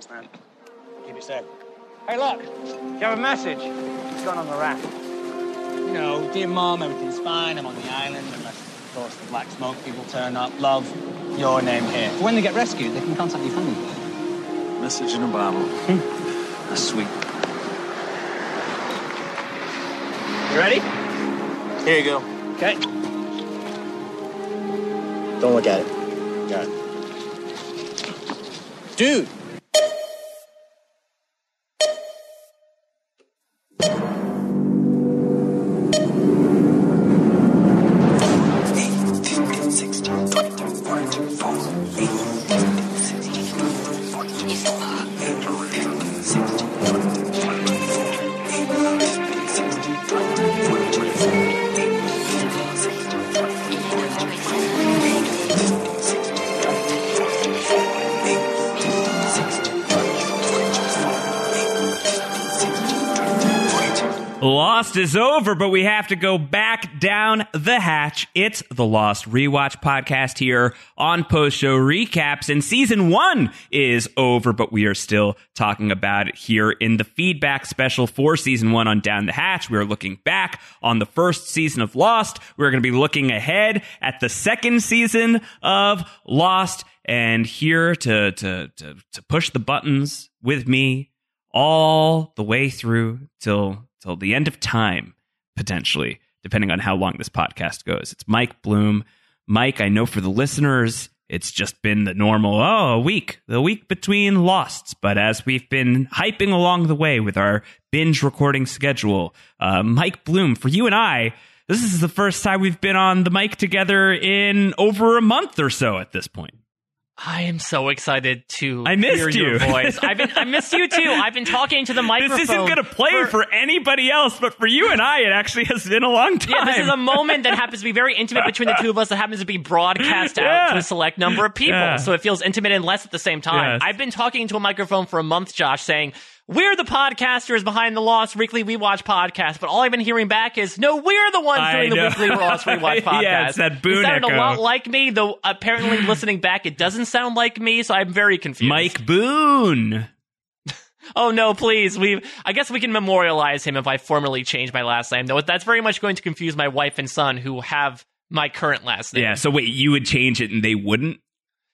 Thanks, man. Keep it safe. Hey, look. You have a message? What's going on the raft? You know, dear mom, everything's fine. I'm on the island, unless, of course, the black smoke people turn up. Love, your name here. When they get rescued, they can contact your family. Message in a bottle. Hmm. That's sweet. You ready? Here you go. Okay. Don't look at it. Got it. Dude. Is over, but we have to go back down the hatch. It's the Lost Rewatch podcast here on post show recaps, and season one is over, but we are still talking about it here in the feedback special for season one on Down the Hatch. We are looking back on the first season of Lost. We're going to be looking ahead at the second season of Lost, and here to to to, to push the buttons with me all the way through till till the end of time, potentially, depending on how long this podcast goes. It's Mike Bloom. Mike, I know for the listeners, it's just been the normal, oh, a week, the week between Losts. But as we've been hyping along the way with our binge recording schedule, uh, Mike Bloom, for you and I, this is the first time we've been on the mic together in over a month or so at this point. I am so excited to I missed hear your you. voice. I've been I missed you too. I've been talking to the microphone. This isn't going to play for, anybody else, but for you and I, it actually has been a long time. Yeah, this is a moment that happens to be very intimate between the two of us that happens to be broadcast out Yeah. to a select number of people. Yeah. So it feels intimate and less at the same time. Yes. I've been talking to a microphone for a month, Josh, saying, we're the podcasters behind the Lost Weekly We Watch podcast, but all I've been hearing back is, no, we're the ones doing the. Weekly Lost Rewatch podcast. Yeah, it's that boon It sounded echo. a lot like me, though apparently listening back, it doesn't sound like me, so I'm very confused. Mike Boone. Oh no, please. We I guess we can memorialize him if I formally change my last name. Though that's very much going to confuse my wife and son who have my current last name. Yeah, so wait, you would change it and they wouldn't?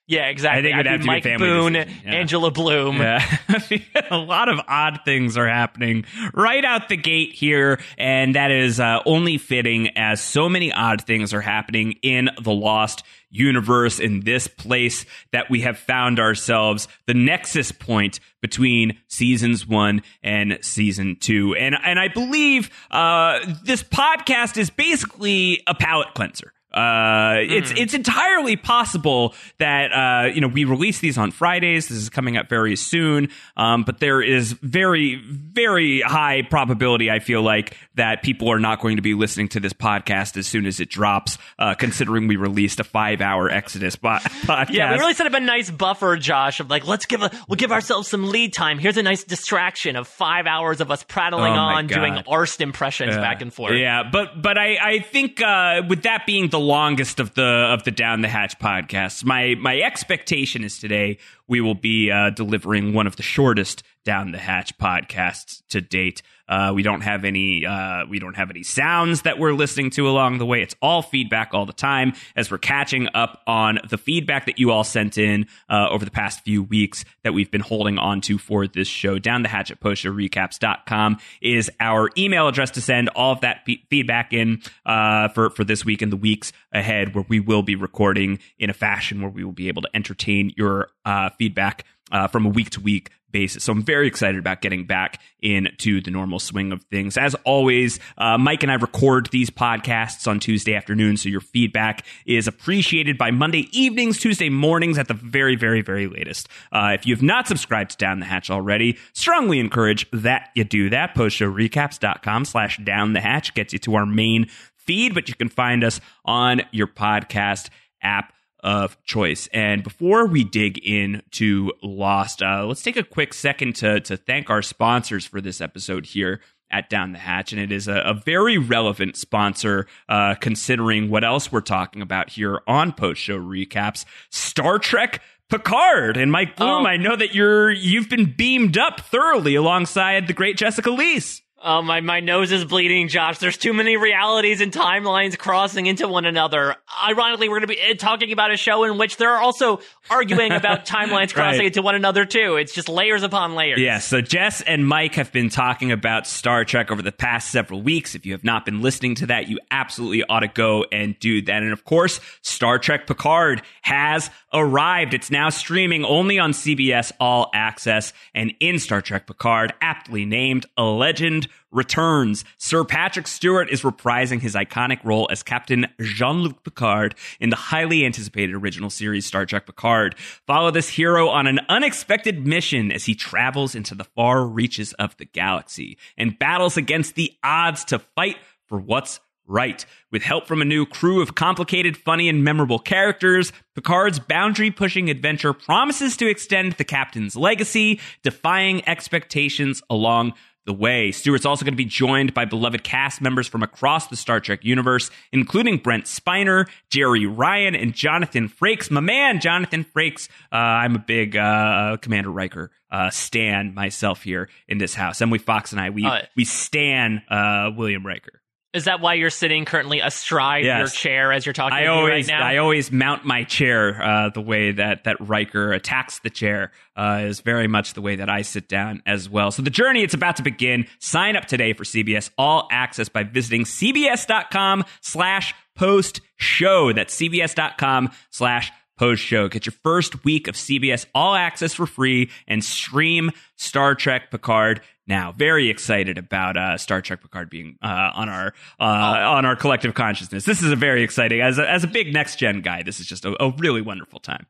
Yeah, exactly. I think it would have be to be Mike family Boone, yeah. Angela Bloom. Yeah. a lot of odd things are happening right out the gate here, and that is uh, only fitting as so many odd things are happening in the Lost universe, in this place that we have found ourselves, the nexus point between seasons one and season two. And, and I believe uh, this podcast is basically a palate cleanser. Uh, it's it's entirely possible that uh, you know we release these on Fridays. This is coming up very soon, um, but there is very very high probability. I feel like that people are not going to be listening to this podcast as soon as it drops, uh, considering we released a five hour Exodus po- podcast. Yeah, we really set up a nice buffer, Josh, of like, let's give a we'll give ourselves some lead time. Here's a nice distraction of five hours of us prattling Oh on, doing arst impressions back and forth. Yeah, but but I I think uh, with that being the longest of the of the down the hatch podcasts, my my expectation is today we will be uh, delivering one of the shortest down the hatch podcasts to date. Uh, we don't have any uh, we don't have any sounds that we're listening to along the way. It's all feedback all the time as we're catching up on the feedback that you all sent in uh, over the past few weeks that we've been holding on to for this show. Down the hatch at postshowrecaps.com is our email address to send all of that fe- feedback in uh, for, for this week and the weeks ahead, where we will be recording in a fashion where we will be able to entertain your uh, feedback uh, from a week to week basis. So I'm very excited about getting back into the normal swing of things. As always, uh, Mike and I record these podcasts on Tuesday afternoon, so your feedback is appreciated by Monday evenings, Tuesday mornings at the very, very, very latest. Uh, if you have not subscribed to Down the Hatch already, strongly encourage that you do that. Postshowrecaps.com slash down the hatch gets you to our main feed, but you can find us on your podcast app of choice. And before we dig into Lost, uh, let's take a quick second to to thank our sponsors for this episode here at Down the Hatch, and it is a, a very relevant sponsor uh, considering what else we're talking about here on post show recaps. Star Trek Picard and Mike Bloom. Oh. I know that you're you've been beamed up thoroughly alongside the great Jessica Liese. Oh, my, my nose is bleeding, Josh. There's too many realities and timelines crossing into one another. Ironically, we're going to be eh, talking about a show in which they're also arguing about timelines crossing Right. into one another, too. It's just layers upon layers. Yeah, so Jess and Mike have been talking about Star Trek over the past several weeks. If you have not been listening to that, you absolutely ought to go and do that. And of course, Star Trek Picard has arrived. It's now streaming only on CBS All Access and in Star Trek Picard, aptly named A Legend returns. Sir Patrick Stewart is reprising his iconic role as Captain Jean-Luc Picard in the highly anticipated original series Star Trek Picard. Follow this hero on an unexpected mission as he travels into the far reaches of the galaxy and battles against the odds to fight for what's right. With help from a new crew of complicated, funny, and memorable characters, Picard's boundary pushing adventure promises to extend the captain's legacy, defying expectations along the way. Stewart's also going to be joined by beloved cast members from across the Star Trek universe, including Brent Spiner, Jeri Ryan, and Jonathan Frakes. My man, Jonathan Frakes. Uh, I'm a big uh, Commander Riker uh, stan myself here in this house. Emily Fox and I, we Uh, we stan uh, William Riker. Is that why you're sitting currently astride your chair as you're talking I to me always right now? I always mount my chair uh, the way that that Riker attacks the chair uh, is very much the way that I sit down as well. So the journey it's about to begin. Sign up today for CBS All Access by visiting cbs.com slash post show. That's cbs.com slash post show. Get your first week of CBS All Access for free and stream Star Trek Picard now. Very excited about uh, Star Trek Picard being uh, on our uh, on our collective consciousness. This is a very exciting as a, as a big next gen guy. This is just a, a really wonderful time.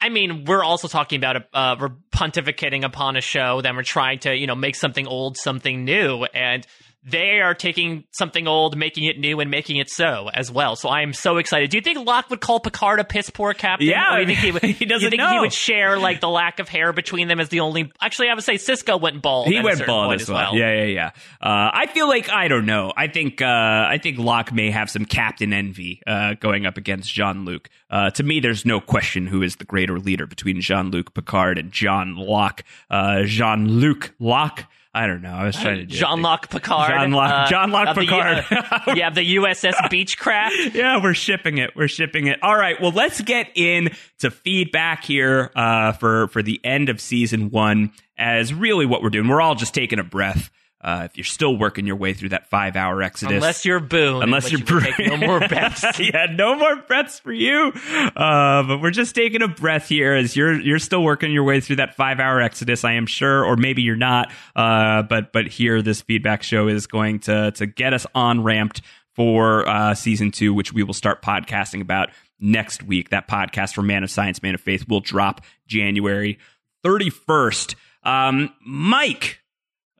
I mean, we're also talking about uh, we're pontificating upon a show, then we're trying to, you know, make something old something new, and they are taking something old, making it new, and making it so as well. So I am so excited. Do you think Locke would call Picard a piss poor captain? Yeah, Or you think he would? he doesn't you think he would share like the lack of hair between them as the only? Actually, I would say Sisko went bald. He went bald point as well. Yeah, yeah, yeah. Uh, I feel like I don't know. I think uh, I think Locke may have some captain envy uh, going up against Jean Luc. Uh, to me, there's no question who is the greater leader between Jean Luc Picard and John Locke. Uh, Jean Luc Locke. I don't know. I was trying to do Jean Luc Picard. Jean Luc- uh, Jean Luc of the, Picard. uh, yeah, the USS Beechcraft. yeah, we're shipping it. We're shipping it. All right. Well, let's get in to feedback here uh, for for the end of season one. As really what we're doing, we're all just taking a breath. Uh, if you're still working your way through that five hour exodus, Unless you're Boone. unless you're you would no more breaths. yeah, no more breaths for you. Uh, but we're just taking a breath here as you're you're still working your way through that five hour exodus. I am sure, or maybe you're not. Uh, but but here, this feedback show is going to to get us on ramped for uh, season two, which we will start podcasting about next week. That podcast for Man of Science, Man of Faith will drop January thirty first. Um, Mike.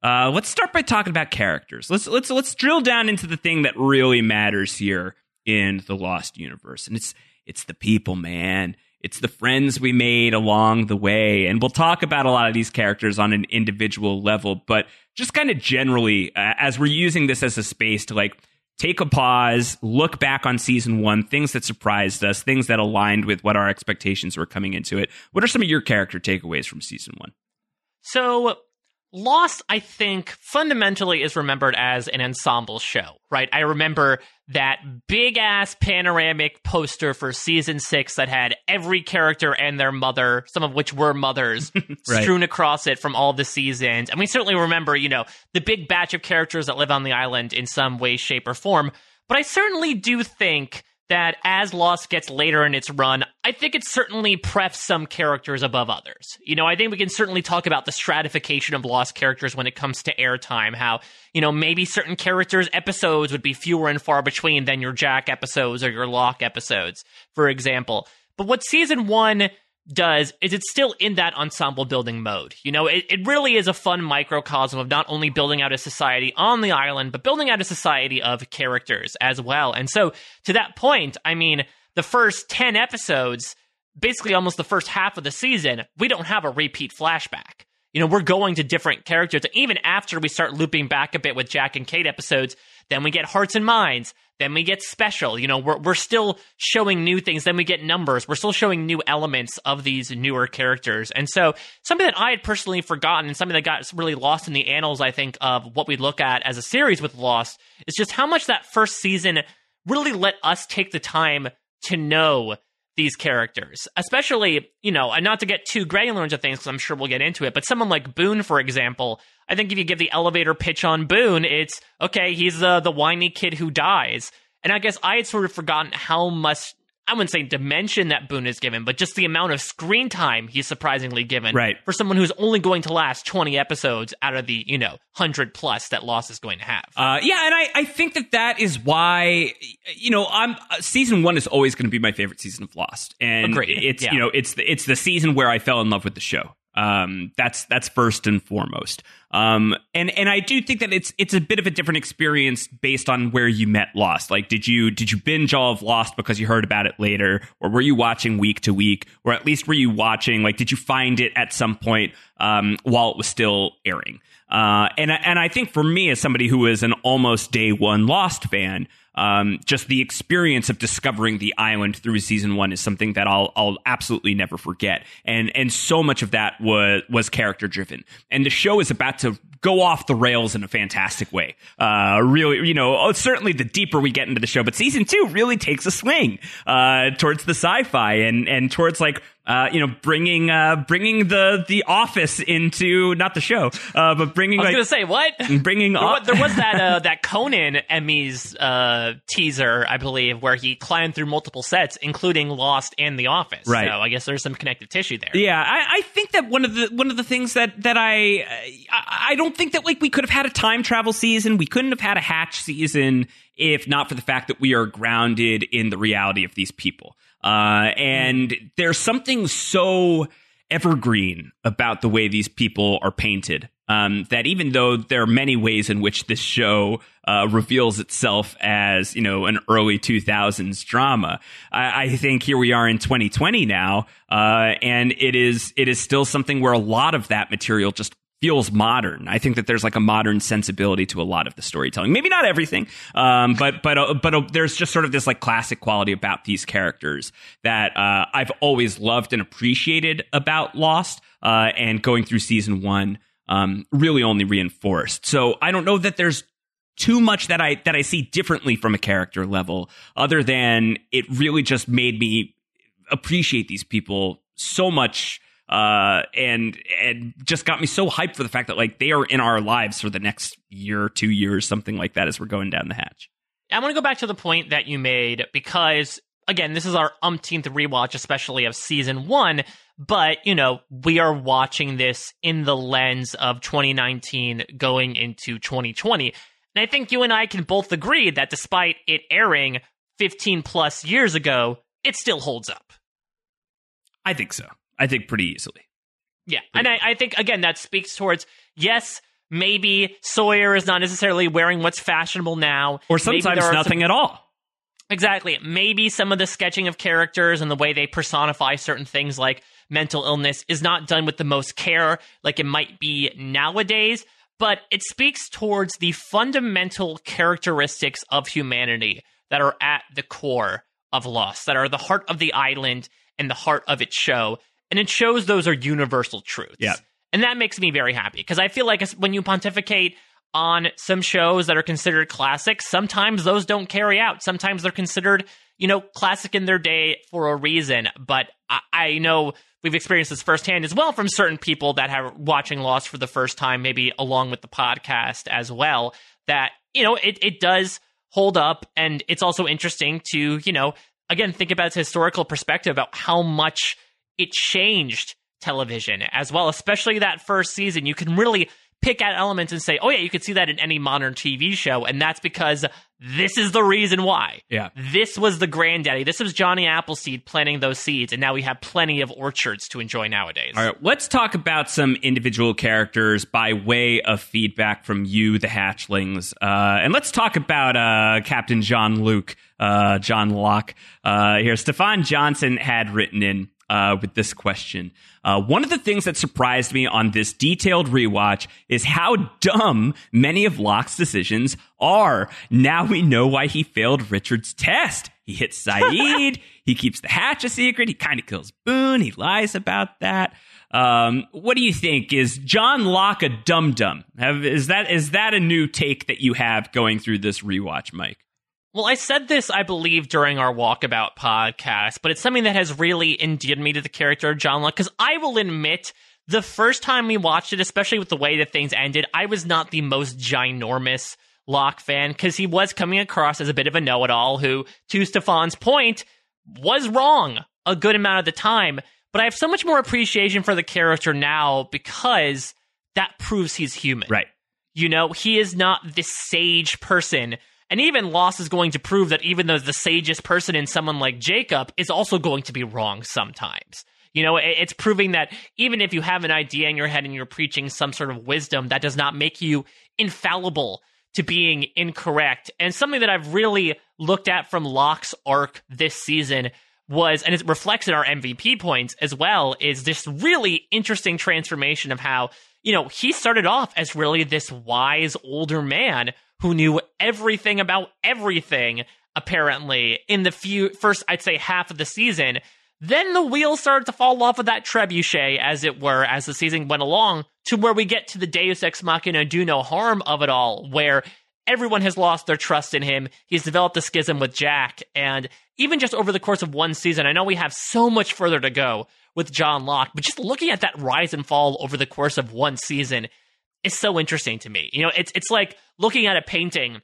Uh, let's start by talking about characters. Let's let's let's drill down into the thing that really matters here in the Lost universe, and it's it's the people, man. It's the friends we made along the way, and we'll talk about a lot of these characters on an individual level, but just kind of generally, uh, as we're using this as a space to like take a pause, look back on season one, things that surprised us, things that aligned with what our expectations were coming into it. What are some of your character takeaways from season one? So, Lost, I think, fundamentally is remembered as an ensemble show, right? I remember that big ass panoramic poster for season six that had every character and their mother, some of which were mothers, Right. strewn across it from all the seasons. And we certainly remember, you know, the big batch of characters that live on the island in some way, shape, or form. But I certainly do think that as Lost gets later in its run, I think it certainly prefs some characters above others. You know, I think we can certainly talk about the stratification of Lost characters when it comes to airtime, how, you know, maybe certain characters' episodes would be fewer and far between than your Jack episodes or your Locke episodes, for example. But what season one does is it's still in that ensemble building mode. You know, it, it really is a fun microcosm of not only building out a society on the island, but building out a society of characters as well. And so to that point, I mean, the first 10 episodes, basically almost the first half of the season, we don't have a repeat flashback. You know, we're going to different characters. Even after we start looping back a bit with Jack and Kate episodes, then we get Hearts and Minds. Then we get special. You know, we're, we're still showing new things. Then we get numbers. We're still showing new elements of these newer characters. And so, something that I had personally forgotten and something that got really lost in the annals, I think, of what we look at as a series with Lost is just how much that first season really let us take the time to know these characters, especially, you know, and not to get too granular into things because I'm sure we'll get into it, but someone like Boone, for example, I think if you give the elevator pitch on Boone, it's okay, he's uh, the whiny kid who dies. And I guess I had sort of forgotten how much I wouldn't say dimension that Boone is given, but just the amount of screen time he's surprisingly given right. for someone who's only going to last 20 episodes out of the, you know, 100 plus that Lost is going to have. Uh, yeah, and I, I think that that is why, you know, I'm uh, season one is always going to be my favorite season of Lost. And Agreed. it's, Yeah. you know, it's the, it's the season where I fell in love with the show. Um, that's that's first and foremost. Um, and and I do think that it's it's a bit of a different experience based on where you met Lost. Like, did you did you binge all of Lost because you heard about it later, or were you watching week to week, or at least were you watching? Like, did you find it at some point um, while it was still airing? Uh, and and I think for me, as somebody who is an almost day one Lost fan, um, just the experience of discovering the island through season one is something that I'll I'll absolutely never forget. And and so much of that was was character driven. And the show is about to go off the rails in a fantastic way. Uh, really, you know, oh, certainly the deeper we get into the show, but season two really takes a swing uh, towards the sci-fi and and towards like uh, you know, bringing uh, bringing the the office into not the show, uh, but bringing I was like to say, what? bringing There was, there was that uh, that Conan Emmys uh, teaser, I believe, where he climbed through multiple sets, including Lost and The Office. Right. So I guess there's some connective tissue there. Yeah, I, I think that one of the one of the things that that I, I I don't think that like we could have had a time travel season. We couldn't have had a hatch season if not for the fact that we are grounded in the reality of these people. Uh, and there's something so evergreen about the way these people are painted. Um, that even though there are many ways in which this show uh, reveals itself as you know an early 2000s drama, I, I think here we are in 2020 now, uh, and it is it is still something where a lot of that material just feels modern. I think that there's like a modern sensibility to a lot of the storytelling. Maybe not everything, um, but but uh, but uh, there's just sort of this like classic quality about these characters that uh, I've always loved and appreciated about Lost. Uh, and going through season one um, really only reinforced. So I don't know that there's too much that I that I see differently from a character level, other than it really just made me appreciate these people so much uh, and and just got me so hyped for the fact that like they are in our lives for the next year, two years, something like that, as we're going down the hatch. I want to go back to the point that you made because, again, this is our umpteenth rewatch, especially of season one. But, you know, we are watching this in the lens of 2019 going into 2020. And I think you and I can both agree that despite it airing 15 plus years ago, it still holds up. I think so. I think pretty easily. Yeah. And I, I think, again, that speaks towards, yes, maybe Sawyer is not necessarily wearing what's fashionable now. Or sometimes are some- nothing at all. Exactly. Maybe some of the sketching of characters and the way they personify certain things like mental illness is not done with the most care like it might be nowadays, but it speaks towards the fundamental characteristics of humanity that are at the core of Lost, that are the heart of the island and the heart of its show. And it shows those are universal truths. Yeah. And that makes me very happy because I feel like when you pontificate on some shows that are considered classics, sometimes those don't carry out. Sometimes they're considered, you know, classic in their day for a reason. But I, I know we've experienced this firsthand as well from certain people that are watching Lost for the first time, maybe along with the podcast as well, that, you know, it, it does hold up. And it's also interesting to, you know, again, think about its historical perspective about how much it changed television as well, especially that first season. You can really pick out elements and say, oh, yeah, you could see that in any modern TV show. And that's because this is the reason why. Yeah. This was the granddaddy. This was Johnny Appleseed planting those seeds. And now we have plenty of orchards to enjoy nowadays. All right, let's talk about some individual characters by way of feedback from you, the hatchlings. Uh, and let's talk about uh, Captain John Luke, uh, John Locke. Uh, here, Stefan Johnson had written in. Uh, with this question. Uh, one of the things that surprised me on this detailed rewatch is how dumb many of Locke's decisions are. Now we know why he failed Richard's test. He hits Sayid. he keeps the hatch a secret. He kind of kills Boone. He lies about that. Um, what do you think? Is John Locke a dum dum? Is that is that a new take that you have going through this rewatch, Mike? Well, I said this, I believe, during our walkabout podcast, but it's something that has really endeared me to the character of John Locke. Because I will admit, the first time we watched it, especially with the way that things ended, I was not the most ginormous Locke fan because he was coming across as a bit of a know it all who, to Stefan's point, was wrong a good amount of the time. But I have so much more appreciation for the character now because that proves he's human. Right. You know, he is not this sage person. And even loss is going to prove that even though the sagest person in someone like Jacob is also going to be wrong sometimes. You know, it's proving that even if you have an idea in your head and you're preaching some sort of wisdom, that does not make you infallible to being incorrect. And something that I've really looked at from Locke's arc this season was, and it reflects in our MVP points as well, is this really interesting transformation of how, you know, he started off as really this wise older man who knew everything about everything, apparently, in the few first, I'd say, half of the season. Then the wheels started to fall off of that trebuchet, as it were, as the season went along, to where we get to the Deus Ex Machina do no harm of it all, where everyone has lost their trust in him. He's developed a schism with Jack, and even just over the course of one season, I know we have so much further to go with John Locke, but just looking at that rise and fall over the course of one season is so interesting to me. You know, it's it's like looking at a painting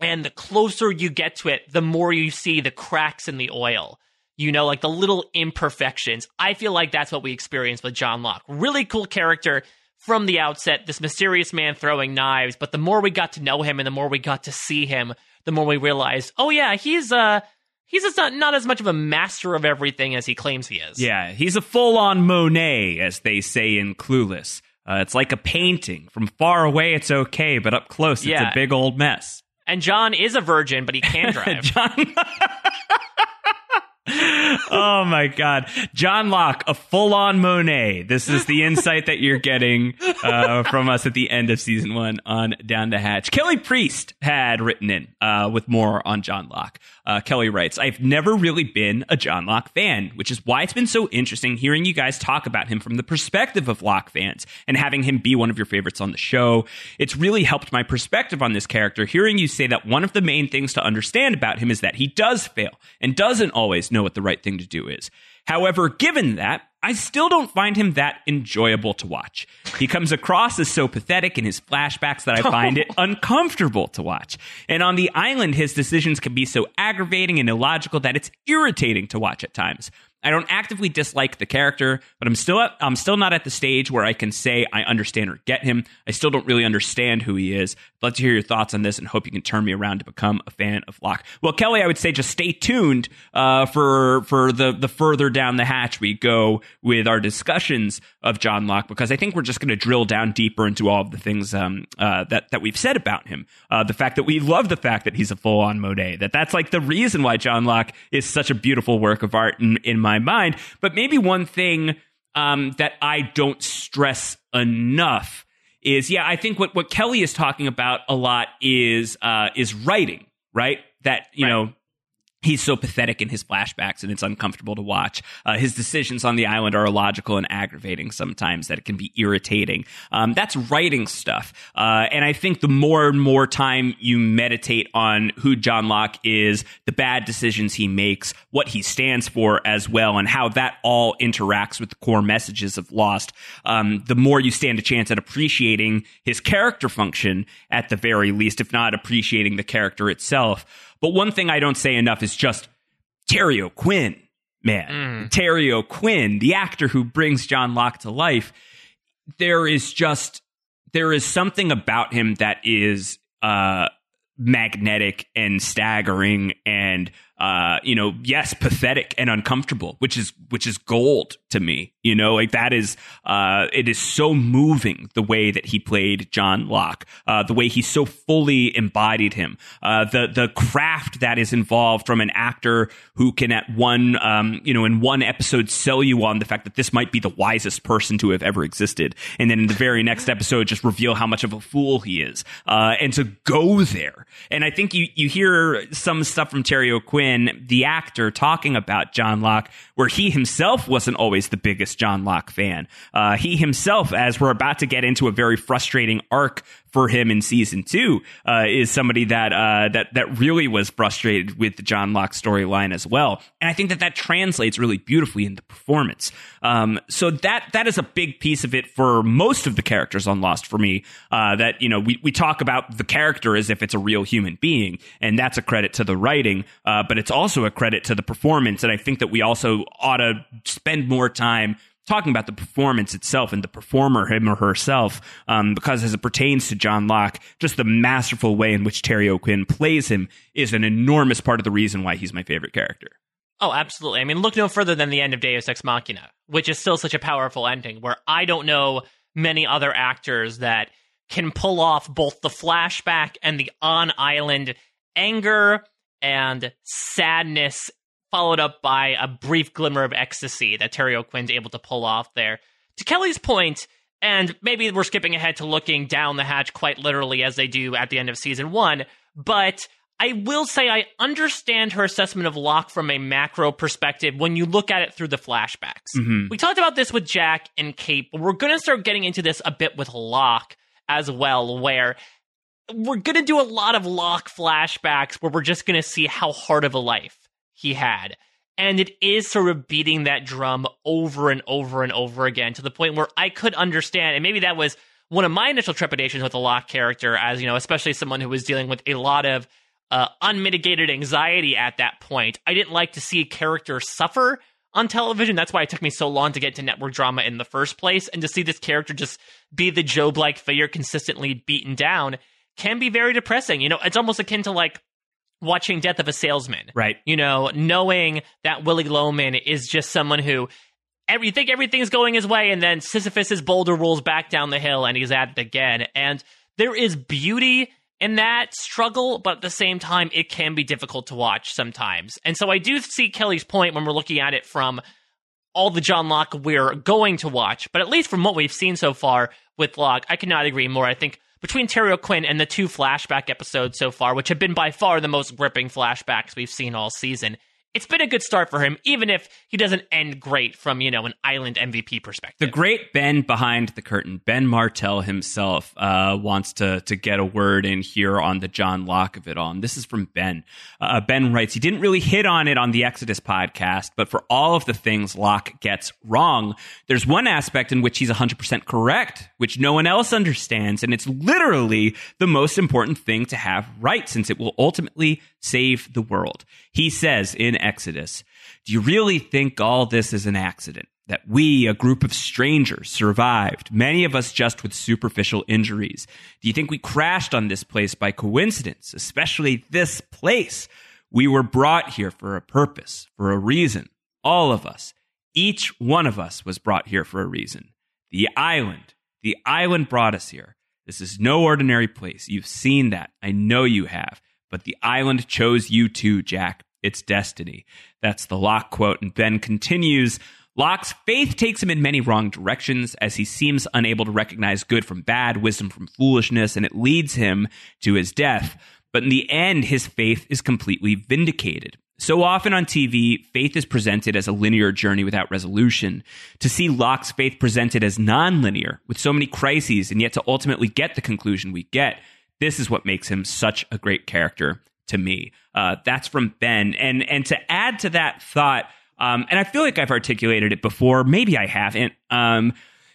and the closer you get to it, the more you see the cracks in the oil. You know, like the little imperfections. I feel like that's what we experienced with John Locke. Really cool character from the outset, this mysterious man throwing knives, but the more we got to know him and the more we got to see him, the more we realized, oh yeah, he's uh he's just not, not as much of a master of everything as he claims he is. Yeah, he's a full on Monet, as they say in Clueless. Uh, it's like a painting. From far away, it's okay, but up close, it's a big old mess. And John is a virgin, but he can drive. John. oh my God. John Locke, a full on Monet. This is the insight that you're getting uh, from us at the end of season one on Down the Hatch. Kelly Priest had written in uh, with more on John Locke. Uh, Kelly writes, I've never really been a John Locke fan, which is why it's been so interesting hearing you guys talk about him from the perspective of Locke fans and having him be one of your favorites on the show. It's really helped my perspective on this character hearing you say that one of the main things to understand about him is that he does fail and doesn't always know what the right thing to do is. However, given that, I still don't find him that enjoyable to watch. He comes across as so pathetic in his flashbacks that I find it uncomfortable to watch. And on the island, his decisions can be so aggravating and illogical that it's irritating to watch at times. I don't actively dislike the character, but I'm still at, I'm still not at the stage where I can say I understand or get him. I still don't really understand who he is. I'd love to hear your thoughts on this and hope you can turn me around to become a fan of Locke. Well, Kelly, I would say just stay tuned uh, for for the the further down the hatch we go with our discussions of John Locke because I think we're just going to drill down deeper into all of the things um, uh, that that we've said about him. Uh, the fact that we love the fact that he's a full on Monet. That that's like the reason why John Locke is such a beautiful work of art in, in my mind. But maybe one thing um, that I don't stress enough is, yeah, I think what what Kelly is talking about a lot is uh, is writing, right? That you Right. know he's so pathetic in his flashbacks and it's uncomfortable to watch. Uh, his decisions on the island are illogical and aggravating sometimes that it can be irritating. Um, that's writing stuff. Uh, and I think the more and more time you meditate on who John Locke is, the bad decisions he makes, what he stands for as well, and how that all interacts with the core messages of Lost, um, the more you stand a chance at appreciating his character function at the very least, if not appreciating the character itself. But one thing I don't say enough is just Terry O'Quinn, man. Terry O'Quinn, the actor who brings John Locke to life. There is just there is something about him that is uh magnetic and staggering and uh, you know, yes, pathetic and uncomfortable, which is which is gold to me. You know, like that is uh, it is so moving the way that he played John Locke, uh, the way he so fully embodied him, uh, the the craft that is involved from an actor who can at one um, you know in one episode sell you on the fact that this might be the wisest person to have ever existed, and then in the very next episode just reveal how much of a fool he is, uh, and to go there. And I think you you hear some stuff from Terry O'Quinn the actor, talking about John Locke, where he himself wasn't always the biggest John Locke fan. Uh, he himself, as we're about to get into a very frustrating arc for him in season two uh, is somebody that uh, that that really was frustrated with the John Locke storyline as well, and I think that that translates really beautifully in the performance. Um, so that that is a big piece of it for most of the characters on Lost for me. Uh, that you know we we talk about the character as if it's a real human being, and that's a credit to the writing, uh, but it's also a credit to the performance, and I think that we also ought to spend more time talking about the performance itself and the performer, him or herself, um, because as it pertains to John Locke, just the masterful way in which Terry O'Quinn plays him is an enormous part of the reason why he's my favorite character. Oh, absolutely. I mean, look no further than the end of Deus Ex Machina, which is still such a powerful ending, where I don't know many other actors that can pull off both the flashback and the on island anger and sadness followed up by a brief glimmer of ecstasy that Terry O'Quinn's able to pull off there. To Kelly's point, and maybe we're skipping ahead to looking down the hatch quite literally as they do at the end of season one, but I will say I understand her assessment of Locke from a macro perspective when you look at it through the flashbacks. Mm-hmm. We talked about this with Jack and Kate, but we're going to start getting into this a bit with Locke as well, where we're going to do a lot of Locke flashbacks where we're just going to see how hard of a life he had. And it is sort of beating that drum over and over and over again to the point where I could understand, and maybe that was one of my initial trepidations with the Locke character, as you know, especially someone who was dealing with a lot of uh, unmitigated anxiety at that point. I didn't like to see a character suffer on television. That's why it took me so long to get to network drama in the first place. And to see this character just be the Job like figure consistently beaten down can be very depressing. You know, it's almost akin to like watching Death of a Salesman. Right. You know, knowing that Willy Loman is just someone who every, you think everything's going his way, and then Sisyphus's boulder rolls back down the hill and he's at it again. And there is beauty in that struggle, but at the same time, it can be difficult to watch sometimes. And so I do see Kelly's point when we're looking at it from all the John Locke we're going to watch, but at least from what we've seen so far with Locke, I cannot agree more. I think between Terry O'Quinn and the two flashback episodes so far, which have been by far the most gripping flashbacks we've seen all season, it's been a good start for him, even if he doesn't end great from, you know, an island MVP perspective. The great Ben behind the curtain, Ben Martell himself, uh, wants to to get a word in here on the John Locke of it all. And this is from Ben. Uh, ben writes, he didn't really hit on it on the Exodus podcast, but for all of the things Locke gets wrong, there's one aspect in which he's 100% correct, which no one else understands. And it's literally the most important thing to have right, since it will ultimately save the world. He says in Exodus, Do you really think all this is an accident? That we, a group of strangers, survived, many of us just with superficial injuries. Do you think we crashed on this place by coincidence, especially this place? We were brought here for a purpose, for a reason. All of us. Each one of us was brought here for a reason. The island. The island brought us here. This is no ordinary place. You've seen that. I know you have. But the island chose you too, Jack. It's destiny. That's the Locke quote. And Ben continues Locke's faith takes him in many wrong directions as he seems unable to recognize good from bad, wisdom from foolishness, and it leads him to his death. But in the end, his faith is completely vindicated. So often on TV, faith is presented as a linear journey without resolution. To see Locke's faith presented as nonlinear, with so many crises, and yet to ultimately get the conclusion we get, this is what makes him such a great character to me. Uh, that's from Ben. And and to add to that thought, um, and I feel like I've articulated it before, maybe I haven't. Um,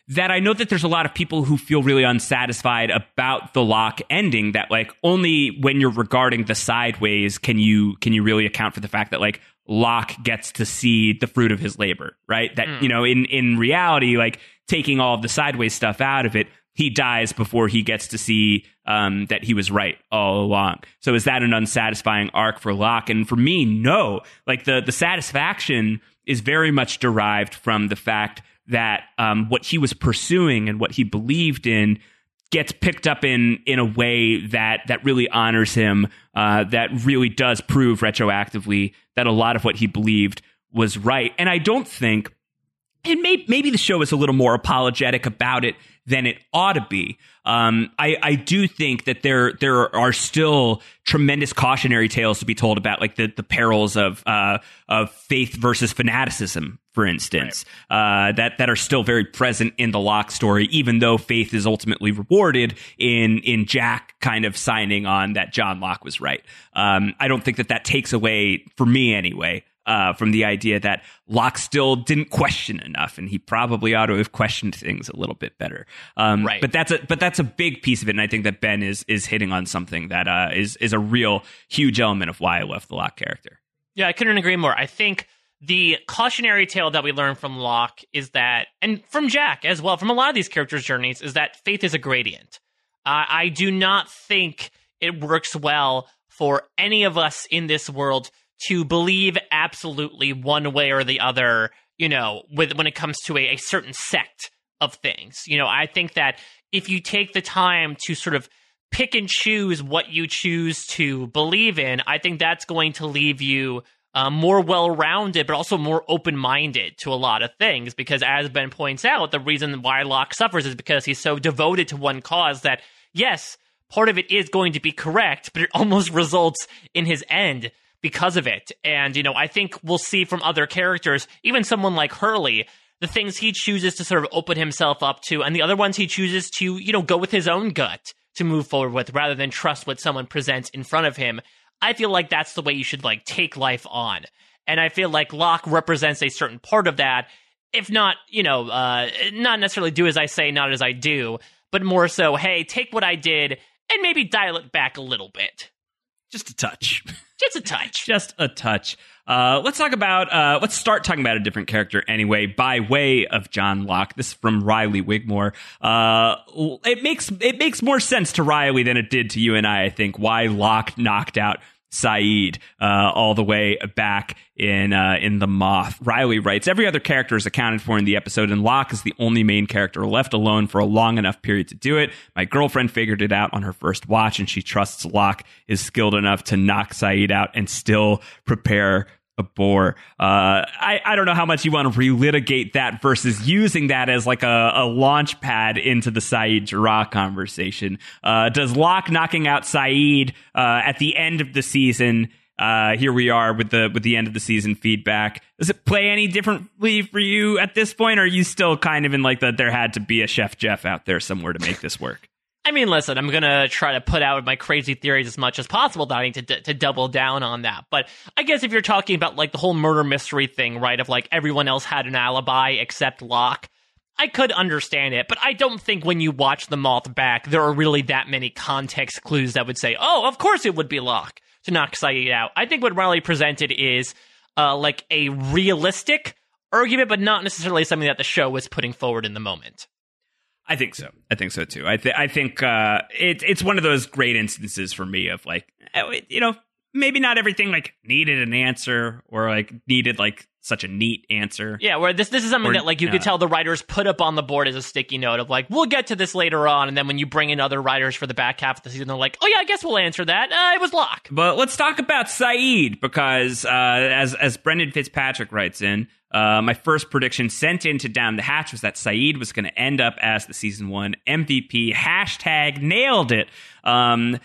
that I know that there's a lot of people who feel really unsatisfied about the Locke ending. That like only when you're regarding the sideways can you can you really account for the fact that like Locke gets to see the fruit of his labor, right? That mm. you know in in reality, like taking all of the sideways stuff out of it, he dies before he gets to see um, that he was right all along. So is that an unsatisfying arc for Locke? And for me, no. Like the the satisfaction is very much derived from the fact that um, what he was pursuing and what he believed in gets picked up in in a way that that really honors him, uh, that really does prove retroactively that a lot of what he believed was right. And I don't think, and may, maybe the show is a little more apologetic about it than it ought to be. Um, I, I do think that there there are still tremendous cautionary tales to be told about like the, the perils of uh, of faith versus fanaticism, for instance, right. uh, that that are still very present in the Locke story, even though faith is ultimately rewarded in in Jack kind of signing on that John Locke was right. Um, I don't think that that takes away, for me anyway, uh, from the idea that Locke still didn't question enough, and he probably ought to have questioned things a little bit better. Um, right. But that's a but that's a big piece of it, and I think that Ben is is hitting on something that uh, is is a real huge element of why I love the Locke character. Yeah, I couldn't agree more. I think the cautionary tale that we learn from Locke is that, and from Jack as well, from a lot of these characters' journeys, is that faith is a gradient. Uh, I do not think it works well for any of us in this world to believe absolutely one way or the other, you know, with when it comes to a, a certain sect of things. You know, I think that if you take the time to sort of pick and choose what you choose to believe in, I think that's going to leave you uh, more well rounded, but also more open minded to a lot of things. Because as Ben points out, the reason why Locke suffers is because he's so devoted to one cause that, yes, part of it is going to be correct, but it almost results in his end because of it. And, you know, I think we'll see from other characters, even someone like Hurley, the things he chooses to sort of open himself up to, and the other ones he chooses to, you know, go with his own gut to move forward with rather than trust what someone presents in front of him. I feel like that's the way you should like take life on. And I feel like Locke represents a certain part of that, if not, you know, uh, not necessarily do as I say, not as I do, but more so, hey, take what I did and maybe dial it back a little bit. Just a touch. Just a touch. Just a touch. Uh, let's talk about. Uh, let's start talking about a different character anyway, by way of John Locke. This is from Riley Wigmore. Uh, it makes it makes more sense to Riley than it did to you and I. I think why Locke knocked out Sayid uh, all the way back in uh, in the Moth. Riley writes every other character is accounted for in the episode, and Locke is the only main character left alone for a long enough period to do it. My girlfriend figured it out on her first watch, and she trusts Locke is skilled enough to knock Sayid out and still prepare a boar. Uh, I, I don't know how much you want to relitigate that versus using that as like a, a launch pad into the Sayid Jarrah conversation. Uh, does Locke knocking out Sayid uh, at the end of the season? Uh, here we are with the with the end of the season feedback. Does it play any differently for you at this point? Or are you still kind of in like that? There had to be a Chef Jeff out there somewhere to make this work. I mean, listen, I'm gonna try to put out my crazy theories as much as possible, dying to to double down on that. But I guess if you're talking about like the whole murder mystery thing, right? Of like everyone else had an alibi except Locke, I could understand it. But I don't think when you watch the Moth back, there are really that many context clues that would say, "Oh, of course it would be Locke to knock Sayid out." I think what Riley presented is uh, like a realistic argument, but not necessarily something that the show was putting forward in the moment. I think so. I think so too. I, th- I think uh, it, it's one of those great instances for me of like, eh, you know, maybe not everything like needed an answer or like needed like such a neat answer. Yeah, where this this is something or, that like you uh, could tell the writers put up on the board as a sticky note of like we'll get to this later on, and then when you bring in other writers for the back half of the season, they're like, oh yeah, I guess we'll answer that. Uh, it was Locke. But let's talk about Sayid because uh, as as Brendan Fitzpatrick writes in, uh, my first prediction sent into Down the Hatch was that Sayid was going to end up as the season one MVP. Hashtag nailed it. Um,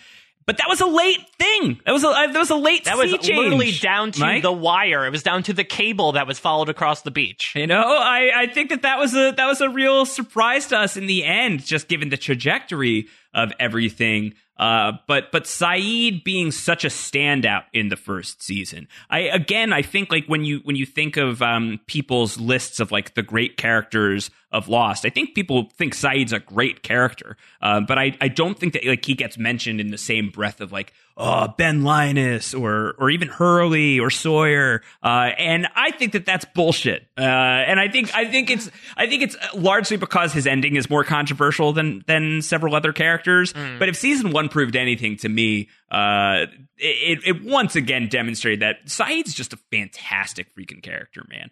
but that was a late thing. That was a uh, that was a late. That was change, literally down to Mike? the wire. It was down to the cable that was followed across the beach. You know, I, I think that that was a that was a real surprise to us in the end, just given the trajectory of everything. Uh, but but Sayid being such a standout in the first season, I again I think like when you when you think of um, people's lists of like the great characters of Lost, I think people think Sayid's a great character, uh, but I I don't think that like he gets mentioned in the same breath of like oh, Ben Linus or or even Hurley or Sawyer, uh, and I think that that's bullshit. Uh, and I think I think it's I think it's largely because his ending is more controversial than than several other characters. Mm. But if season one proved anything to me, uh, it, it once again demonstrated that Sayid's just a fantastic freaking character, man.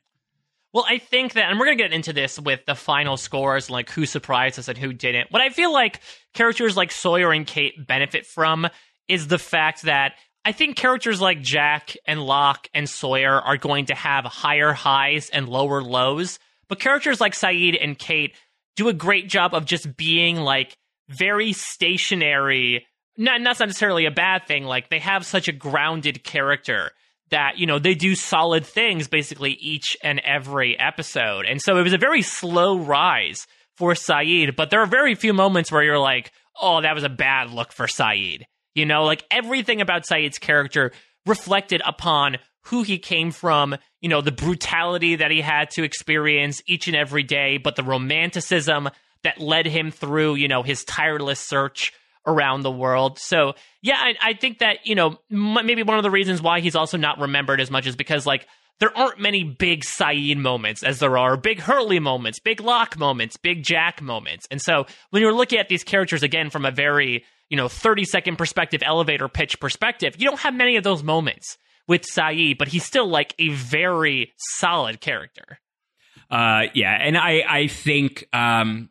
Well, I think that, and we're going to get into this with the final scores, like who surprised us and who didn't. What I feel like characters like Sawyer and Kate benefit from is the fact that I think characters like Jack and Locke and Sawyer are going to have higher highs and lower lows. But characters like Sayid and Kate do a great job of just being like very stationary. Not, not necessarily a bad thing. Like they have such a grounded character that you know they do solid things basically each and every episode and so it was a very slow rise for Sayid, but there are very few moments where you're like oh that was a bad look for Sayid you know like everything about Sayid's character reflected upon who he came from you know the brutality that he had to experience each and every day but the romanticism that led him through you know his tireless search around the world. So yeah, I, I think that you know m- maybe one of the reasons why he's also not remembered as much is because like there aren't many big Sayid moments as there are big Hurley moments, big Locke moments, big Jack moments. And so when you're looking at these characters again from a very, you know, 30 second perspective, elevator pitch perspective, you don't have many of those moments with Sayid, but he's still like a very solid character. Uh, yeah. And I, I think, um,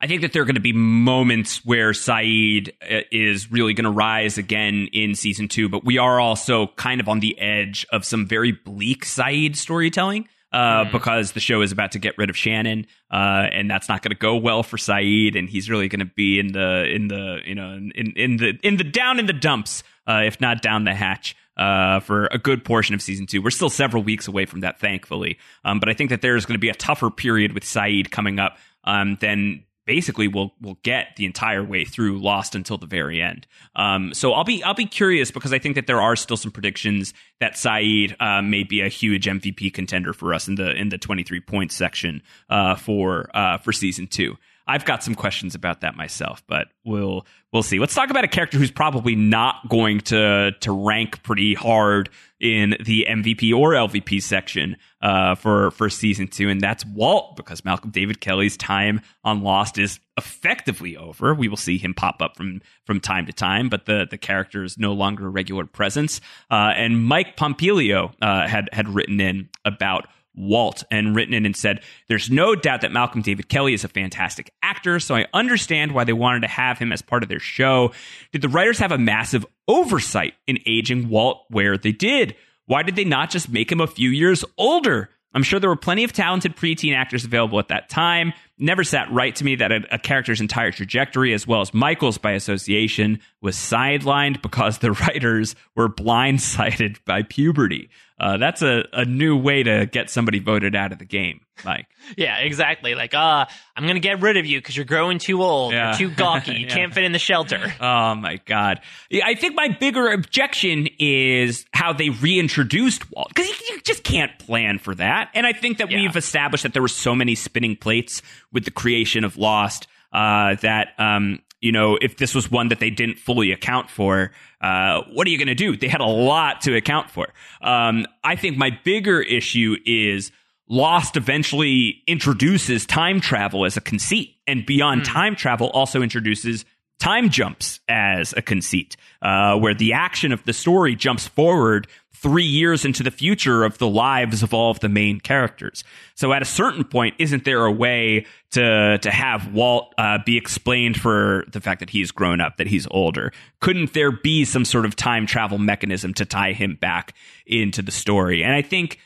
I think that there are going to be moments where Sayid uh, is really going to rise again in season two, but we are also kind of on the edge of some very bleak Sayid storytelling. Uh, because the show is about to get rid of Shannon, uh, and that's not going to go well for Sayid, and he's really going to be in the in the you know in in the in the down in the dumps, uh, if not down the hatch. Uh, for a good portion of season two. We're still several weeks away from that, thankfully. Um, but I think that there's going to be a tougher period with Sayid coming up um, than basically will will get the entire way through Lost until the very end. Um, so I'll be I'll be curious because I think that there are still some predictions that Sayid uh, may be a huge MVP contender for us in the in the 23 points section uh, for uh, for season two. I've got some questions about that myself, but we'll we'll see. Let's talk about a character who's probably not going to to rank pretty hard in the MVP or LVP section uh, for for season two, and that's Walt because Malcolm David Kelly's time on Lost is effectively over. We will see him pop up from from time to time, but the the character is no longer a regular presence. Uh, and Mike Pompilio uh, had had written in about Walt and written in and said, There's no doubt that Malcolm David Kelly is a fantastic actor, so I understand why they wanted to have him as part of their show. Did the writers have a massive oversight in aging Walt where they did? Why did they not just make him a few years older? I'm sure there were plenty of talented preteen actors available at that time. Never sat right to me that a, a, character's entire trajectory, as well as Michael's by association, was sidelined because the writers were blindsided by puberty. Uh, that's a, a new way to get somebody voted out of the game, Mike. yeah, exactly. Like, uh, I'm going to get rid of you because you're growing too old. Yeah. You're too gawky. You yeah. can't fit in the shelter. Oh, my God. I think my bigger objection is how they reintroduced Walt because you, you, just can't plan for that. And I think that yeah. we've established that there were so many spinning plates with the creation of Lost uh, that um, you know, if this was one that they didn't fully account for, uh, what are you going to do? They had a lot to account for. Um, I think my bigger issue is Lost eventually introduces time travel as a conceit, and beyond mm. time travel, also introduces time jumps as a conceit, uh, where the action of the story jumps forward three years into the future of the lives of all of the main characters. So at a certain point, isn't there a way to to have Walt uh, be explained for the fact that he's grown up, that he's older? Couldn't there be some sort of time travel mechanism to tie him back into the story? And I think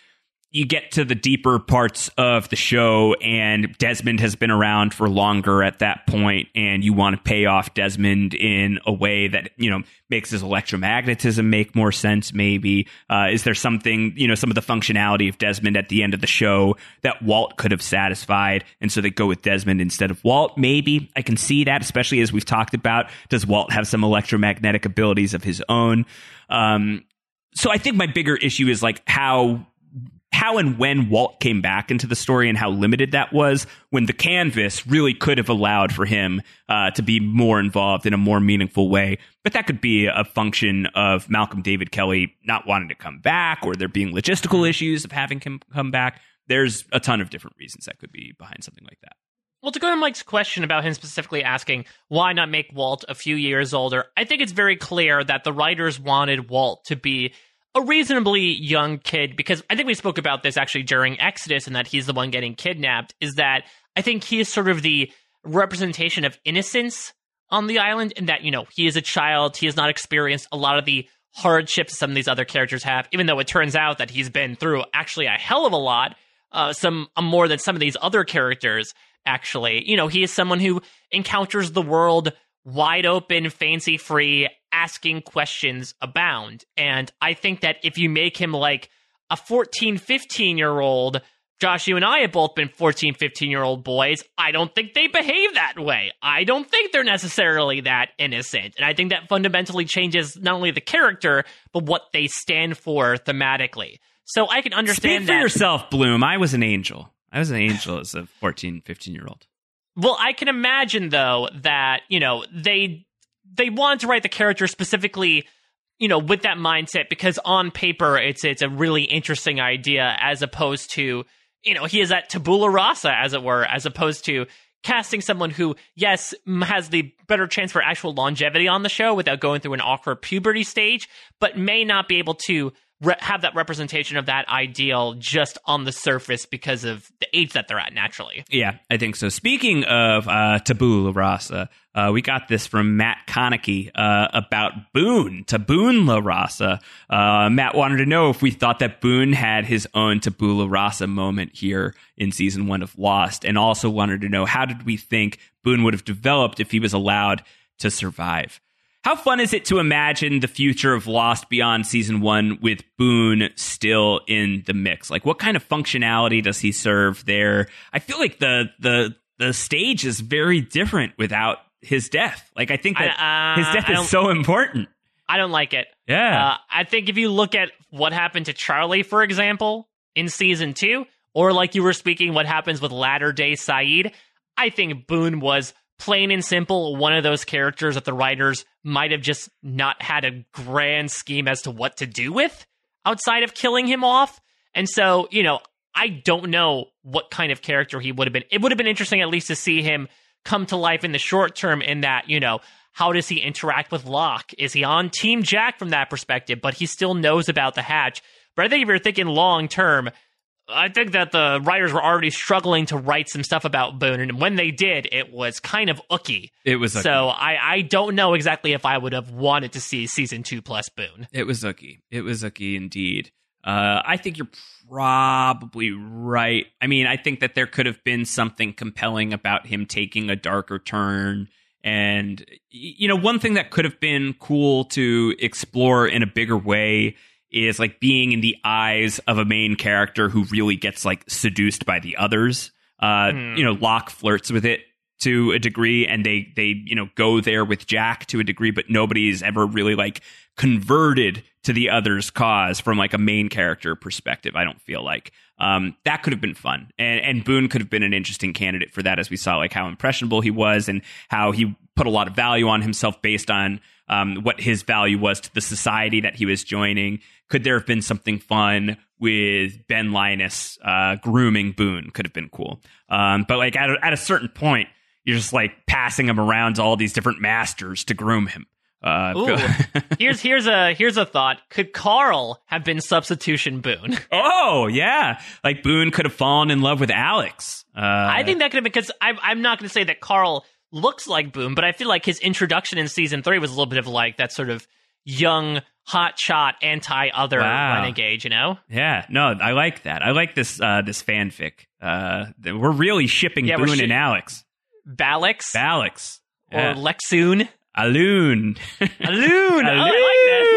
you get to the deeper parts of the show and Desmond has been around for longer at that point and you want to pay off Desmond in a way that, you know, makes his electromagnetism make more sense maybe. Uh, is there something, you know, some of the functionality of Desmond at the end of the show that Walt could have satisfied and so they go with Desmond instead of Walt? Maybe. I can see that, especially as we've talked about. Does Walt have some electromagnetic abilities of his own? Um, so I think my bigger issue is like how how and when Walt came back into the story and how limited that was, when the canvas really could have allowed for him uh, to be more involved in a more meaningful way. But that could be a function of Malcolm David Kelly not wanting to come back or there being logistical issues of having him come back. There's a ton of different reasons that could be behind something like that. Well, to go to Mike's question about him specifically asking why not make Walt a few years older, I think it's very clear that the writers wanted Walt to be a reasonably young kid because I think we spoke about this actually during Exodus and that he's the one getting kidnapped. Is that I think he is sort of the representation of innocence on the island, and that, you know, he is a child, he has not experienced a lot of the hardships some of these other characters have, even though it turns out that he's been through actually a hell of a lot, uh, some uh, more than some of these other characters actually. You know, he is someone who encounters the world wide open, fancy free, asking questions abound. And I think that if you make him like a 14, 15 year old, Josh, you and I have both been 14, 15 year old boys. I don't think they behave that way. I don't think they're necessarily that innocent. And I think that fundamentally changes not only the character, but what they stand for thematically. So I can understand Speak for that. yourself, Bloom. I was an angel. I was an angel as a 14, 15 year old. Well, I can imagine though that you know they they wanted to write the character specifically, you know, with that mindset because on paper it's it's a really interesting idea as opposed to you know he is at tabula rasa as it were, as opposed to casting someone who yes has the better chance for actual longevity on the show without going through an awkward puberty stage, but may not be able to re- have that representation of that ideal just on the surface because of the age that they're at naturally. Yeah, I think so. Speaking of uh, Tabula Rasa, uh, we got this from Matt Konecki uh, about Boone, Tabula La Rasa. Uh, Matt wanted to know if we thought that Boone had his own Tabula Rasa moment here in season one of Lost, and also wanted to know how did we think Boone would have developed if he was allowed to survive. How fun is it to imagine the future of Lost beyond season one with Boone still in the mix? Like, what kind of functionality does he serve there? I feel like the the the stage is very different without his death. Like, I think that I- uh, his death is so important. I don't like it. Yeah, Uh, I think if you look at what happened to Charlie, for example, in season two, or like you were speaking, what happens with Latter Day Sayid, I think Boone was plain and simple one of those characters that the writers might have just not had a grand scheme as to what to do with outside of killing him off. And so, you know, I don't know what kind of character he would have been. It would have been interesting at least to see him come to life in the short term in that, you know, how does he interact with Locke? Is he on Team Jack from that perspective, but he still knows about the hatch? But I think if you're thinking long term, I think that the writers were already struggling to write some stuff about Boone, and when they did, it was kind of ooky. it was So I, I don't know exactly if I would have wanted to see season two plus Boone. It was Zuki. It was Zuki indeed. Uh, I think you're probably right. I mean, I think that there could have been something compelling about him taking a darker turn. And, you know, one thing that could have been cool to explore in a bigger way is like being in the eyes of a main character who really gets like seduced by the others. Uh, Hmm. You know, Locke flirts with it to a degree and they they you know go there with Jack to a degree but nobody's ever really like converted to the other's cause from like a main character perspective I don't feel like um that could have been fun and and Boone could have been an interesting candidate for that as we saw like how impressionable he was and how he put a lot of value on himself based on um what his value was to the society that he was joining could there have been something fun with Ben Linus uh, grooming Boone could have been cool. Um, but like at a, at a certain point, you're just like passing him around to all these different masters to groom him. Uh, Ooh. here's here's a here's a thought. Could Carl have been substitution Boone? oh yeah, like Boone could have fallen in love with Alex. Uh, I think that could have been because I'm I'm not going to say that Carl looks like Boom, but I feel like his introduction in season three was a little bit of like that sort of young hot shot anti other Wow. renegade. You know? Yeah, no, I like that. I like this uh, this fanfic. Uh, we're really shipping Yeah, Boone shi- and Alex. Balix Alex. or Yeah. Lexoon. Aloon. Aloon. Oh, I like that.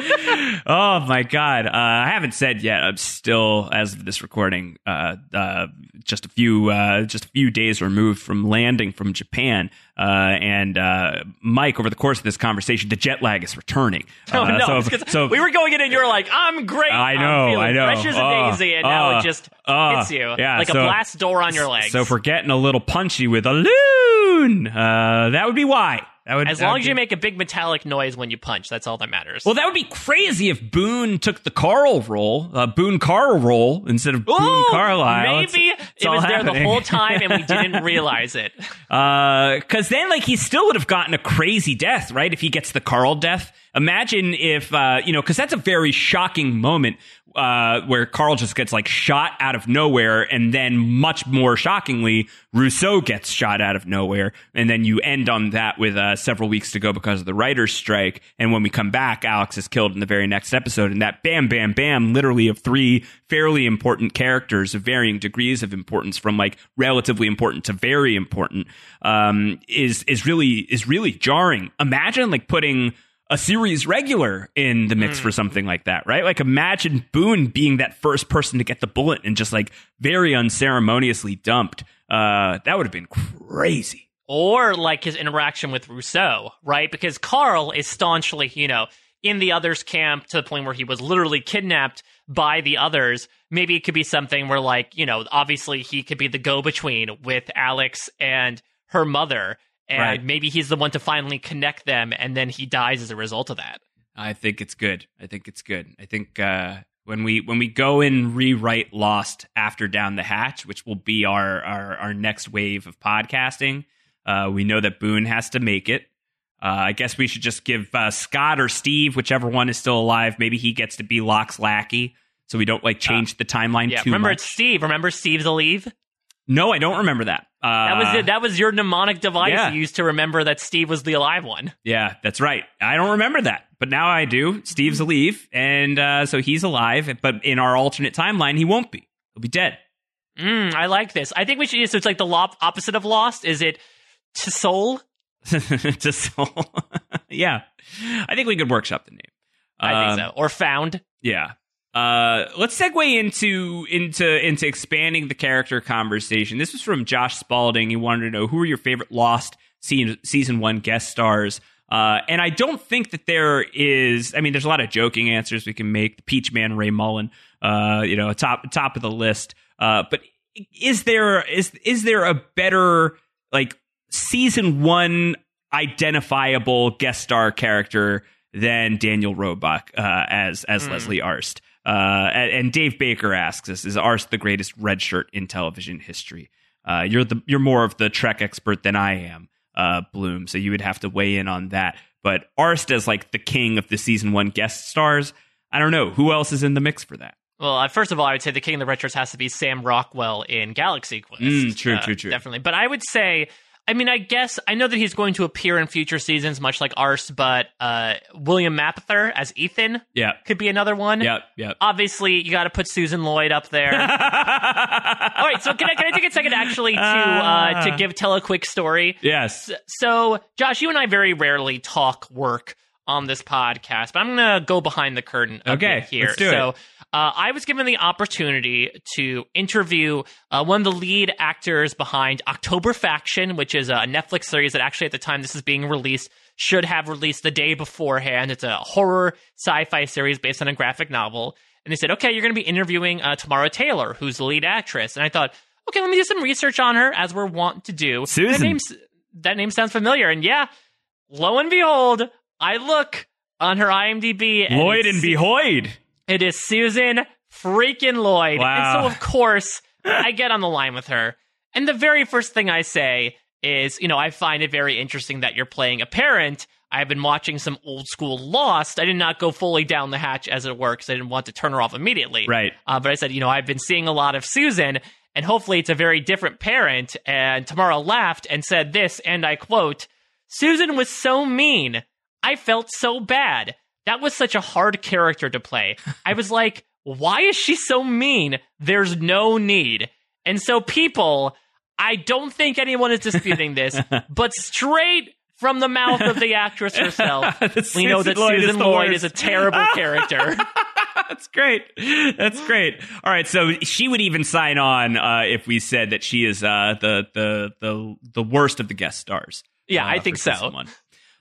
Oh my god! Uh, I haven't said yet. I'm still, as of this recording, uh, uh, just a few, uh, just a few days removed from landing from Japan. Uh, and uh, Mike, over the course of this conversation, the jet lag is returning. Oh, no, so, so we were going in and you're like, I'm great. I know, I know. Fresh as a daisy, and now it just hits you yeah, like a blast door on your legs. So if we're getting a little punchy with a loon, uh, that would be why. Would, as long as you be- make a big metallic noise when you punch, that's all that matters. Well, that would be crazy if Boone took the Carl role, uh, Boone Carl role instead of Boone Ooh, Carlisle. Maybe it's it all was there the whole time and we didn't realize it. because then like he still would have gotten a crazy death right if he gets the carl death imagine if uh, you know because that's a very shocking moment uh, where carl just gets like shot out of nowhere and then much more shockingly rousseau gets shot out of nowhere and then you end on that with uh, several weeks to go because of the writers strike and when we come back alex is killed in the very next episode and that bam bam bam literally of three fairly important characters of varying degrees of importance from like relatively important to very important um, is is really is really jarring. Imagine like putting a series regular in the mix for something like that, right? Like imagine Boone being that first person to get the bullet and just like very unceremoniously dumped. Uh, that would have been crazy. Or like his interaction with Rousseau, right? Because Carl is staunchly, you know, in the others' camp to the point where he was literally kidnapped by the others. Maybe it could be something where, like, you know, obviously he could be the go between with Alex and her mother. And Right. maybe he's the one to finally connect them, and then he dies as a result of that. I think it's good. I think it's good. I think uh, when we when we go and rewrite Lost after Down the Hatch, which will be our our, our next wave of podcasting, uh, we know that Boone has to make it. Uh, I guess we should just give uh, Scott or Steve, whichever one is still alive, maybe he gets to be Locke's lackey, so we don't like change the timeline Uh, Yeah, too remember much. it's Steve. Remember Steve's Alive? No, I don't remember that. Uh, That was it. That was your mnemonic device yeah. you used to remember that Steve was the alive one. Yeah, that's right. I don't remember that, but now I do. Steve's alive, and uh, so he's alive. But in our alternate timeline, he won't be. He'll be dead. Mm, I like this. I think we should. So it's like the lo- opposite of Lost. Is it to soul? to soul. yeah, I think we could workshop the name. I Um, think so. Or found. Yeah. Uh, let's segue into into into expanding the character conversation. This was from Josh Spalding. He wanted to know who are your favorite Lost season season one guest stars. Uh, and I don't think that there is. I mean, there's a lot of joking answers we can make. The Peach Man, Ray Mullen, uh, you know, top top of the list. Uh, but is there is is there a better like season one identifiable guest star character than Daniel Roebuck uh, as as Leslie Arzt. Uh, and, Dave Baker asks us: Is Arzt the greatest red shirt in television history? Uh, you're the you're more of the Trek expert than I am, uh, Bloom. So you would have to weigh in on that. But Arzt as like the king of the season one guest stars. I don't know who else is in the mix for that. Well, uh, first of all, I would say the king of the retros has to be Sam Rockwell in Galaxy Quest. Mm, true, Uh, true, true. Definitely. But I would say, I mean, I guess I know that he's going to appear in future seasons, much like Arse, but uh, William Mapother as Ethan Yeah, could be another one. Yeah, yeah. Obviously, you got to put Susan Lloyd up there. All right, so can I, can I take a second actually to uh, to give tell a quick story? yes. So, Josh, you and I very rarely talk work on this podcast, but I'm going to go behind the curtain Okay, here. let's do so, it. Uh, I was given the opportunity to interview uh, one of the lead actors behind October Faction, which is a Netflix series that actually, at the time this is being released, should have released the day beforehand. It's a horror sci-fi series based on a graphic novel. And they said, okay, you're going to be interviewing uh, Tamara Taylor, who's the lead actress. And I thought, okay, let me do some research on her, as we're wont to do. Susan. That, name's, that name sounds familiar. And yeah, lo and behold, I look on her IMDb. And Lloyd and Behoyd. it is Susan freaking Lloyd. Wow. And so, of course, I get on the line with her. And the very first thing I say is, you know, I find it very interesting that you're playing a parent. I've been watching some old school Lost. I did not go fully down the hatch, as it were, because I didn't want to turn her off immediately. Right. Uh, but I said, you know, I've been seeing a lot of Susan, and hopefully it's a very different parent. And Tamara laughed and said this, and I quote, Susan was so mean. I felt so bad. That was such a hard character to play. I was like, why is she so mean? There's no need. And so, people, I don't think anyone is disputing this, but straight from the mouth of the actress herself. We know that Lloyd Susan the Lloyd is a terrible character. That's great. That's great. All right, so she would even sign on uh, if we said that she is uh, the the the the worst of the guest stars. Yeah, uh, I think so. season one.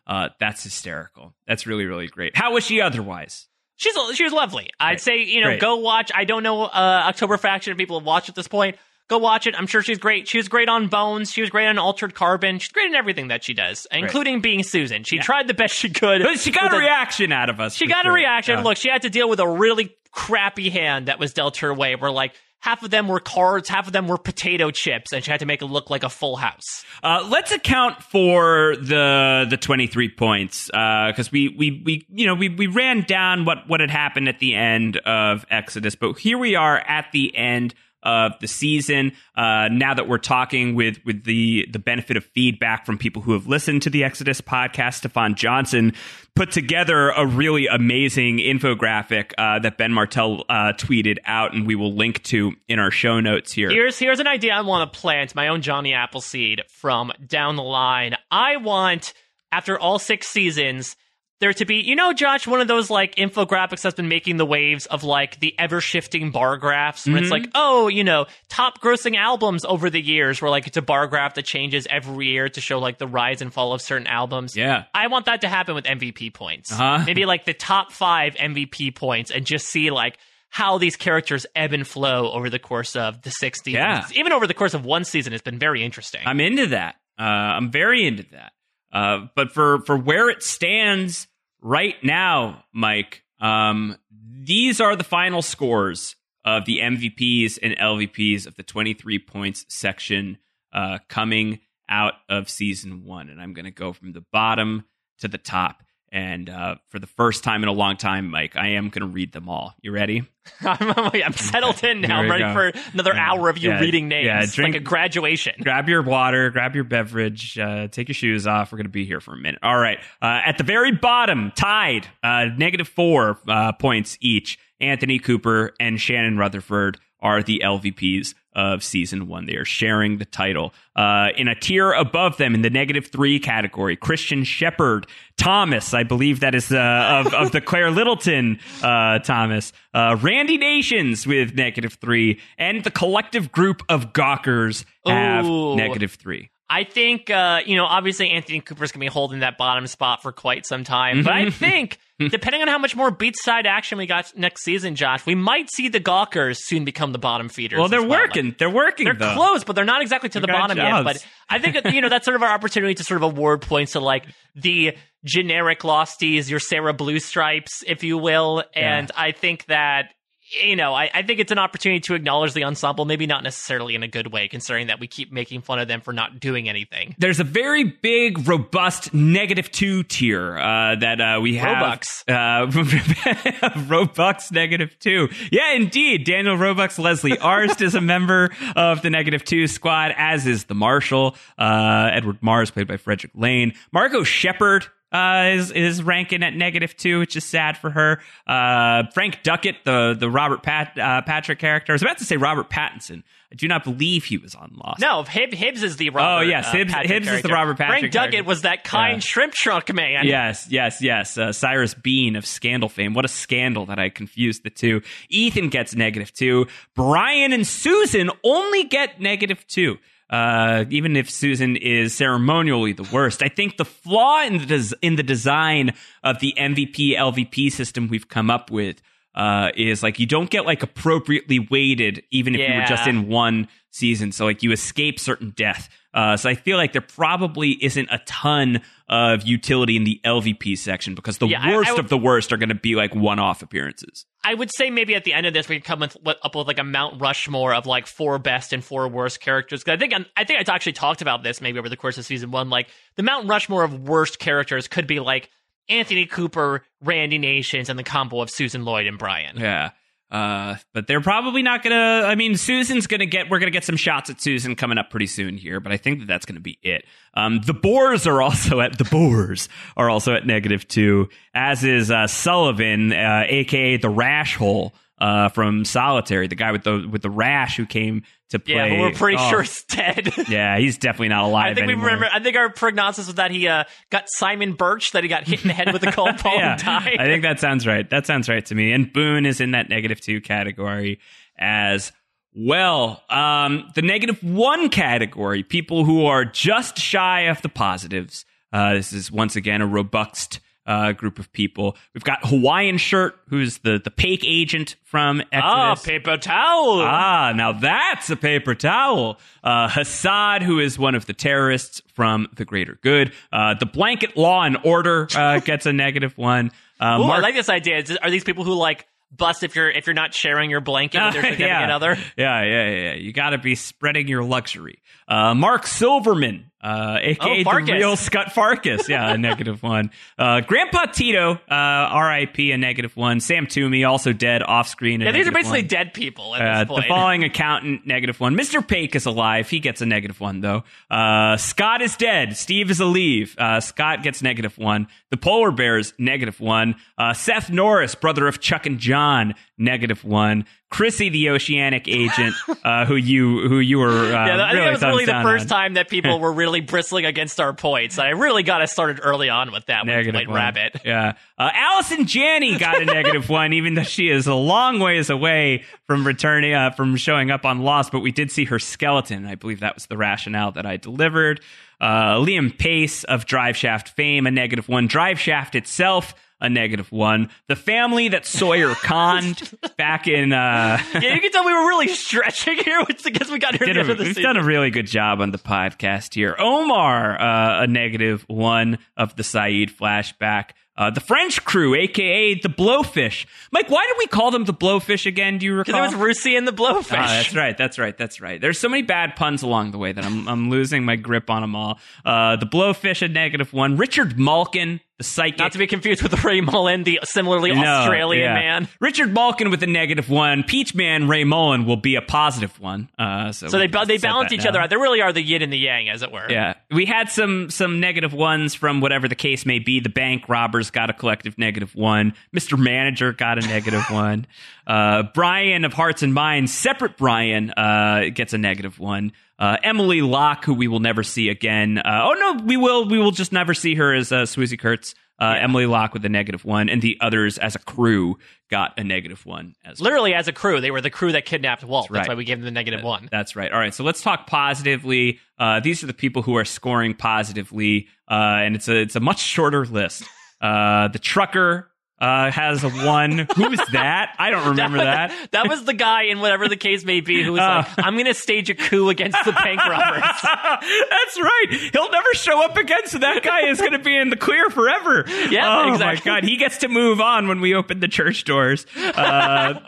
Uh, that's hysterical. That's really really great. How was she otherwise? She's she was lovely. I'd say you know Great. go watch. I don't know uh, October Faction people have watched at this point. Go watch it. I'm sure she's great. She was great on Bones. She was great on Altered Carbon. She's great in everything that she does, including being Susan. She tried the best she could. But she got a a- reaction out of us. She got a reaction. Yeah. Look, she had to deal with a really crappy hand that was dealt her way. We're like half of them were cards, half of them were potato chips, and she had to make it look like a full house. Uh, let's account for the the 23 points because we, we we you know we, we ran down what what had happened at the end of Exodus, but here we are at the end of the season. Uh, now that we're talking with with the the benefit of feedback from people who have listened to the Exodus podcast, Stefan Johnson put together a really amazing infographic uh, that Ben Martell uh, tweeted out, and we will link to in our show notes here. Here's here's an idea I want to plant my own Johnny Appleseed from down the line. I want after all six seasons there to be you know Josh one of those like infographics that's been making the waves of like the ever shifting bar graphs where it's like oh you know top grossing albums over the years where like it's a bar graph that changes every year to show like the rise and fall of certain albums. Yeah. I want that to happen with MVP points. Uh-huh. Maybe like the top five MVP points and just see like how these characters ebb and flow over the course of the six seasons. Yeah. Even over the course of one season, it's been very interesting. I'm into that. Uh, I'm very into that. Uh, but for for where it stands right now, Mike, um, these are the final scores of the MVPs and LVPs of the 23 points section uh, coming out of season one, and I'm going to go from the bottom to the top. And uh, for the first time in a long time, Mike, I am going to read them all. You ready? I'm, I'm settled in now. I'm ready go. for another Yeah. hour of you Yeah. reading names. Yeah, It's drink- like a graduation. grab your water, grab your beverage, uh, take your shoes off. We're going to be here for a minute. All right. Uh, at the very bottom, tied, uh, negative four uh, points each. Anthony Cooper and Shannon Rutherford are the LVPs of season one. They are sharing the title. Uh, in a tier above them, in the negative three category, Christian Shepard, Thomas, I believe that is uh, of, of the Claire Littleton uh, Thomas, uh, Randy Nations with negative three, and the collective group of Gawkers have Ooh. negative three. I think, uh, you know, obviously Anthony Cooper's going to be holding that bottom spot for quite some time. But I think, depending on how much more beachside action we got next season, Josh, we might see the Gawkers soon become the bottom feeders. Well, they're Like, working. they're working. They're though. close, but they're not exactly to the bottom yet. But I think you know that's sort of our opportunity to sort of award points to like the generic losties, your Sarah Blue Stripes, if you will. And I think that you know I, I think it's an opportunity to acknowledge the ensemble, maybe not necessarily in a good way, considering that we keep making fun of them for not doing anything. There's a very big, robust negative two tier uh, that uh, we have. Robux. Uh, Robux negative two. Yeah, indeed. Daniel Robux, Leslie Arzt is a member of the negative two squad, as is the Marshal. Uh, Edward Mars, played by Fredric Lane. Margo Shepard. Uh, is is ranking at negative two, which is sad for her. Uh, Frank Duckett, the the Robert Pat, uh, Patrick character. I was about to say Robert Pattinson. I do not believe he was on Lost. No, Hib, Hibbs is the Robert. Oh, yes, uh, Hibbs- Hibbs is the. Robert Patrick Frank Duckett character. was that kind shrimp trunk man. Yes, yes, yes. Uh, Cyrus Beene of Scandal fame. What a scandal that I confused the two. Ethan gets negative two. Brian and Susan only get negative two. Uh, even if Susan is ceremonially the worst, I think the flaw in the des- in the design of the MVP LVP system we've come up with uh, is like you don't get like appropriately weighted, even if you were just in one season. So like you escape certain death. Uh, so I feel like there probably isn't a ton of utility in the LVP section because the Yeah, I- I worst would- of the worst are going to be like one-off appearances. I would say maybe at the end of this we could come with, up with like a Mount Rushmore of like four best and four worst characters. 'Cause I think um, I think I actually talked about this maybe over the course of season one. Like the Mount Rushmore of worst characters could be like Anthony Cooper, Randy Nations, and the combo of Susan Lloyd and Brian. Yeah. Uh, but they're probably not gonna. I mean, Susan's gonna get. We're gonna get some shots at Susan coming up pretty soon here, but I think that that's gonna be it. Um, the Boars are also at the Boars are also at negative two, as is uh, Sullivan, uh, aka the Rash Hole. Uh, from Solitary, the guy with the with the rash who came to play. Yeah, but we're pretty oh, sure it's dead. Yeah, he's definitely not alive I think anymore. we remember. I think our prognosis was that he uh, got Simon Birch, that he got hit in the head with a cold ball yeah, and died. I think that sounds right. That sounds right to me. And Boone is in that negative two category as well. Um, the negative one category, people who are just shy of the positives. Uh, this is once again a robust uh, group of people. We've got Hawaiian Shirt, who's the the Paik agent from Ah, paper towel. Ah, now that's a paper towel. Uh, Hassad, who is one of the terrorists from The Greater Good. Uh, the Blanket Law and Order uh, gets a negative one. Uh, Ooh, I like this idea. Are these people who like bust if you're if you're not sharing your blanket with your significant yeah. other? Yeah, yeah, yeah, yeah. You got to be spreading your luxury. Uh, Mark Silverman, uh, aka Oh, the real Scott Farkas. Yeah, a negative one. Uh, Grandpa Tito, uh, R.I.P. a negative one. Sam Toomey, also dead off screen. Yeah, these are basically one. dead people at Uh, the following accountant, negative one. Mr. Paik is alive. He gets a negative one, though. Uh, Scott is dead. Steve is alive. Uh, Scott gets negative one. The Polar Bears, negative one. Uh, Seth Norris, brother of Chuck and John, negative one. Chrissy, the oceanic agent, uh, who you who you were uh, yeah, I think that was really the first on. time that people were really bristling against our points. And I really got us started early on with that with White one. Rabbit. Yeah. Uh, Allison Janney got a negative one, even though she is a long ways away from returning, uh, from showing up on Lost. But we did see her skeleton. I believe that was the rationale that I delivered. Uh, Liam Pace of Drive Shaft fame, a negative one. Drive Shaft itself, a negative one. The family that Sawyer conned back in. Uh, Yeah, you can tell we were really stretching here, which I guess we got here at the a, end of the we've season. done a really good job on the podcast here. Omar, uh, a negative one of the Sayid flashback. Uh, the French crew, aka the Blowfish. Mike, why did we call them the Blowfish again? Do you recall? Because it was Rusey and the Blowfish. Ah, that's right. That's right. That's right. There's so many bad puns along the way that I'm I'm losing my grip on them all. Uh, the Blowfish, a negative one. Richard Malkin, the psychic. Not to be confused with Ray Mullen, the similarly No, Australian yeah. man. Richard Malkin with a negative one. Peach Man Ray Mullen will be a positive one. Uh, so So they they balance each now. other out. They really are the yin and the yang, as it were. Yeah, we had some some negative ones from whatever the case may be. The bank robbers got a collective negative one. Mister Manager got a negative one. Uh, Brian of Hearts and Minds, separate Brian, uh, gets a negative one. Uh, Emily Locke, who we will never see again. Uh, oh no, we will. We will just never see her as uh, Kurtz. Uh, Emily Locke with a negative one, and the others as a crew got a negative one as well. Literally, as a crew, they were the crew that kidnapped Walt. That's, right. why we gave them the negative one. That's right. All right. So let's talk positively. Uh, these are the people who are scoring positively, uh, and it's a it's a much shorter list. Uh, the trucker uh, has a one. Who's that? I don't remember that. that was the guy in whatever the case may be who was Oh. like, "I'm going to stage a coup against the bank robbers." That's right. He'll never show up again, so that guy is going to be in the clear forever. Yeah, Oh exactly. my God, he gets to move on when we open the church doors. Uh,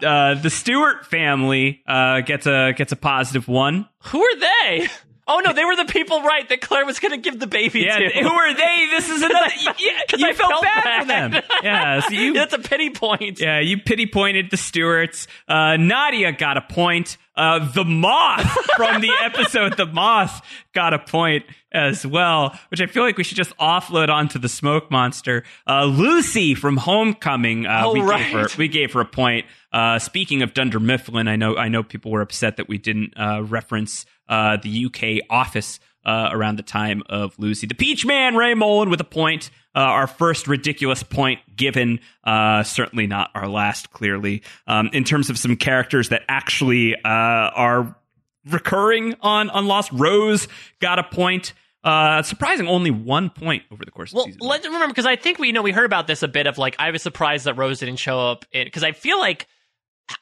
uh, the Stewart family uh, gets a gets a positive one. Who are they? Oh no, they were the people, right? That Claire was going to give the baby Yeah, to. who are they? This is another. Yeah, 'Cause you I felt, felt bad, bad. for them. Yeah, so you. That's a pity point. yeah, you pity pointed the Stewarts. Uh, Nadia got a point. Uh, the Moth from the episode The Moth got a point as well, which I feel like we should just offload onto the Smoke Monster. Uh, Lucy from Homecoming, uh, Oh, we, right. gave her, we gave her a point. Uh, speaking of Dunder Mifflin, I know I know people were upset that we didn't uh, reference uh, the UK office uh, around the time of Lucy. The Peach Man, Ray Mullen with a point. Uh, our first ridiculous point given, uh, certainly not our last, clearly. Um, in terms of some characters that actually uh, are recurring on, on Lost, Rose got a point. Uh, surprising, only one point over the course of Well, the season. let's remember because I think we you know we heard about this a bit of like I was surprised that Rose didn't show up because I feel like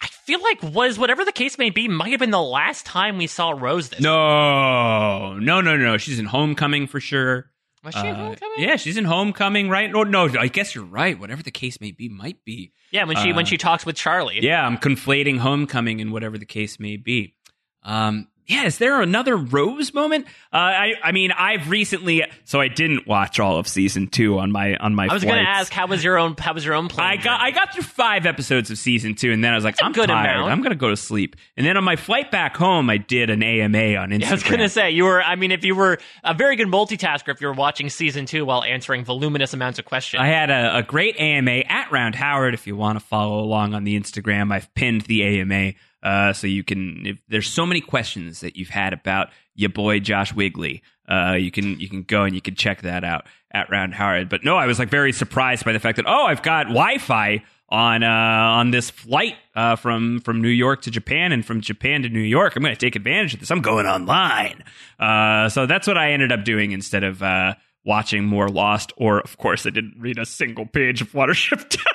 I feel like was whatever the case may be might have been the last time we saw Rose this. no, no, no, no. She's in Homecoming for sure. was she in Uh, Homecoming? Yeah, she's in Homecoming, right? No, no, I guess you're right. Whatever the case may be, might be. yeah. When she uh, when she talks with Charlie. Yeah, I'm conflating Homecoming and whatever the case may be. Um, yeah, is there another Rose moment? Uh, I, I mean, I've recently, so I didn't watch all of season two on my on my. I was going to ask, how was your own? How was your own plane? I got I got through five episodes of season two, and then I was like, That's I'm good tired. amount. I'm going to go to sleep. And then on my flight back home, I did an AMA on Instagram. I was gonna say you were. I mean, if you were a very good multitasker, if you were watching season two while answering voluminous amounts of questions, I had a, a great AMA at Round Howard. If you want to follow along on the Instagram, I've pinned the AMA. Uh, so you can, if there's so many questions that you've had about your boy Josh Wigler, uh, you can you can go and you can check that out at Round Howard. But no, I was like very surprised by the fact that oh, I've got Wi-Fi on uh, on this flight uh, from from New York to Japan and from Japan to New York. I'm going to take advantage of this. I'm going online. Uh, so that's what I ended up doing instead of uh, watching more Lost. Or of course, I didn't read a single page of Watership Down.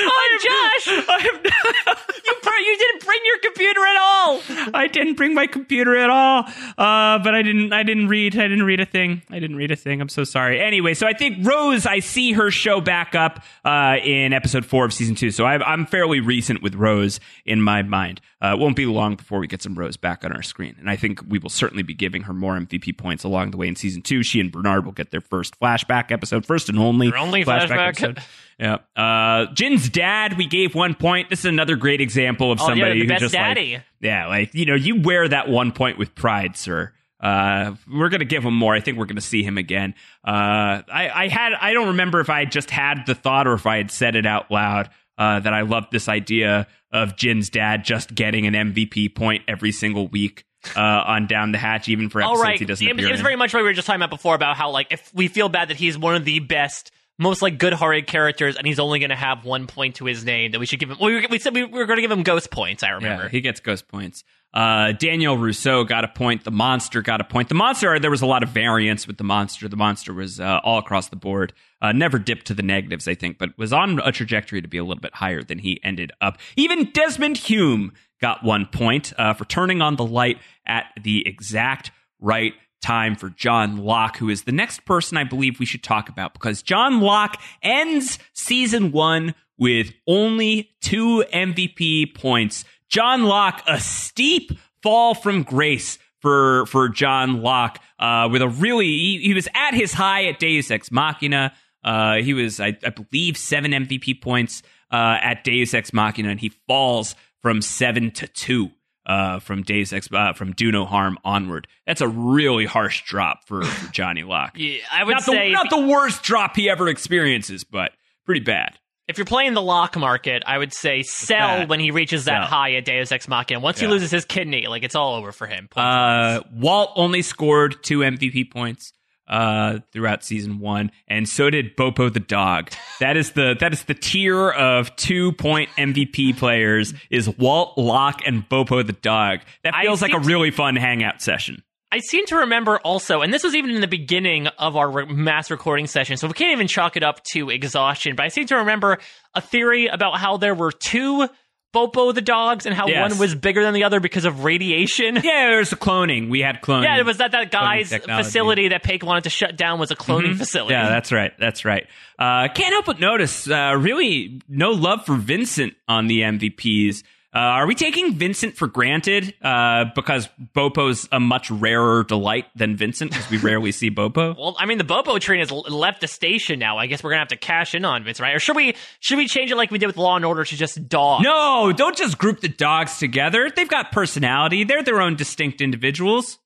Oh, Josh! you br- you didn't bring your computer at all. I didn't bring my computer at all. Uh, but I didn't. I didn't read. I didn't read a thing. I didn't read a thing. I'm so sorry. Anyway, so I think Rose. I see her show back up uh, in episode four of season two. So I, I'm fairly recent with Rose in my mind. Uh, it won't be long before we get some Rose back on our screen, and I think we will certainly be giving her more MVP points along the way in season two. She and Bernard will get their first flashback episode, first and only, Their only flashback. episode. Yeah. Uh, Jin's dad, we gave one point. This is another great example of Oh, yeah, somebody the who best just like, daddy. yeah, like you know, you wear that one point with pride, sir. Uh, we're gonna give him more. I think we're gonna see him again. Uh, I, I had, I don't remember if I just had the thought or if I had said it out loud. Uh, that I loved this idea of Jin's dad just getting an MVP point every single week uh, on Down the Hatch, even for All episodes right, he doesn't it, appear it was in. very much what we were just talking about before about how like if we feel bad that he's one of the best. Most like good-hearted characters, and he's only going to have one point to his name. That we should give him. We, we said we were going to give him ghost points. I remember. Yeah, he gets ghost points. Uh, Daniel Rousseau got a point. The monster got a point. The monster, there was a lot of variance with the monster. The monster was uh, all across the board. Uh, never dipped to the negatives, I think, but was on a trajectory to be a little bit higher than he ended up. Even Desmond Hume got one point uh, for turning on the light at the exact right time for John Locke, who is the next person I believe we should talk about because John Locke ends season one with only two MVP points. John Locke, a steep fall from grace for for John Locke, uh, with a really he, he was at his high at Deus Ex Machina. Uh, he was, I, I believe, seven MVP points uh, at Deus Ex Machina, and he falls from seven to two uh, from Deus Ex uh, from Do No Harm onward. That's a really harsh drop for, for Johnny Locke. Yeah, I would not say the, not the worst drop he ever experiences, but pretty bad. if you're playing the lock market, I would say sell when he reaches that Sell. high at Deus Ex Machina. Once Yeah. he loses his kidney, like it's all over for him. Uh, Walt only scored two MVP points uh, throughout season one, and so did Bopo the dog. That is the that is the tier of two point MVP players is Walt Locke and Bopo the dog. That I feels like a really fun hangout session. I seem to remember also, and this was even in the beginning of our re- mass recording session, so we can't even chalk it up to exhaustion, but I seem to remember a theory about how there were two Bopo the dogs and how Yes. one was bigger than the other because of radiation. Yeah, there's the cloning. We had cloning. Yeah, it was that that guy's technology. facility that Paik wanted to shut down was a cloning facility. Yeah, that's right. That's right. Uh, can't help but notice, uh, really, no love for Vincent on the MVPs. Uh, are we taking Vincent for granted uh, because Bopo's a much rarer delight than Vincent because we rarely see Bopo? Well, I mean, the Bobo train has l- left the station now. I guess we're gonna have to cash in on Vince, right? Or should we should we change it like we did with Law and Order to just dog? No, don't just group the dogs together. They've got personality. They're their own distinct individuals.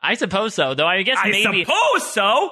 I suppose so. Though I guess maybe. I maybe suppose so.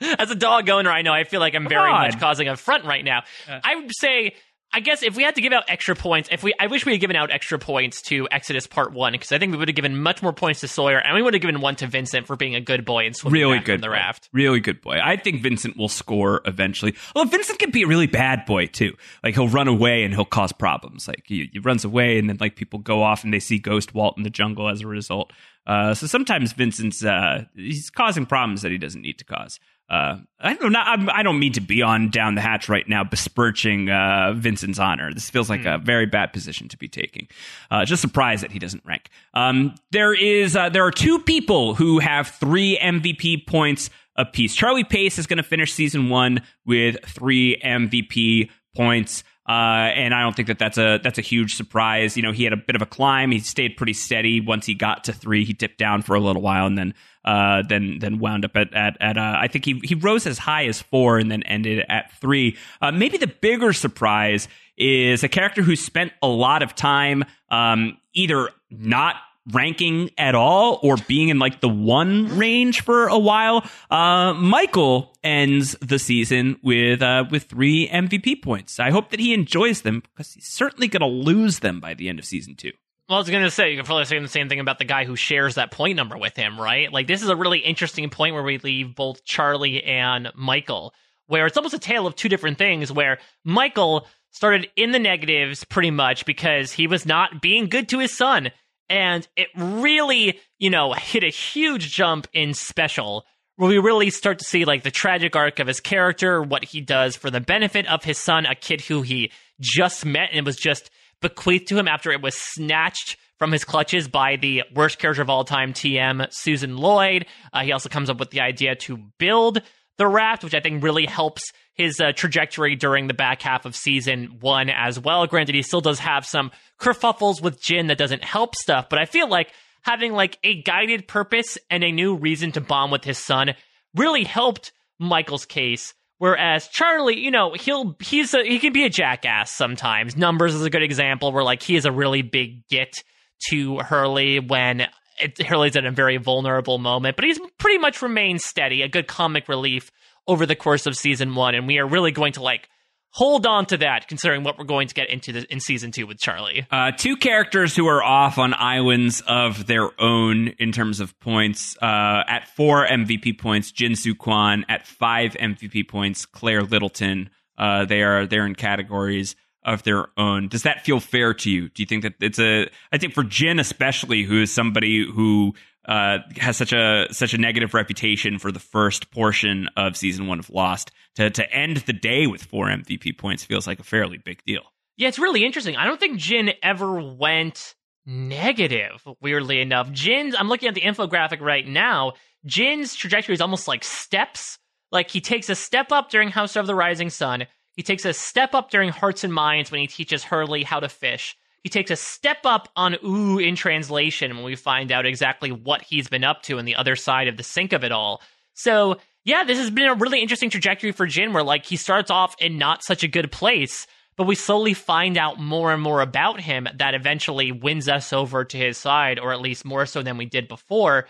as a dog owner, I know I feel like I'm very on. much causing a front right now. I would say. I guess if we had to give out extra points, if we, I wish we had given out extra points to Exodus Part One because I think we would have given much more points to Sawyer, and we would have given one to Vincent for being a good boy and swimming really back good the boy. raft. Really good boy. I think Vincent will score eventually. Well, Vincent can be a really bad boy too. Like he'll run away and he'll cause problems. Like he, he runs away and then like people go off and they see Ghost Walt in the jungle as a result. Uh, so sometimes Vincent's uh, he's causing problems that he doesn't need to cause. Uh, I don't know. I'm, I don't mean to be on down the hatch right now, besmirching uh, Vincent's honor. This feels like a very bad position to be taking. Uh, just surprised that he doesn't rank. Um, there is uh, there are two people who have three MVP points apiece. Charlie Pace is going to finish season one with three MVP points. Uh, and I don't think that that's a that's a huge surprise. You know, he had a bit of a climb. He stayed pretty steady. Once he got to three, he dipped down for a little while, and then uh, then then wound up at at, at uh, I think he he rose as high as four, and then ended at three. Uh, maybe the bigger surprise is a character who spent a lot of time um, either not ranking at all or being in like the one range for a while. Uh, Michael ends the season with uh, with three MVP points. I hope that he enjoys them because he's certainly going to lose them by the end of season two. Well, I was going to say, you can probably say the same thing about the guy who shares that point number with him, right? Like, this is a really interesting point where we leave both Charlie and Michael, where it's almost a tale of two different things, where Michael started in the negatives pretty much because he was not being good to his son and it really, you know, hit a huge jump in special where we really start to see like the tragic arc of his character, what he does for the benefit of his son, a kid who he just met and was just bequeathed to him after it was snatched from his clutches by the worst character of all time, TM, Susan Lloyd. Uh, he also comes up with the idea to build the raft, which I think really helps his uh, trajectory during the back half of season one as well. Granted, he still does have some kerfuffles with Jin that doesn't help stuff, but I feel like having like a guided purpose and a new reason to bond with his son really helped Michael's case. Whereas Charlie, you know, he'll he's a, he can be a jackass sometimes. Numbers is a good example where like he is a really big git to Hurley when it, Hurley's at a very vulnerable moment, but he's pretty much remained steady, a good comic relief over the course of season one, and we are really going to like hold on to that, considering what we're going to get into the, in season two with Charlie. Uh, two characters who are off on islands of their own in terms of points. Uh, at four MVP points, Jin Soo Kwon. At five MVP points, Claire Littleton. Uh, they are they're in categories of their own. Does that feel fair to you? Do you think that it's a? I think for Jin especially, who is somebody who uh, has such a such a negative reputation for the first portion of season one of Lost. To to end the day with four MVP points feels like a fairly big deal. Yeah, it's really interesting. I don't think Jin ever went negative. Weirdly enough, Jin's. I'm looking at the infographic right now. Jin's trajectory is almost like steps. Like he takes a step up during House of the Rising Sun. He takes a step up during Hearts and Minds when he teaches Hurley how to fish he takes a step up on Ooh in translation when we find out exactly what he's been up to on the other side of the sink of it all. So, yeah, this has been a really interesting trajectory for Jin where, like, he starts off in not such a good place, but we slowly find out more and more about him that eventually wins us over to his side, or at least more so than we did before.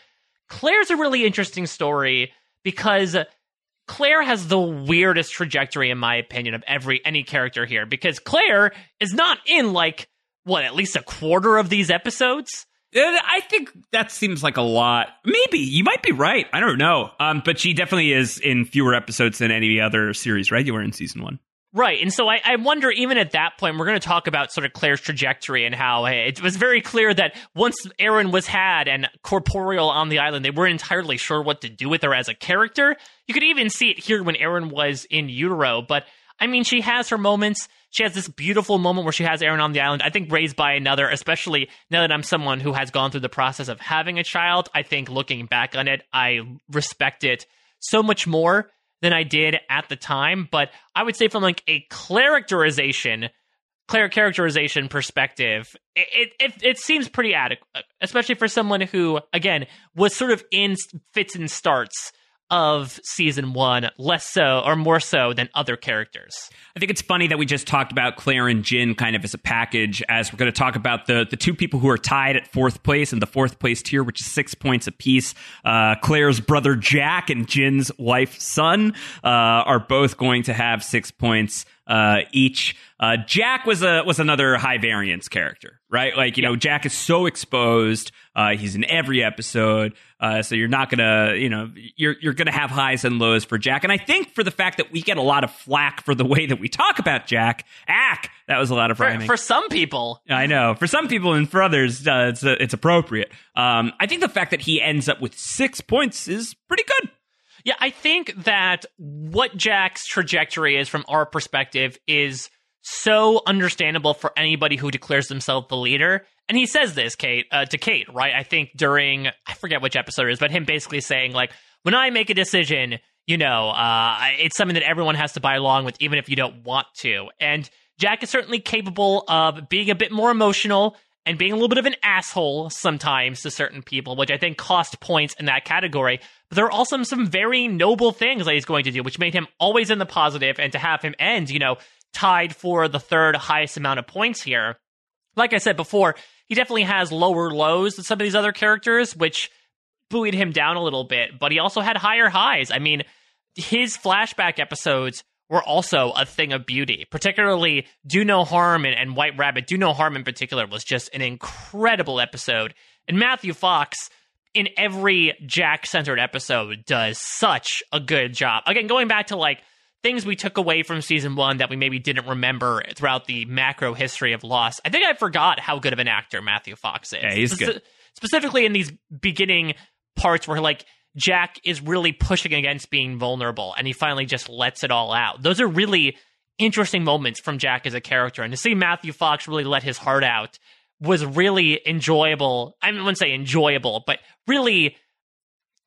Claire's a really interesting story because Claire has the weirdest trajectory, in my opinion, of every any character here because Claire is not in like what at least a quarter of these episodes. Uh, I think that seems like a lot. Maybe you might be right. I don't know. Um, but she definitely is in fewer episodes than any other series regular in season one. Right. And so I, I, wonder, even at that point, we're going to talk about sort of Claire's trajectory and how hey, it was very clear that once Aaron was had and corporeal on the island, they weren't entirely sure what to do with her as a character. You could even see it here when Aaron was in utero. But I mean, she has her moments. She has this beautiful moment where she has Aaron on the island. I think raised by another, especially now that I'm someone who has gone through the process of having a child. I think looking back on it, I respect it so much more than I did at the time. But I would say from like a characterization, clear characterization perspective, it, it it seems pretty adequate, especially for someone who, again, was sort of in fits and starts of season one, less so or more so than other characters. I think it's funny that we just talked about Claire and Jin kind of as a package, as we're going to talk about the the two people who are tied at fourth place in the fourth place tier, which is six points apiece. Uh, Claire's brother Jack and Jin's wife Sun, uh, are both going to have six points uh, each. Uh, Jack was a was another high variance character, right? Like you know, Jack is so exposed. Uh, he's in every episode, uh, so you're not gonna, you know, you're you're gonna have highs and lows for Jack. And I think for the fact that we get a lot of flack for the way that we talk about Jack, ack, that was a lot of rhyming. For, for some people, I know. For some people and for others, uh, it's it's appropriate. Um, I think the fact that he ends up with six points is pretty good. Yeah, I think that what Jack's trajectory is from our perspective is so understandable for anybody who declares themselves the leader. And he says this, Kate, uh, to Kate, right? I think during I forget which episode it is, but him basically saying like, when I make a decision, you know, uh, it's something that everyone has to buy along with, even if you don't want to. And Jack is certainly capable of being a bit more emotional and being a little bit of an asshole sometimes to certain people, which I think cost points in that category. But there are also some very noble things that he's going to do, which made him always in the positive, and to have him end, you know, tied for the third highest amount of points here. Like I said before, he definitely has lower lows than some of these other characters, which buoyed him down a little bit, but he also had higher highs. I mean, his flashback episodes were also a thing of beauty, particularly Do No Harm and, and White Rabbit. Do No Harm in particular was just an incredible episode. And Matthew Fox, in every Jack centered episode, does such a good job. Again, going back to like things we took away from season one that we maybe didn't remember throughout the macro history of Lost. I think I forgot how good of an actor Matthew Fox is. Yeah, he's good. Specifically in these beginning parts where like Jack is really pushing against being vulnerable and he finally just lets it all out. Those are really interesting moments from Jack as a character. And to see Matthew Fox really let his heart out was really enjoyable. I wouldn't say enjoyable, but really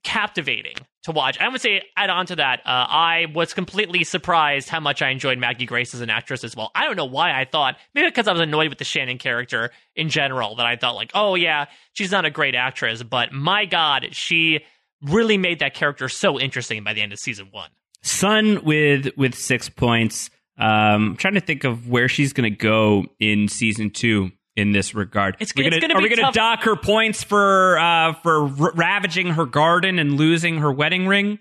captivating to watch. I would say add on to that, uh, I was completely surprised how much I enjoyed Maggie Grace as an actress as well. I don't know why I thought, maybe because I was annoyed with the Shannon character in general, that I thought like, oh yeah, she's not a great actress, but my God, she really made that character so interesting by the end of season one. Sun with with six points. Um, I'm trying to think of where she's going to go in season two in this regard. It's, We're it's gonna, gonna are we going to dock her points for uh, for r- ravaging her garden and losing her wedding ring?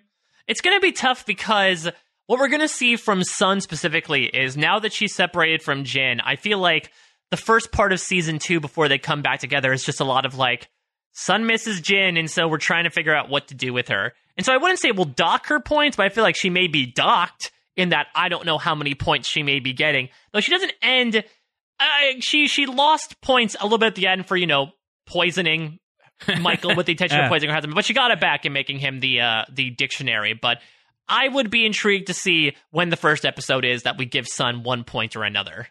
It's going to be tough because what we're going to see from Sun specifically is now that she's separated from Jin, I feel like the first part of season two before they come back together is just a lot of like, Sun misses Jin, and so we're trying to figure out what to do with her. And so I wouldn't say we'll dock her points, but I feel like she may be docked in that I don't know how many points she may be getting. Though she doesn't end. Uh, she she lost points a little bit at the end for you know poisoning Michael with the intention of poisoning her husband, but she got it back in making him the uh, the dictionary. But I would be intrigued to see when the first episode is that we give Sun one point or another.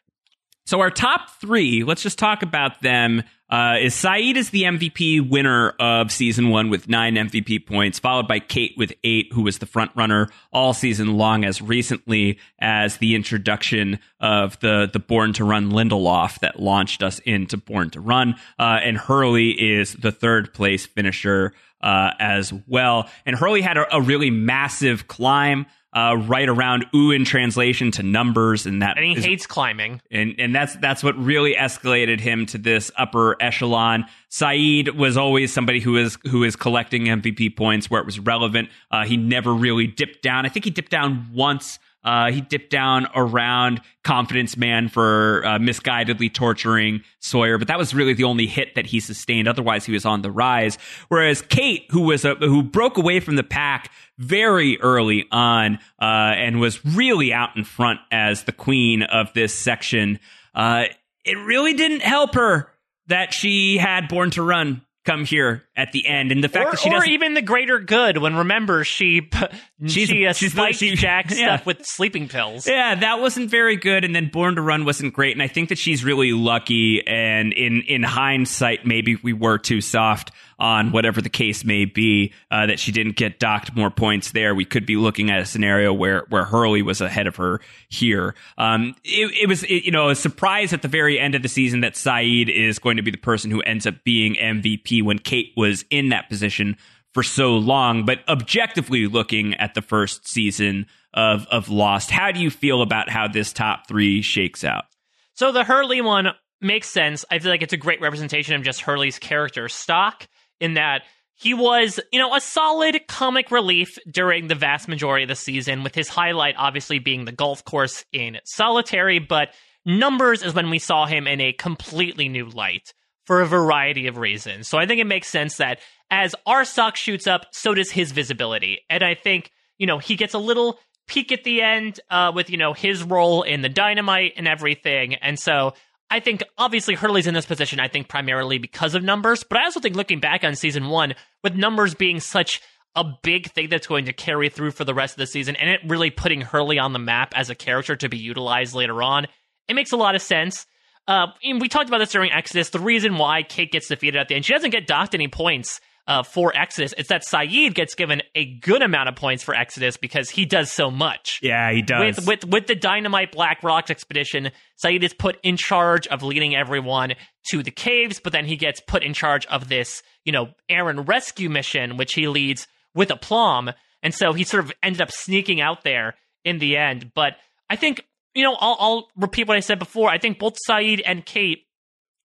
So our top three, let's just talk about them. Uh, is Sayid is the MVP winner of season one with nine MVP points, followed by Kate with eight, who was the front runner all season long, as recently as the introduction of the the Born to Run Lindelof that launched us into Born to Run. Uh, and Hurley is the third place finisher uh, as well. And Hurley had a, a really massive climb. Uh, right around ooh in translation to numbers, and that And he is- hates climbing. and and that's that's what really escalated him to this upper echelon. Sayid was always somebody who is who is collecting MVP points where it was relevant. Uh, he never really dipped down. I think he dipped down once. Uh, he dipped down around Confidence Man for uh, misguidedly torturing Sawyer, but that was really the only hit that he sustained. Otherwise, he was on the rise. Whereas Kate, who was a who broke away from the pack very early on uh, and was really out in front as the queen of this section, uh, it really didn't help her that she had Born to Run come here at the end, and the fact or, that she or doesn't. even the greater good when remember she She's- she uh, she's spiked she- Jack yeah. stuff with sleeping pills. Yeah, that wasn't very good, and then Born to Run wasn't great. And I think that she's really lucky. And in in hindsight, maybe we were too soft on whatever the case may be uh, that she didn't get docked more points there. We could be looking at a scenario where where Hurley was ahead of her here. Um, it, it was it, you know a surprise at the very end of the season that Sayid is going to be the person who ends up being MVP when Kate was in that position for so long. But objectively looking at the first season of of Lost, how do you feel about how this top three shakes out? So the Hurley one makes sense. I feel like it's a great representation of just Hurley's character stock in that he was, you know, a solid comic relief during the vast majority of the season, with his highlight obviously being the golf course in solitary, but numbers is when we saw him in a completely new light for a variety of reasons. So I think it makes sense that as our stock shoots up, so does his visibility. And I think, you know, he gets a little peak at the end uh, with, you know, his role in the dynamite and everything. And so I think obviously Hurley's in this position, I think primarily because of numbers, but I also think looking back on season one, with numbers being such a big thing that's going to carry through for the rest of the season and it really putting Hurley on the map as a character to be utilized later on, it makes a lot of sense. Uh, and we talked about this during Exodus. The reason why Kate gets defeated at the end, she doesn't get docked any points uh, for Exodus. It's that Sayid gets given a good amount of points for Exodus because he does so much. Yeah, he does. With with with the Dynamite Black Rocks expedition, Sayid is put in charge of leading everyone to the caves, but then he gets put in charge of this, you know, Aaron rescue mission, which he leads with aplomb. And so he sort of ended up sneaking out there in the end. But I think, you know, I'll, I'll repeat what I said before. I think both Sayid and Kate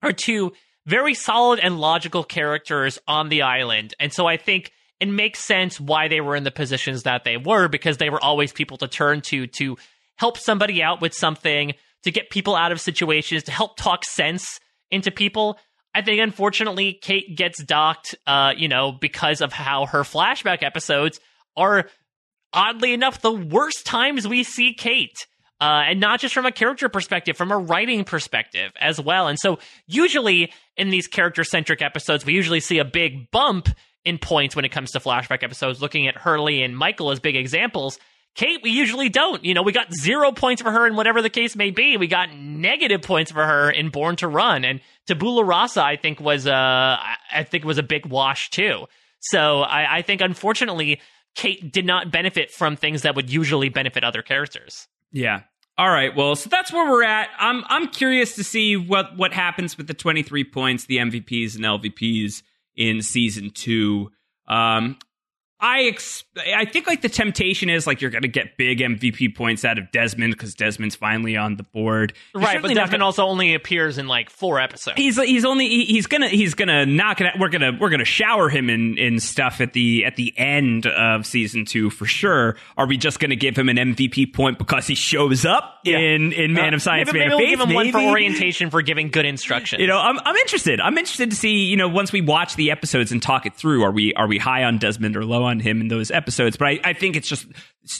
are two very solid and logical characters on the island. And so I think it makes sense why they were in the positions that they were because they were always people to turn to to help somebody out with something, to get people out of situations, to help talk sense into people. I think unfortunately Kate gets docked uh, you know, because of how her flashback episodes are oddly enough the worst times we see Kate. Uh, and not just from a character perspective, from a writing perspective as well. And so, usually in these character centric episodes, we usually see a big bump in points when it comes to flashback episodes, looking at Hurley and Michael as big examples. Kate, we usually don't. You know, we got zero points for her in whatever the case may be. We got negative points for her in Born to Run. And Tabula Rasa, I think, was, a, I I think was a big wash too. So I, I think, unfortunately, Kate did not benefit from things that would usually benefit other characters. Yeah. All right. Well, so that's where we're at. I'm I'm curious to see what what happens with the 23 points, the MVPs and LVPs in season two. Um, I ex- I think like the temptation is like you're going to get big MVP points out of Desmond because Desmond's finally on the board. You're right, but Desmond gonna, also only appears in like four episodes. He's he's only he's gonna he's gonna knock it. We're gonna we're gonna shower him in in stuff at the at the end of season two for sure. Are we just gonna give him an MVP point because he shows up yeah. in in Man uh, of Science, maybe, Man maybe of we'll Faith? Give him maybe? one for orientation for giving good instruction. You know, I'm I'm interested. I'm interested to see you know once we watch the episodes and talk it through. Are we are we high on Desmond or low on him in those episodes? but I, I think it's just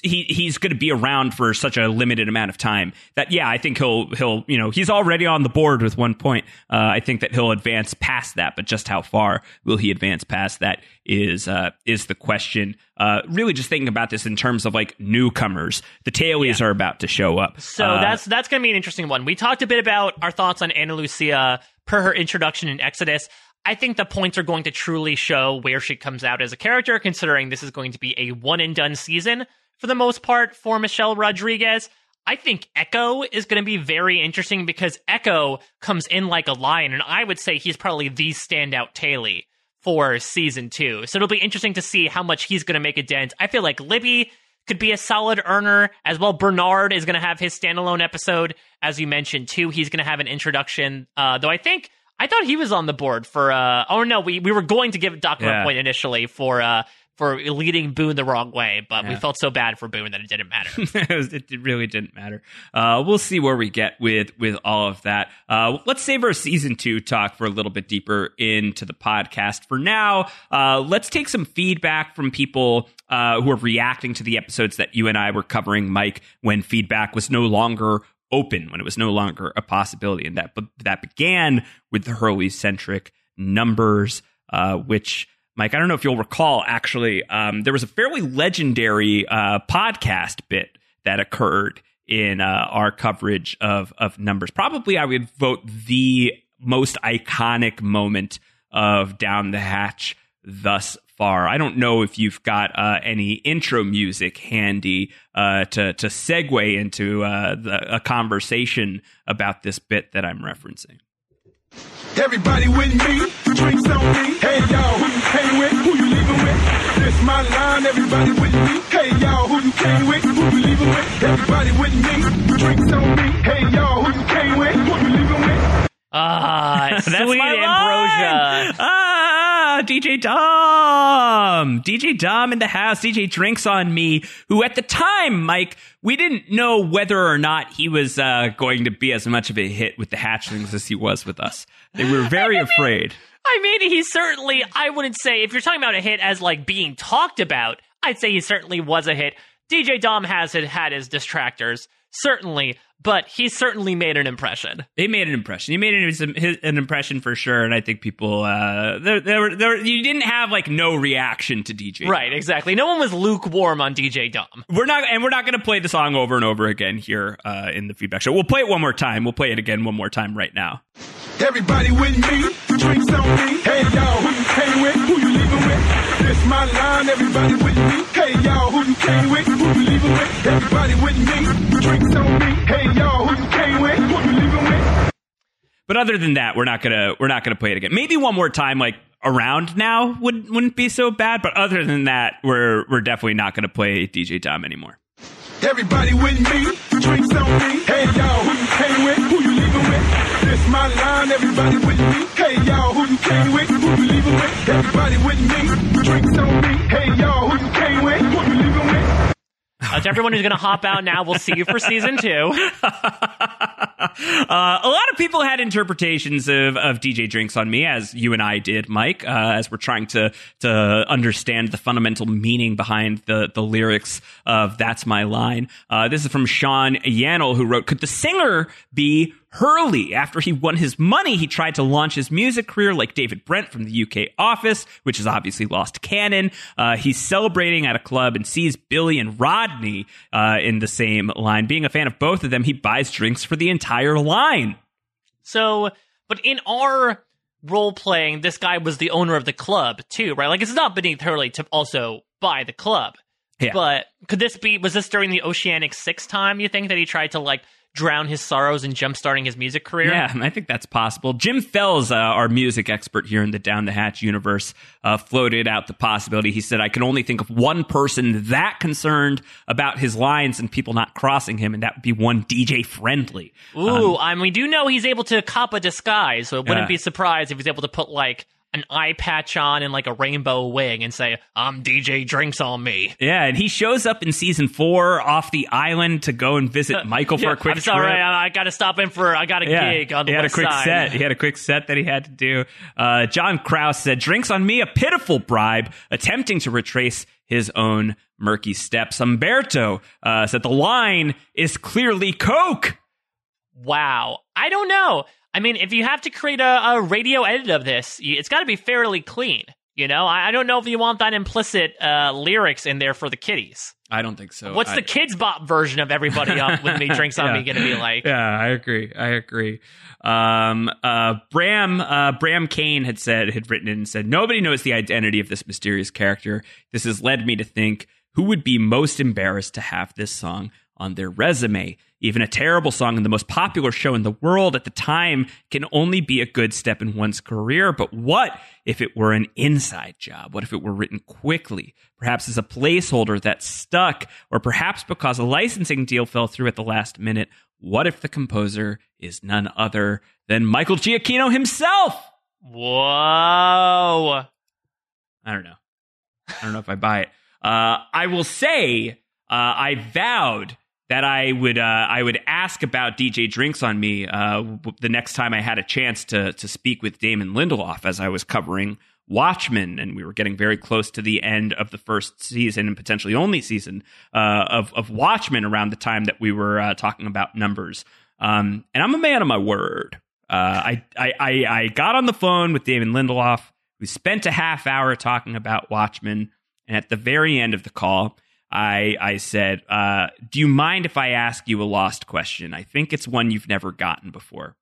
he he's going to be around for such a limited amount of time that yeah, I think he'll he'll you know he's already on the board with one point. Uh, I think that he'll advance past that, but just how far will he advance past that is uh, is the question. Uh, really, just thinking about this in terms of like newcomers, the tailies yeah. are about to show up. So uh, that's that's going to be an interesting one. We talked a bit about our thoughts on Ana Lucia per her introduction in Exodus. I think the points are going to truly show where she comes out as a character, considering this is going to be a one and done season for the most part for Michelle Rodriguez. I think Eko is going to be very interesting because Eko comes in like a lion, and I would say he's probably the standout tailie for season two. So it'll be interesting to see how much he's going to make a dent. I feel like Libby could be a solid earner as well. Bernard is going to have his standalone episode, as you mentioned, too. He's going to have an introduction, uh, though I think I thought he was on the board for. Uh, oh no, we we were going to give Doc yeah. a point initially for uh, for leading Boone the wrong way, but yeah. we felt so bad for Boone that it didn't matter. it, really didn't matter. Uh, we'll see where we get with with all of that. Uh, let's save our season two talk for a little bit deeper into the podcast. For now, uh, let's take some feedback from people uh, who are reacting to the episodes that you and I were covering, Mike, when feedback was no longer open when it was no longer a possibility. And that that began with the Hurley centric numbers, uh, which Mike, I don't know if you'll recall. Actually, um, there was a fairly legendary uh, podcast bit that occurred in uh, our coverage of of numbers. Probably, I would vote the most iconic moment of Down the Hatch thus far. I don't know if you've got uh, any intro music handy uh, to to segue into uh, the, a conversation about this bit that I'm referencing. Everybody with me, drinks on me. Hey y'all, who you came with? Who you leaving with? This my line. Everybody with me. Hey y'all, who you came with? Who you leaving with? Everybody with me, drinks on me. Hey y'all, who you came with? Who you leaving with? Ah, sweet ambrosia. Ah, DJ Dom. DJ Dom in the house. DJ Drinks on Me, who at the time, Mike, we didn't know whether or not he was uh, going to be as much of a hit with the hatchlings as he was with us. They were very afraid. I mean, he certainly, I wouldn't say, if you're talking about a hit as like being talked about, I'd say he certainly was a hit. DJ Dom has had his distractors, certainly but he certainly made an impression. He made an impression. He made an, an impression for sure, and I think people uh, there, there, there, you didn't have like no reaction to DJ. Right, exactly. No one was lukewarm on DJ Dom. We're not, and we're not going to play the song over and over again here uh, in the feedback show. We'll play it one more time. We'll play it again one more time right now. Everybody with me, drinks on me. Hey y'all, came with, who you leaving with? This my line, everybody with me. Hey y'all, who you came with, who you leaving with? Everybody with me, drinks on me. Hey y'all, who you came with, who you leaving with? But other than that, we're not gonna we're not gonna play it again. Maybe one more time, like around now, would wouldn't be so bad. But other than that, we're we're definitely not gonna play DJ Tom anymore. Everybody with me, drinks on me. Hey y'all, who you came with, who you leaving with? This my line, everybody with me. Hey y'all, who you came with, who you leaving with? Everybody with me, drinks on me. Hey y'all, who you came with, who you leaving with? Uh, to everyone who's going to hop out now, we'll see you for season two. Uh, a lot of people had interpretations of, of DJ Drinks on Me, as you and I did, Mike, uh, as we're trying to to understand the fundamental meaning behind the the lyrics of "That's My Line." Uh, this is from Sean Yannel, who wrote, "Could the singer be Hurley. After he won his money, he tried to launch his music career like David Brent from the UK Office, which has obviously lost canon. Uh, he's celebrating at a club and sees Billy and Rodney uh, in the same line. Being a fan of both of them, he buys drinks for the entire line. So, but in our role playing, this guy was the owner of the club too, right? Like it's not beneath Hurley to also buy the club. Yeah. But could this be? Was this during the Oceanic Six time? You think that he tried to like drown his sorrows in jumpstarting his music career? Yeah, I think that's possible. Jim Fells, uh, our music expert here in the Down the Hatch universe, uh, floated out the possibility. He said, I can only think of one person that concerned about his lines and people not crossing him, and that would be one DJ Friendly. Ooh, I mean, we do know he's able to cop a disguise, so it wouldn't Yeah. be surprised if he's able to put like an eye patch on and like a rainbow wing and say, "I'm DJ Drinks on me." Yeah, and he shows up in season four off the island to go and visit Michael for Yeah, a quick I'm sorry, trip. I, I got to stop in for. I got a yeah, gig on the he had a quick side. set. He had a quick set that he had to do. Uh, John Krause said, "Drinks on me, a pitiful bribe, attempting to retrace his own murky steps." Umberto uh, said, "The line is clearly Coke." Wow, I don't know. I mean, if you have to create a, a radio edit of this, it's got to be fairly clean. You know, I, I don't know if you want that implicit uh, lyrics in there for the kiddies. I don't think so. What's I- the Kidz Bop version of everybody up with me drinks on Yeah. me going to be like? Yeah, I agree. I agree. Um, uh, Bram, uh, Bram Kane had said, had written it and said, nobody knows the identity of this mysterious character. This has led me to think who would be most embarrassed to have this song on their resume. Even a terrible song in the most popular show in the world at the time can only be a good step in one's career. But what if it were an inside job? What if it were written quickly? Perhaps as a placeholder that stuck, or perhaps because a licensing deal fell through at the last minute. What if the composer is none other than Michael Giacchino himself? Whoa. I don't know. I don't know if I buy it. Uh, I will say uh, I vowed that I would uh, I would ask about DJ Drinks on me uh, the next time I had a chance to to speak with Damon Lindelof as I was covering Watchmen, and we were getting very close to the end of the first season and potentially only season uh, of of Watchmen around the time that we were uh, talking about numbers. Um, and I'm a man of my word. Uh, I, I I I got on the phone with Damon Lindelof. We spent a half hour talking about Watchmen, and at the very end of the call, I I said, uh, "Do you mind if I ask you a lost question? I think it's one you've never gotten before."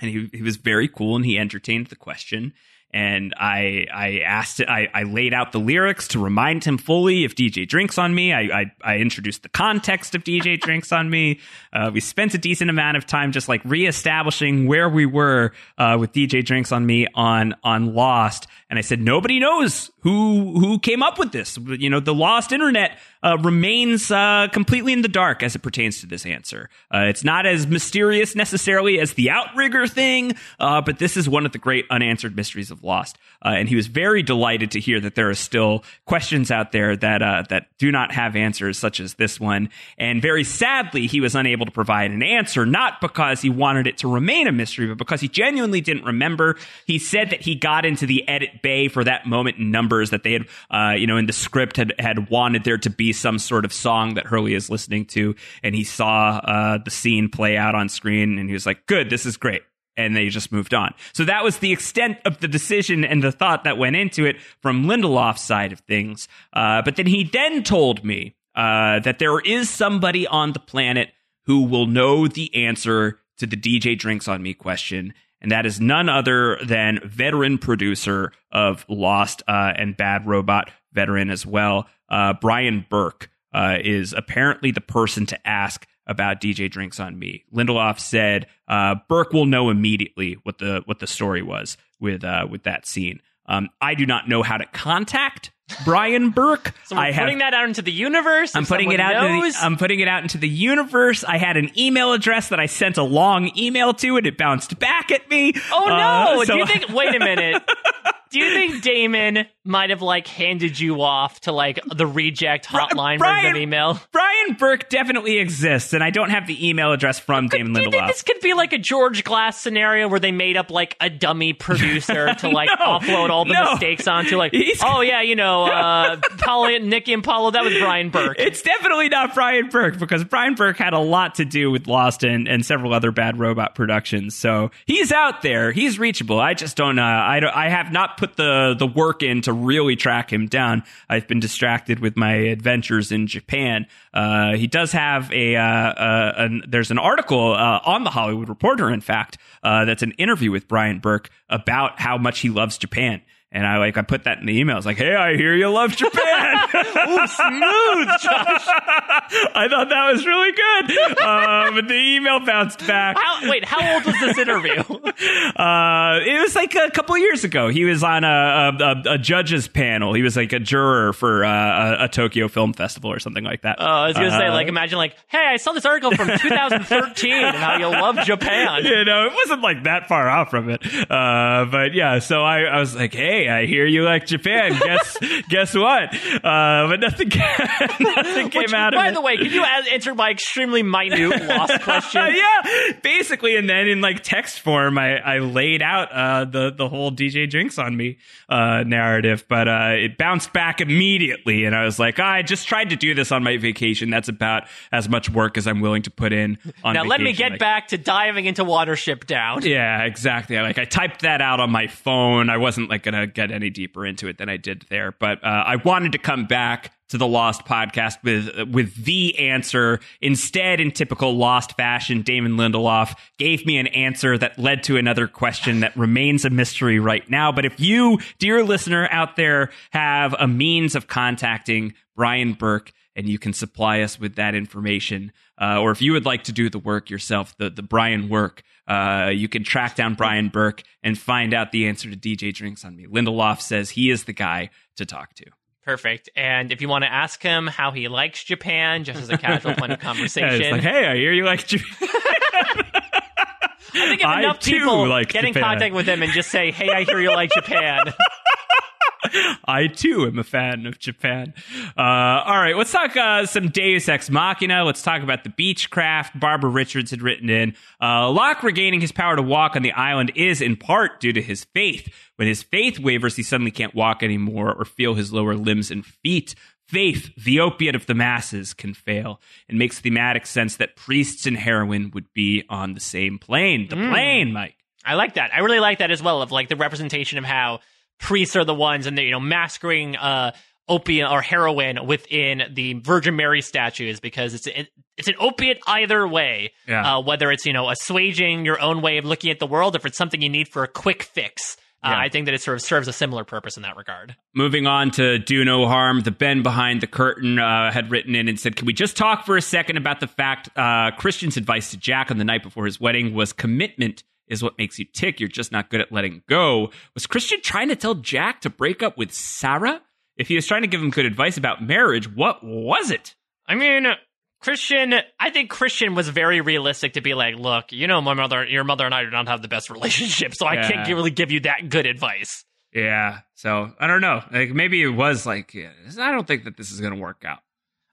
And he he was very cool, and he entertained the question. And I I asked. I, I laid out the lyrics to remind him fully if DJ drinks on me. I I, I introduced the context of DJ drinks on me. Uh, we spent a decent amount of time just like reestablishing where we were uh, with DJ drinks on me on on Lost. And I said nobody knows who who came up with this. You know, the Lost Internet uh, remains uh, completely in the dark as it pertains to this answer. Uh, it's not as mysterious necessarily as the Outrigger thing, uh, but this is one of the great unanswered mysteries of Lost. Uh, and he was very delighted to hear that there are still questions out there that uh, that do not have answers, such as this one. And very sadly, he was unable to provide an answer, not because he wanted it to remain a mystery, but because he genuinely didn't remember. He said that he got into the edit bay for that moment in numbers that they had, you know, in the script had had wanted there to be some sort of song that Hurley is listening to, and he saw uh, the scene play out on screen, and he was like, "Good, this is great." and they just moved on. So that was the extent of the decision and the thought that went into it from Lindelof's side of things. Uh, but then he then told me uh, that there is somebody on the planet who will know the answer to the DJ drinks on me question, and that is none other than veteran producer of Lost uh, and Bad Robot, veteran as well, uh, Bryan Burk. Uh, is apparently the person to ask about DJ Drinks on Me. Lindelof said uh, Burk will know immediately what the what the story was with uh, with that scene. Um, I do not know how to contact Bryan Burk. So I have putting that out into the universe. I'm putting it out. Into the, I'm putting it out into the universe. I had an email address that I sent a long email to, and it bounced back at me. oh no! Uh, so- Do you think? Wait a minute. Do you think Damon might have like handed you off to like the reject hotline Bryan- version of email? Bryan Burk definitely exists, and I don't have the email address from Damon Do you think Lindelof. this could be like a George Glass scenario where they made up like a dummy producer to like No, offload all the no. mistakes onto? Like, He's- oh yeah, you know, uh, Polly, Nikki and Paulo, that was Bryan Burk. It's definitely not Bryan Burk because Bryan Burk had a lot to do with Lost and, and several other bad robot productions. So he's out there. He's reachable. I just don't. Uh, I don't, I have not put the the work in to really track him down. I've been distracted with my adventures in Japan. Uh, he does have a. Uh, uh, an, there's an article uh, on the Hollywood Reporter, in fact, uh, that's an interview with Bryan Burk about how much he loves Japan. And I like I put that in the email. It's like, hey, I hear you love Japan. Ooh, smooth, Josh. I thought that was really good. Uh, but the email bounced back. How, wait, how old was this interview? Uh, it was like a couple years ago. He was on a, a, a judges panel. He was like a juror for uh, a, a Tokyo Film Festival or something like that. Oh, I was gonna say, Uh, like, imagine, like, hey, I saw this article from 2013 and how you love Japan. you know, it wasn't like that far off from it. Uh, but yeah, so I, I was like, hey, I hear you like Japan. Guess guess what? Uh, but nothing, nothing came Which, out of by it. By the way, can you answer my extremely minute lost question? yeah, basically, and then in like text form, I, I laid out uh, the the whole DJ drinks on me uh, narrative, but uh, it bounced back immediately, and I was like, I just tried to do this on my vacation. That's about as much work as I'm willing to put in. on Now let me get Like, back to diving into Watership Down. Yeah, exactly. Like I typed that out on my phone. I wasn't like get any deeper into it than I did there, but uh, I wanted to come back to the Lost podcast with with the answer. Instead, in typical Lost fashion, Damon Lindelof gave me an answer that led to another question that remains a mystery right now. But if you, dear listener out there, have a means of contacting Bryan Burk and you can supply us with that information. Uh, or if you would like to do the work yourself, the, the Bryan work, uh, you can track down Bryan Burk and find out the answer to DJ Drinks on Me. Lindelof says he is the guy to talk to. Perfect. And if you want to ask him how he likes Japan, just as a casual point of Yeah, conversation, it's like, hey, I hear you like Japan. I think if enough people like get in contact with him and just say, "Hey, I hear you like Japan," I too am a fan of Japan. Uh, all right, let's talk uh, some Deus Ex Machina. Let's talk about the Beechcraft. Barbara Richards had written in. Uh, Locke regaining his power to walk on the island is in part due to his faith. When his faith wavers, he suddenly can't walk anymore or feel his lower limbs and feet. Faith, the opiate of the masses, can fail. It makes thematic sense that priests and heroin would be on the same plane. The plane, Mike. I like that. I really like that as well. Of like the representation of how priests are the ones and they you know masquerading uh, opium or heroin within the Virgin Mary statues because it's it, it's an opiate either way. Yeah. Uh, whether it's you know assuaging your own way of looking at the world, if it's something you need for a quick fix. Uh, I think that it sort of serves a similar purpose in that regard. Moving on to Do No Harm, the Ben behind the curtain uh, had written in and said, Can we just talk for a second about the fact uh, Christian's advice to Jack on the night before his wedding was commitment is what makes you tick. You're just not good at letting go. Was Christian trying to tell Jack to break up with Sarah? If he was trying to give him good advice about marriage, what was it? I mean, Christian, I think Christian was very realistic to be like, look, you know, my mother, your mother and I do not have the best relationship, so I Yeah. can't really give you that good advice. Yeah. So I don't know. Like maybe it was like, yeah, I don't think that this is going to work out.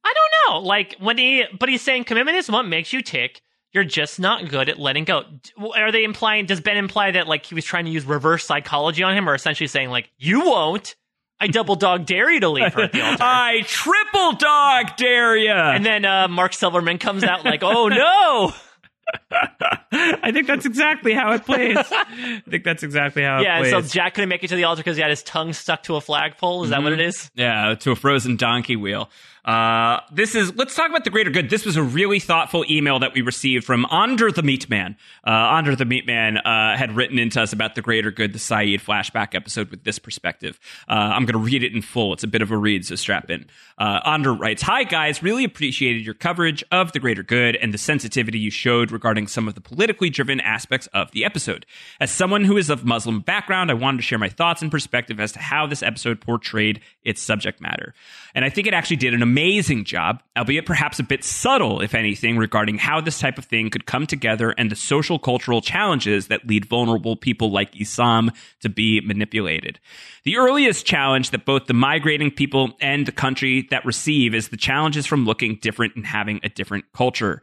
I don't know. Like when he, but he's saying commitment is what makes you tick. You're just not good at letting go. Are they implying? Does Ben imply that like he was trying to use reverse psychology on him, or essentially saying like you won't? I double dog dare you to leave her at the altar. I triple dog dare ya. and then uh, Mark Silverman comes out like, "Oh no!" I think that's exactly how it plays. I think that's exactly how yeah, it and so. Jack couldn't make it to the altar because he had his tongue stuck to a flagpole. Is that what it is? yeah, to a frozen donkey wheel. Uh, this is, let's talk about the greater good. This was a really thoughtful email that we received from Andre the Meat Man. Uh, Andre the Meat Man uh, had written into us about the greater good, the Sayid flashback episode with this perspective. Uh, I'm going to read it in full. It's a bit of a read, so strap in. Uh, writes Hi, guys. Really appreciated your coverage of the greater good and the sensitivity you showed regarding some of the politically driven aspects of the episode. As someone who is of Muslim background, I wanted to share my thoughts and perspective as to how this episode portrayed its subject matter. And I think it actually did an amazing job, albeit perhaps a bit subtle, if anything, regarding how this type of thing could come together and the social cultural challenges that lead vulnerable people like Essam to be manipulated. The earliest challenge that both the migrating people and the country that receive is the challenges from looking different and having a different culture.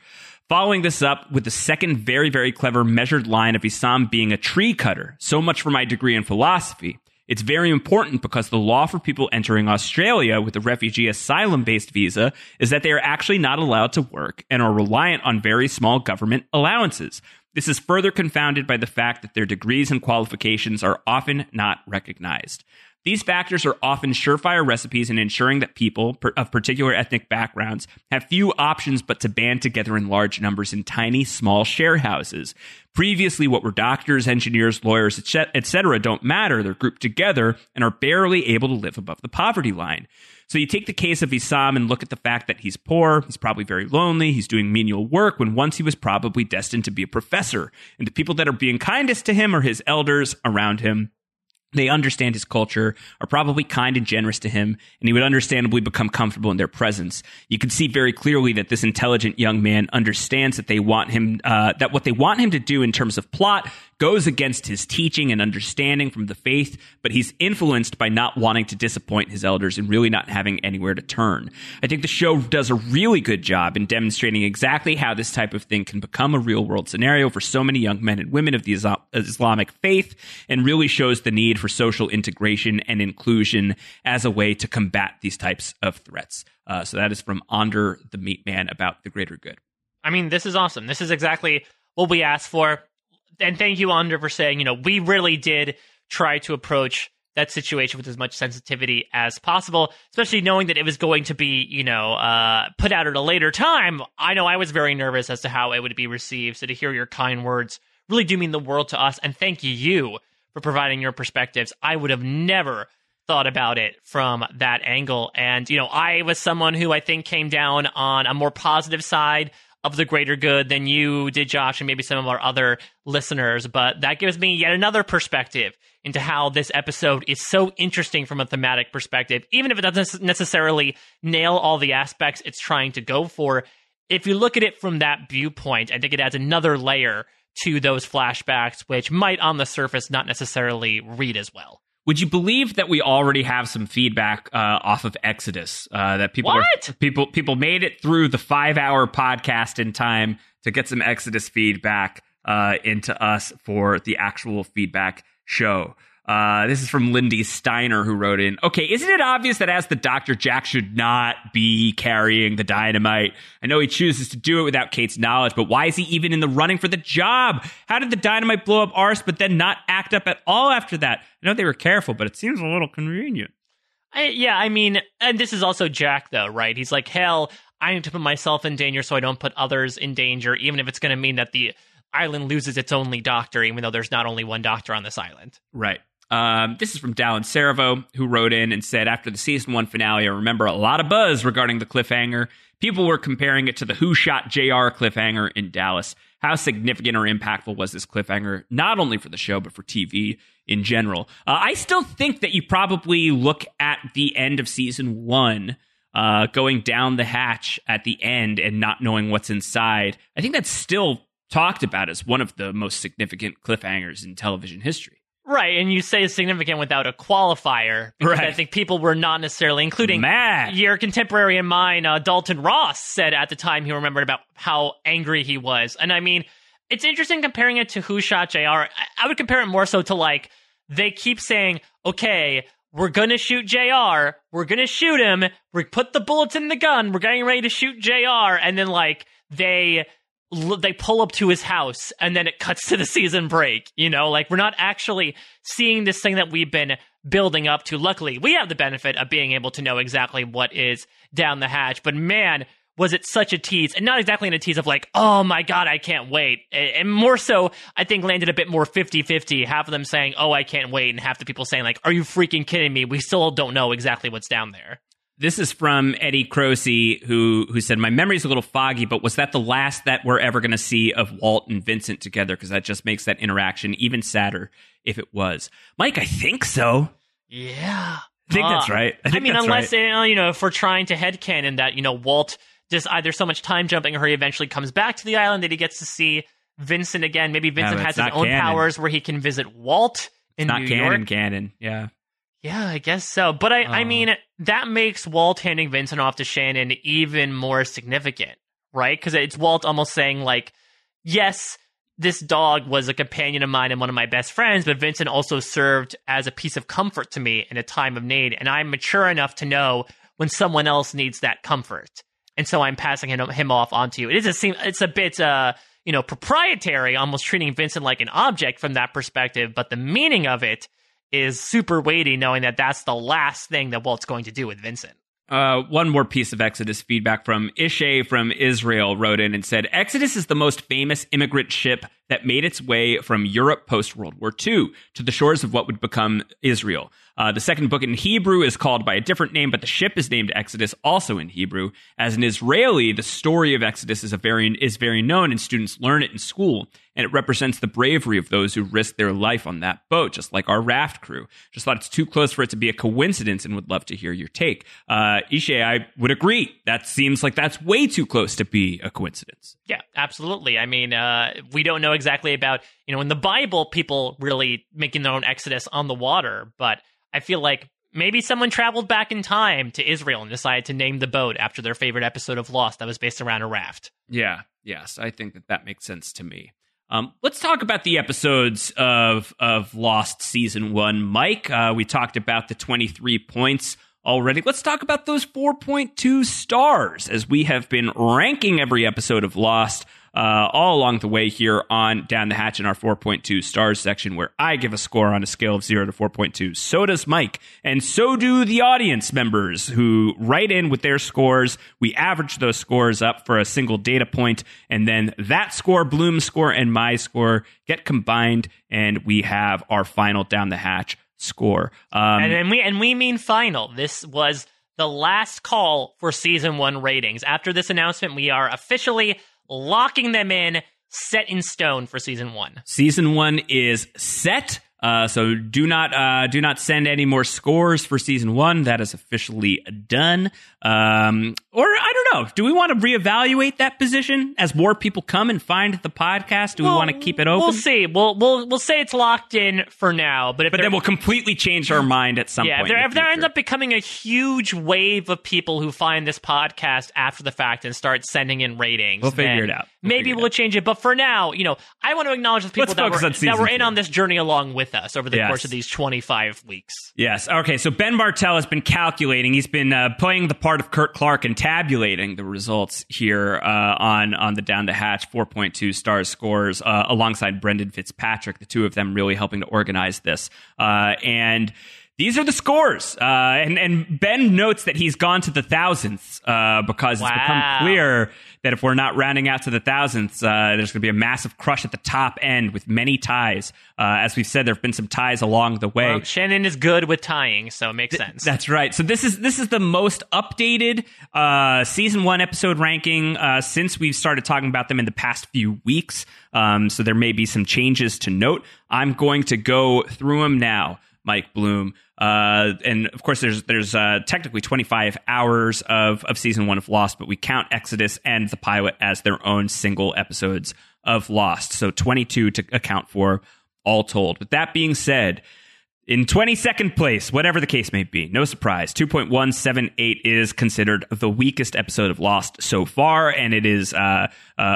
Following this up with the second very, very clever measured line of Essam being a tree cutter. So much for my degree in philosophy. It's very important because the law for people entering Australia with a refugee asylum based visa is that they are actually not allowed to work and are reliant on very small government allowances. This is further confounded by the fact that their degrees and qualifications are often not recognized. These factors are often surefire recipes in ensuring that people of particular ethnic backgrounds have few options but to band together in large numbers in tiny, small share houses. Previously, what were doctors, engineers, lawyers, etc., etc, don't matter. They're grouped together and are barely able to live above the poverty line. So you take the case of Essam and look at the fact that he's poor, he's probably very lonely, he's doing menial work when once he was probably destined to be a professor. And the people that are being kindest to him are his elders around him they understand his culture, are probably kind and generous to him, and he would understandably become comfortable in their presence. You can see very clearly that this intelligent young man understands that they want him, uh, that what they want him to do in terms of plot goes against his teaching and understanding from the faith, but he's influenced by not wanting to disappoint his elders and really not having anywhere to turn. I think the show does a really good job in demonstrating exactly how this type of thing can become a real world scenario for so many young men and women of the Islamic faith and really shows the need for social integration and inclusion as a way to combat these types of threats. Uh, so that is from Onder the Meat Man about the greater good. I mean, this is awesome. This is exactly what we asked for and thank you, Under, for saying, you know, we really did try to approach that situation with as much sensitivity as possible, especially knowing that it was going to be, you know, uh, put out at a later time. I know I was very nervous as to how it would be received. So to hear your kind words really do mean the world to us. And thank you for providing your perspectives. I would have never thought about it from that angle. And, you know, I was someone who I think came down on a more positive side of the greater good than you did, Josh, and maybe some of our other listeners. But that gives me yet another perspective into how this episode is so interesting from a thematic perspective, even if it doesn't necessarily nail all the aspects it's trying to go for. If you look at it from that viewpoint, I think it adds another layer to those flashbacks, which might on the surface not necessarily read as well. Would you believe that we already have some feedback uh, off of Exodus? Uh, that people? Are, people people made it through the five hour podcast in time to get some Exodus feedback uh, into us for the actual feedback show. Uh, this is from Lindy Steiner, who wrote in. Okay, isn't it obvious that as the doctor, Jack should not be carrying the dynamite? I know he chooses to do it without Kate's knowledge, but why is he even in the running for the job? How did the dynamite blow up Arzt, but then not act up at all after that? I know they were careful, but it seems a little convenient. I, yeah, I mean, and this is also Jack, though, right? He's like, hell, I need to put myself in danger so I don't put others in danger, even if it's going to mean that the island loses its only doctor, even though there's not only one doctor on this island. Right. Um, this is from Dallin Servo, who wrote in and said, after the season one finale, I remember a lot of buzz regarding the cliffhanger. People were comparing it to the Who Shot JR cliffhanger in Dallas. How significant or impactful was this cliffhanger, not only for the show, but for TV in general? Uh, I still think that you probably look at the end of season one, uh, going down the hatch at the end and not knowing what's inside. I think that's still talked about as one of the most significant cliffhangers in television history. Right, and you say significant without a qualifier because Right. I think people were not necessarily, including Mad. your contemporary and mine, uh, Dalton Ross, said at the time he remembered about how angry he was. And I mean, it's interesting comparing it to Who Shot JR. I, I would compare it more so to like they keep saying, okay, we're gonna shoot JR, we're gonna shoot him, we put the bullets in the gun, we're getting ready to shoot JR, and then like they they pull up to his house and then it cuts to the season break you know like we're not actually seeing this thing that we've been building up to. Luckily, we have the benefit of being able to know exactly what is down the hatch. But man, was it such a tease and not exactly in a tease of like oh my god i can't wait and more so i think landed a bit more 50-50 half of them saying oh i can't wait and half the people saying like are you freaking kidding me we still don't know exactly what's down there this is from Eddie Croce, who who said, "My memory's a little foggy, but was that the last that we're ever going to see of Walt and Vincent together? Because that just makes that interaction even sadder if it was." Mike, I think so. Yeah, I think uh, that's right. I, I mean, unless right. you know, if we're trying to headcanon that you know Walt just either so much time jumping or he eventually comes back to the island that he gets to see Vincent again. Maybe Vincent has his own canon. powers where he can visit Walt in it's not New canon, Canon, yeah. Yeah, I guess so. But I, I Oh. mean, that makes Walt handing Vincent off to Shannon even more significant, right? Because it's Walt almost saying, like, yes, this dog was a companion of mine and one of my best friends, but Vincent also served as a piece of comfort to me in a time of need. And I'm mature enough to know when someone else needs that comfort. And so I'm passing him, him off onto you. It is a it's a bit uh you know proprietary, almost treating Vincent like an object from that perspective. But the meaning of it is super weighty, knowing that that's the last thing that Walt's going to do with Vincent. Uh, one more piece of Exodus feedback from Ishay from Israel wrote in and said Exodus is the most famous immigrant ship that made its way from Europe post World War II to the shores of what would become Israel. Uh, the second book in Hebrew is called by a different name, but the ship is named Exodus, also in Hebrew. As an Israeli, the story of Exodus is very is very known, and students learn it in school. And it represents the bravery of those who risked their life on that boat, just like our raft crew. Just thought it's too close for it to be a coincidence, and would love to hear your take. Uh, Ishe, I would agree. That seems like that's way too close to be a coincidence. Yeah, absolutely. I mean, uh, we don't know exactly about, you know, in the Bible, people really making their own exodus on the water, but I feel like maybe someone traveled back in time to Israel and decided to name the boat after their favorite episode of Lost that was based around a raft. Yeah, yes, I think that that makes sense to me. Um, let's talk about the episodes of of Lost season one, Mike. Uh, we talked about the twenty three points already. Let's talk about those four point two stars as we have been ranking every episode of Lost. Uh, all along the way here on Down the Hatch in our 4.2 stars section, where I give a score on a scale of 0 to 4.2. So does Mike. And so do the audience members who write in with their scores. We average those scores up for a single data point, and then that score, Bloom's score, and my score get combined, and we have our final Down the Hatch score. Um, and, and we and we mean final. This was the last call for season one ratings. After this announcement, we are officially locking them in, set in stone for season one. Season one is set. Uh, so do not uh, do not send any more scores for season one. That is officially done. Um, or I don't know. Do we want to reevaluate that position as more people come and find the podcast? Do we want to keep it open? We'll see. We'll we'll we'll say it's locked in for now. But if but then we'll completely change our mind at some yeah, point. there, in if the there ends up becoming a huge wave of people who find this podcast after the fact and start sending in ratings, We'll figure it out. We'll maybe it we'll out. change it. But for now, you know, I want to acknowledge the people Let's that were, that were in on this journey along with us over the Yes. course of these 25 weeks. Yes. Okay. So Ben Bartel has been calculating. He's been uh, playing the part of Kurt Clark and tabulating the results here uh, on on the Down the Hatch 4.2 stars scores uh, alongside Brendan Fitzpatrick. The two of them really helping to organize this. Uh, and these are the scores. Uh, and and Ben notes that he's gone to the thousandths uh, because it's become clear that if we're not rounding out to the thousandths, uh, there's going to be a massive crush at the top end with many ties. Uh, as we've said, there have been some ties along the way. Um, Shannon is good with tying, so it makes sense. That's right. So this is this is the most updated uh, season one episode ranking uh, since we've started talking about them in the past few weeks. Um, so there may be some changes to note. I'm going to go through them now. Mike Bloom, uh, and of course, there's there's uh, technically 25 hours of of season one of Lost, but we count Exodus and the pilot as their own single episodes of Lost. So 22 to account for all told. But that being said, in 22nd place, whatever the case may be, no surprise, 2.178 is considered the weakest episode of Lost so far, and it is uh, uh,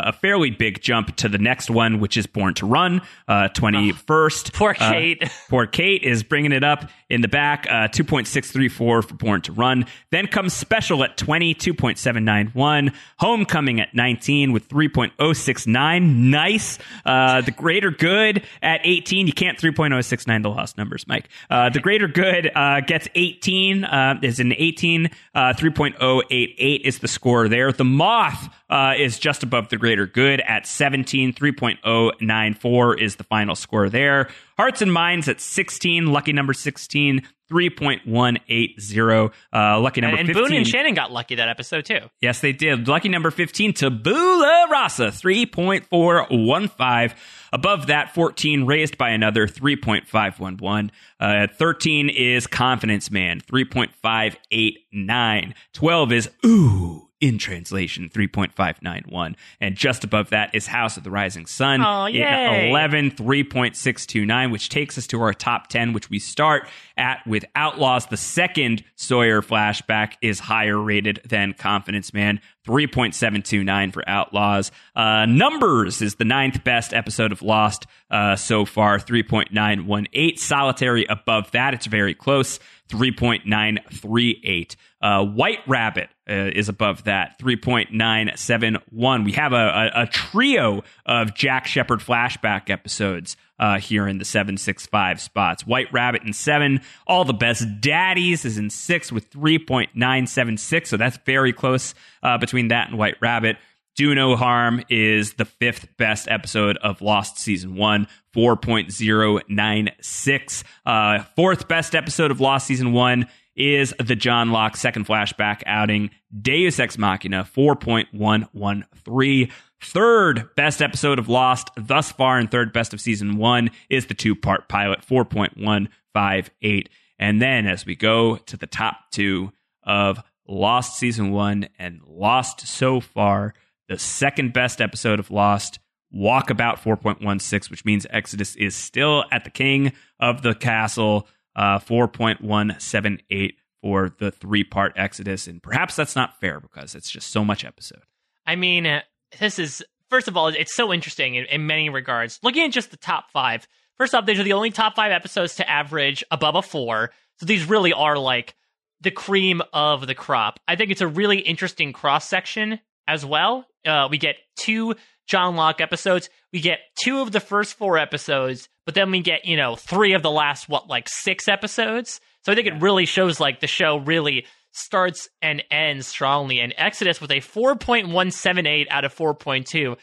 a fairly big jump to the next one, which is Born to Run, uh, 21st. Poor Uh, Kate. poor Kate is bringing it up in the back, uh, 2.634 for Born to Run. Then comes Special at 20, 2.791. Homecoming at 19 with 3.069. Nice. Uh, the Greater Good at 18. You can't 3.069 the lost numbers, Mike. Uh, the Greater Good uh, gets 18, uh, is an 18. Uh, 3.088 is the score there. The Moth uh, is just above the Greater Good at 17. 3.094 is the final score there. Hearts and Minds at 16. Lucky number 16. 3.180. Uh, lucky number and 15. Boone and Shannon got lucky that episode too. Yes, they did. Lucky number 15, Tabula Rasa, 3.415. Above that, 14 raised by another, 3.511. Uh, 13 is Confidence Man, 3.589. 12 is Ooh. In translation, 3.591. And just above that is House of the Rising Sun. Oh, yay. 11, 3.629, which takes us to our top 10, which we start at with Outlaws. The second Sawyer flashback is higher rated than Confidence Man, 3.729 for Outlaws. Uh, Numbers is the ninth best episode of Lost uh, so far, 3.918. Solitary above that, it's very close, 3.938. Uh, White Rabbit uh, is above that, 3.971. We have a, a, a trio of Jack Shephard flashback episodes uh, here in the 765 spots. White Rabbit in seven. All the Best Daddies is in six with 3.976. So that's very close uh, between that and White Rabbit. Do No Harm is the fifth best episode of Lost Season 1, 4.096. Uh, fourth best episode of Lost Season 1 is the John Locke second flashback outing, Deus Ex Machina, 4.113. Third best episode of Lost thus far, and third best of Season 1 is the two part pilot, 4.158. And then as we go to the top two of Lost Season 1 and Lost so far, the second best episode of Lost, Walkabout 4.16, which means Exodus is still at the king of the castle, uh, 4.178 for the three part Exodus. And perhaps that's not fair because it's just so much episode. I mean, uh, this is first of all, it's so interesting in, in many regards. Looking at just the top five, first off, these are the only top five episodes to average above a four. So these really are like the cream of the crop. I think it's a really interesting cross section as well. Uh, we get two John Locke episodes. We get two of the first four episodes, but then we get, you know, three of the last, what, like six episodes? So I think it really shows like the show really starts and ends strongly. And Exodus with a 4.178 out of 4.2.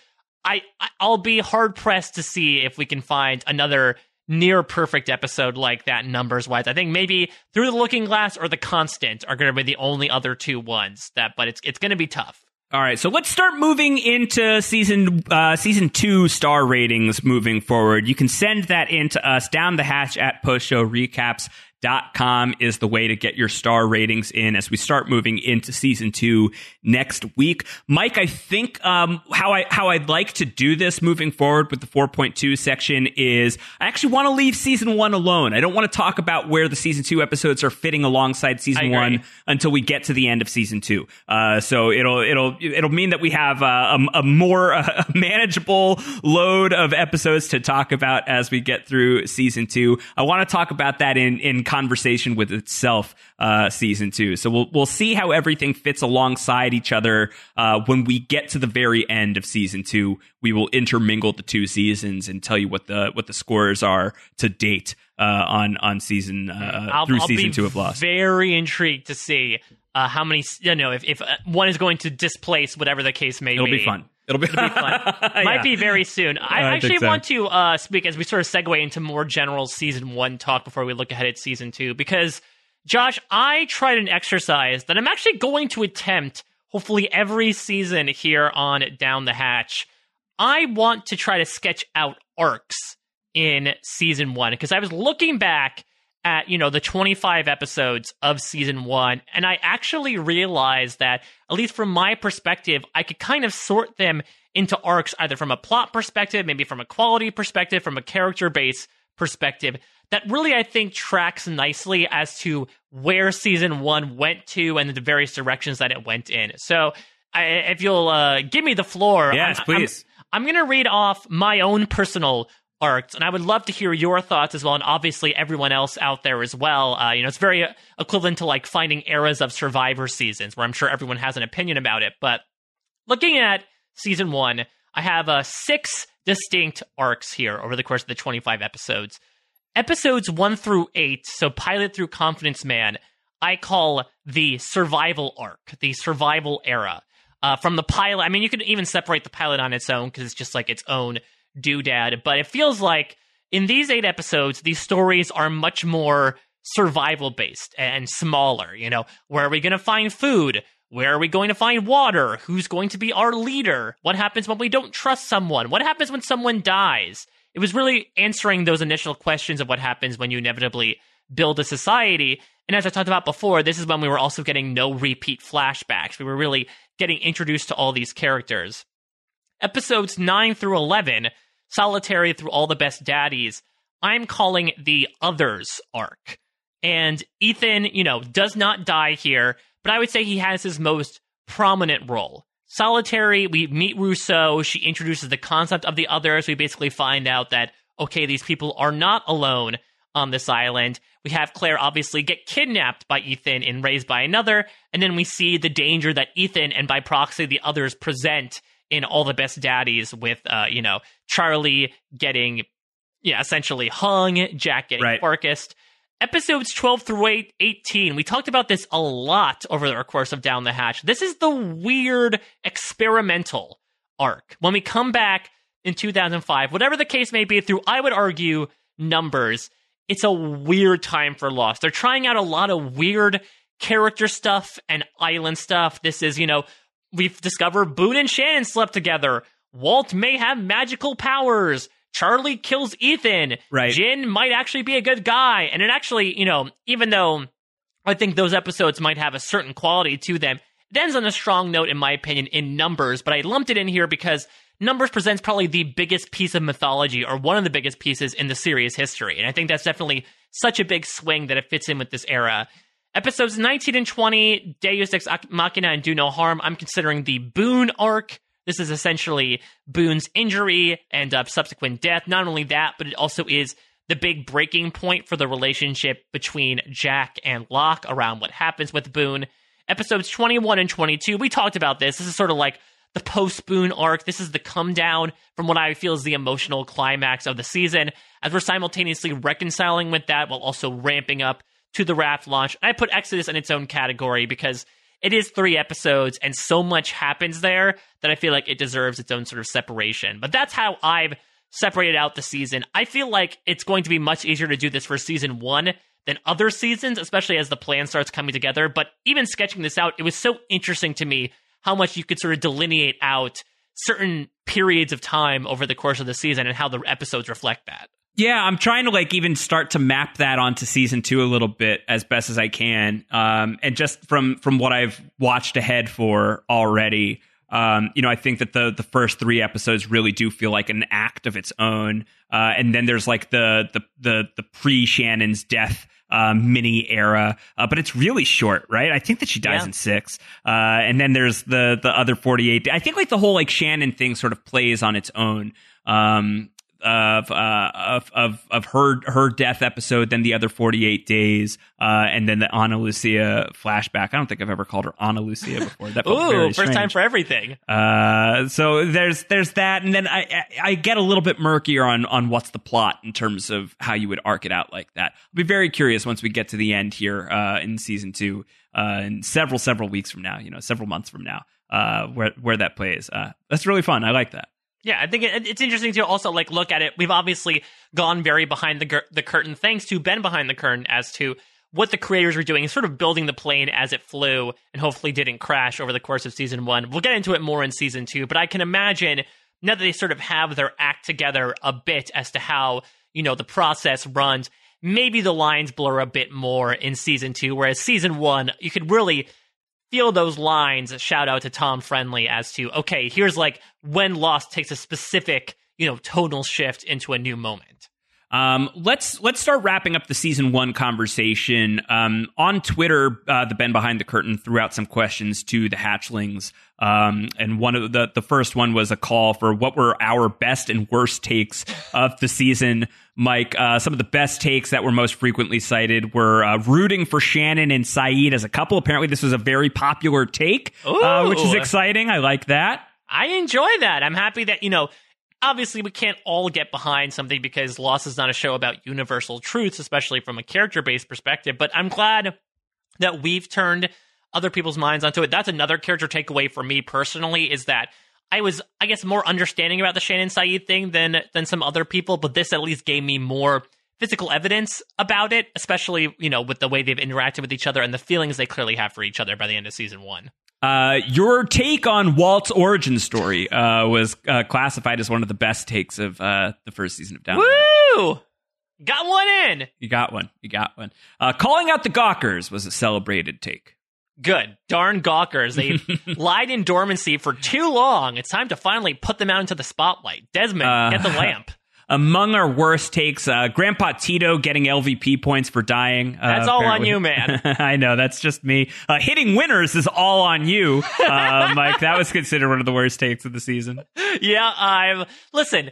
I, I- I'll be hard pressed to see if we can find another near perfect episode like that numbers wise. I think maybe Through the Looking Glass or The Constant are going to be the only other two ones that, but it's it's going to be tough. All right, so let's start moving into season uh, season two star ratings moving forward. You can send that in to us down the hatch at postshowrecaps.com is the way to get your star ratings in as we start moving into season two next week. Mike, I think um, how I how I'd like to do this moving forward with the 4.2 section is I actually want to leave season one alone. I don't want to talk about where the season two episodes are fitting alongside season one until we get to the end of season two. Uh, so it'll it'll it'll mean that we have uh, a, a more uh, manageable load of episodes to talk about as we get through season two. I want to talk about that in in conversation with itself. Uh, season two. So we'll we'll see how everything fits alongside each other. Uh, when we get to the very end of season two, we will intermingle the two seasons and tell you what the what the scores are to date uh, on on season uh, through I'll season two of Lost. Very intrigued to see uh, how many you know if if uh, one is going to displace whatever the case may be. It'll be. be fun. It'll be, It'll be fun. Might be very soon. I, I actually so. want to uh, speak as we sort of segue into more general season one talk before we look ahead at season two, because Josh, I tried an exercise that I'm actually going to attempt hopefully every season here on Down the Hatch. I want to try to sketch out arcs in season one because I was looking back at you know the 25 episodes of season one and i actually realized that at least from my perspective i could kind of sort them into arcs either from a plot perspective maybe from a quality perspective from a character base perspective that really i think tracks nicely as to where season one went to and the various directions that it went in so I, if you'll uh, give me the floor Yes, I'm- please. I'm, I'm going to read off my own personal arcs, and I would love to hear your thoughts as well, and obviously everyone else out there as well. Uh, you know, it's very equivalent to like finding eras of Survivor seasons, where I'm sure everyone has an opinion about it. But looking at season one, I have uh, six distinct arcs here over the course of the 25 episodes. Episodes one through eight, so pilot through Confidence Man, I call the survival arc, the survival era. Uh, from the pilot, I mean, you could even separate the pilot on its own because it's just like its own doodad, but it feels like in these eight episodes, these stories are much more survival based and smaller. You know, where are we going to find food? Where are we going to find water? Who's going to be our leader? What happens when we don't trust someone? What happens when someone dies? It was really answering those initial questions of what happens when you inevitably build a society. And as I talked about before, this is when we were also getting no repeat flashbacks. We were really getting introduced to all these characters. Episodes 9 through 11, Solitary through all the best daddies, I'm calling the Others arc. And Ethan, you know, does not die here, but I would say he has his most prominent role. Solitary, we meet Rousseau. She introduces the concept of the others. We basically find out that, okay, these people are not alone on this island. We have Claire obviously get kidnapped by Ethan and raised by another. And then we see the danger that Ethan and by proxy the others present in All the Best Daddies with, uh, you know, Charlie getting, yeah, essentially hung, Jack getting Right. Episodes 12 through 8, 18, we talked about this a lot over the course of Down the Hatch. This is the weird experimental arc. When we come back in 2005, whatever the case may be, through, I would argue, numbers, it's a weird time for Lost. They're trying out a lot of weird character stuff and island stuff. This is, you know, we've discovered Boone and Shannon slept together. Walt may have magical powers. Charlie kills Ethan. Right. Jin might actually be a good guy. And it actually, you know, even though I think those episodes might have a certain quality to them, it ends on a strong note, in my opinion, in numbers. But I lumped it in here because numbers presents probably the biggest piece of mythology or one of the biggest pieces in the series history. And I think that's definitely such a big swing that it fits in with this era. Episodes 19 and 20, Deus Ex Machina and Do No Harm, I'm considering the Boone arc. This is essentially Boone's injury and uh, subsequent death. Not only that, but it also is the big breaking point for the relationship between Jack and Locke around what happens with Boone. Episodes 21 and 22, we talked about this. This is sort of like the post Boone arc. This is the come down from what I feel is the emotional climax of the season, as we're simultaneously reconciling with that while also ramping up to the raft launch. I put Exodus in its own category because it is three episodes and so much happens there that I feel like it deserves its own sort of separation. But that's how I've separated out the season. I feel like it's going to be much easier to do this for season one than other seasons, especially as the plan starts coming together. But even sketching this out, it was so interesting to me how much you could sort of delineate out certain periods of time over the course of the season and how the episodes reflect that. Yeah, I'm trying to like even start to map that onto season two a little bit as best as I can. Um, and just from from what I've watched ahead for already, um, you know, I think that the the first three episodes really do feel like an act of its own. Uh, and then there's like the the the the pre Shannon's death uh, mini era, uh, but it's really short, right? I think that she dies Yeah. in six, uh, and then there's the the other forty eight. I think like the whole like Shannon thing sort of plays on its own. Um, of uh of of of her her death episode, then the other forty eight days, uh, and then the Ana Lucia flashback. I don't think I've ever called her Ana Lucia before. That Ooh, first time for everything. Uh, so there's there's that, and then I, I I get a little bit murkier on on what's the plot in terms of how you would arc it out like that. I'll be very curious once we get to the end here uh, in season two, uh, in several several weeks from now, you know, several months from now, uh, where where that plays. Uh, that's really fun. I like that. Yeah, I think it, it's interesting to also like look at it. We've obviously gone very behind the the curtain, thanks to Ben behind the curtain, as to what the creators were doing, sort of building the plane as it flew, and hopefully didn't crash over the course of season one. We'll get into it more in season two, but I can imagine now that they sort of have their act together a bit as to how you know the process runs. Maybe the lines blur a bit more in season two, whereas season one, you could really feel those lines. Shout out to Tom Friendly as to okay, here's like when Lost takes a specific you know tonal shift into a new moment. Um, let's let's start wrapping up the season one conversation. Um, on Twitter, uh, the Ben behind the curtain threw out some questions to the hatchlings, um, and one of the the first one was a call for what were our best and worst takes of the season. Mike, uh, some of the best takes that were most frequently cited were uh, rooting for Shannon and Sayid as a couple. Apparently, this was a very popular take, uh, which is exciting. I like that. I enjoy that. I'm happy that you know obviously we can't all get behind something because Lost is not a show about universal truths, especially from a character based perspective. But I'm glad that we've turned other people's minds onto it. That's another character takeaway for me personally is that I was, I guess, more understanding about the Shannon Sayid thing than than some other people, but this at least gave me more physical evidence about it, especially you know with the way they've interacted with each other and the feelings they clearly have for each other by the end of season one. Uh, your take on Walt's origin story uh, was uh, classified as one of the best takes of uh, the first season of Down. Woo! Got one in. You got one. You got one. Uh, calling out the Gawkers was a celebrated take. Good. Darn gawkers. They lied in dormancy for too long. It's time to finally put them out into the spotlight. Desmond, Uh, get the lamp. Among our worst takes, uh, Grandpa Tito getting LVP points for dying. Uh, That's all on you, man. I know that's just me. Uh, hitting winners is all on you, uh, Mike. That was considered one of the worst takes of the season. yeah, I'm. Listen,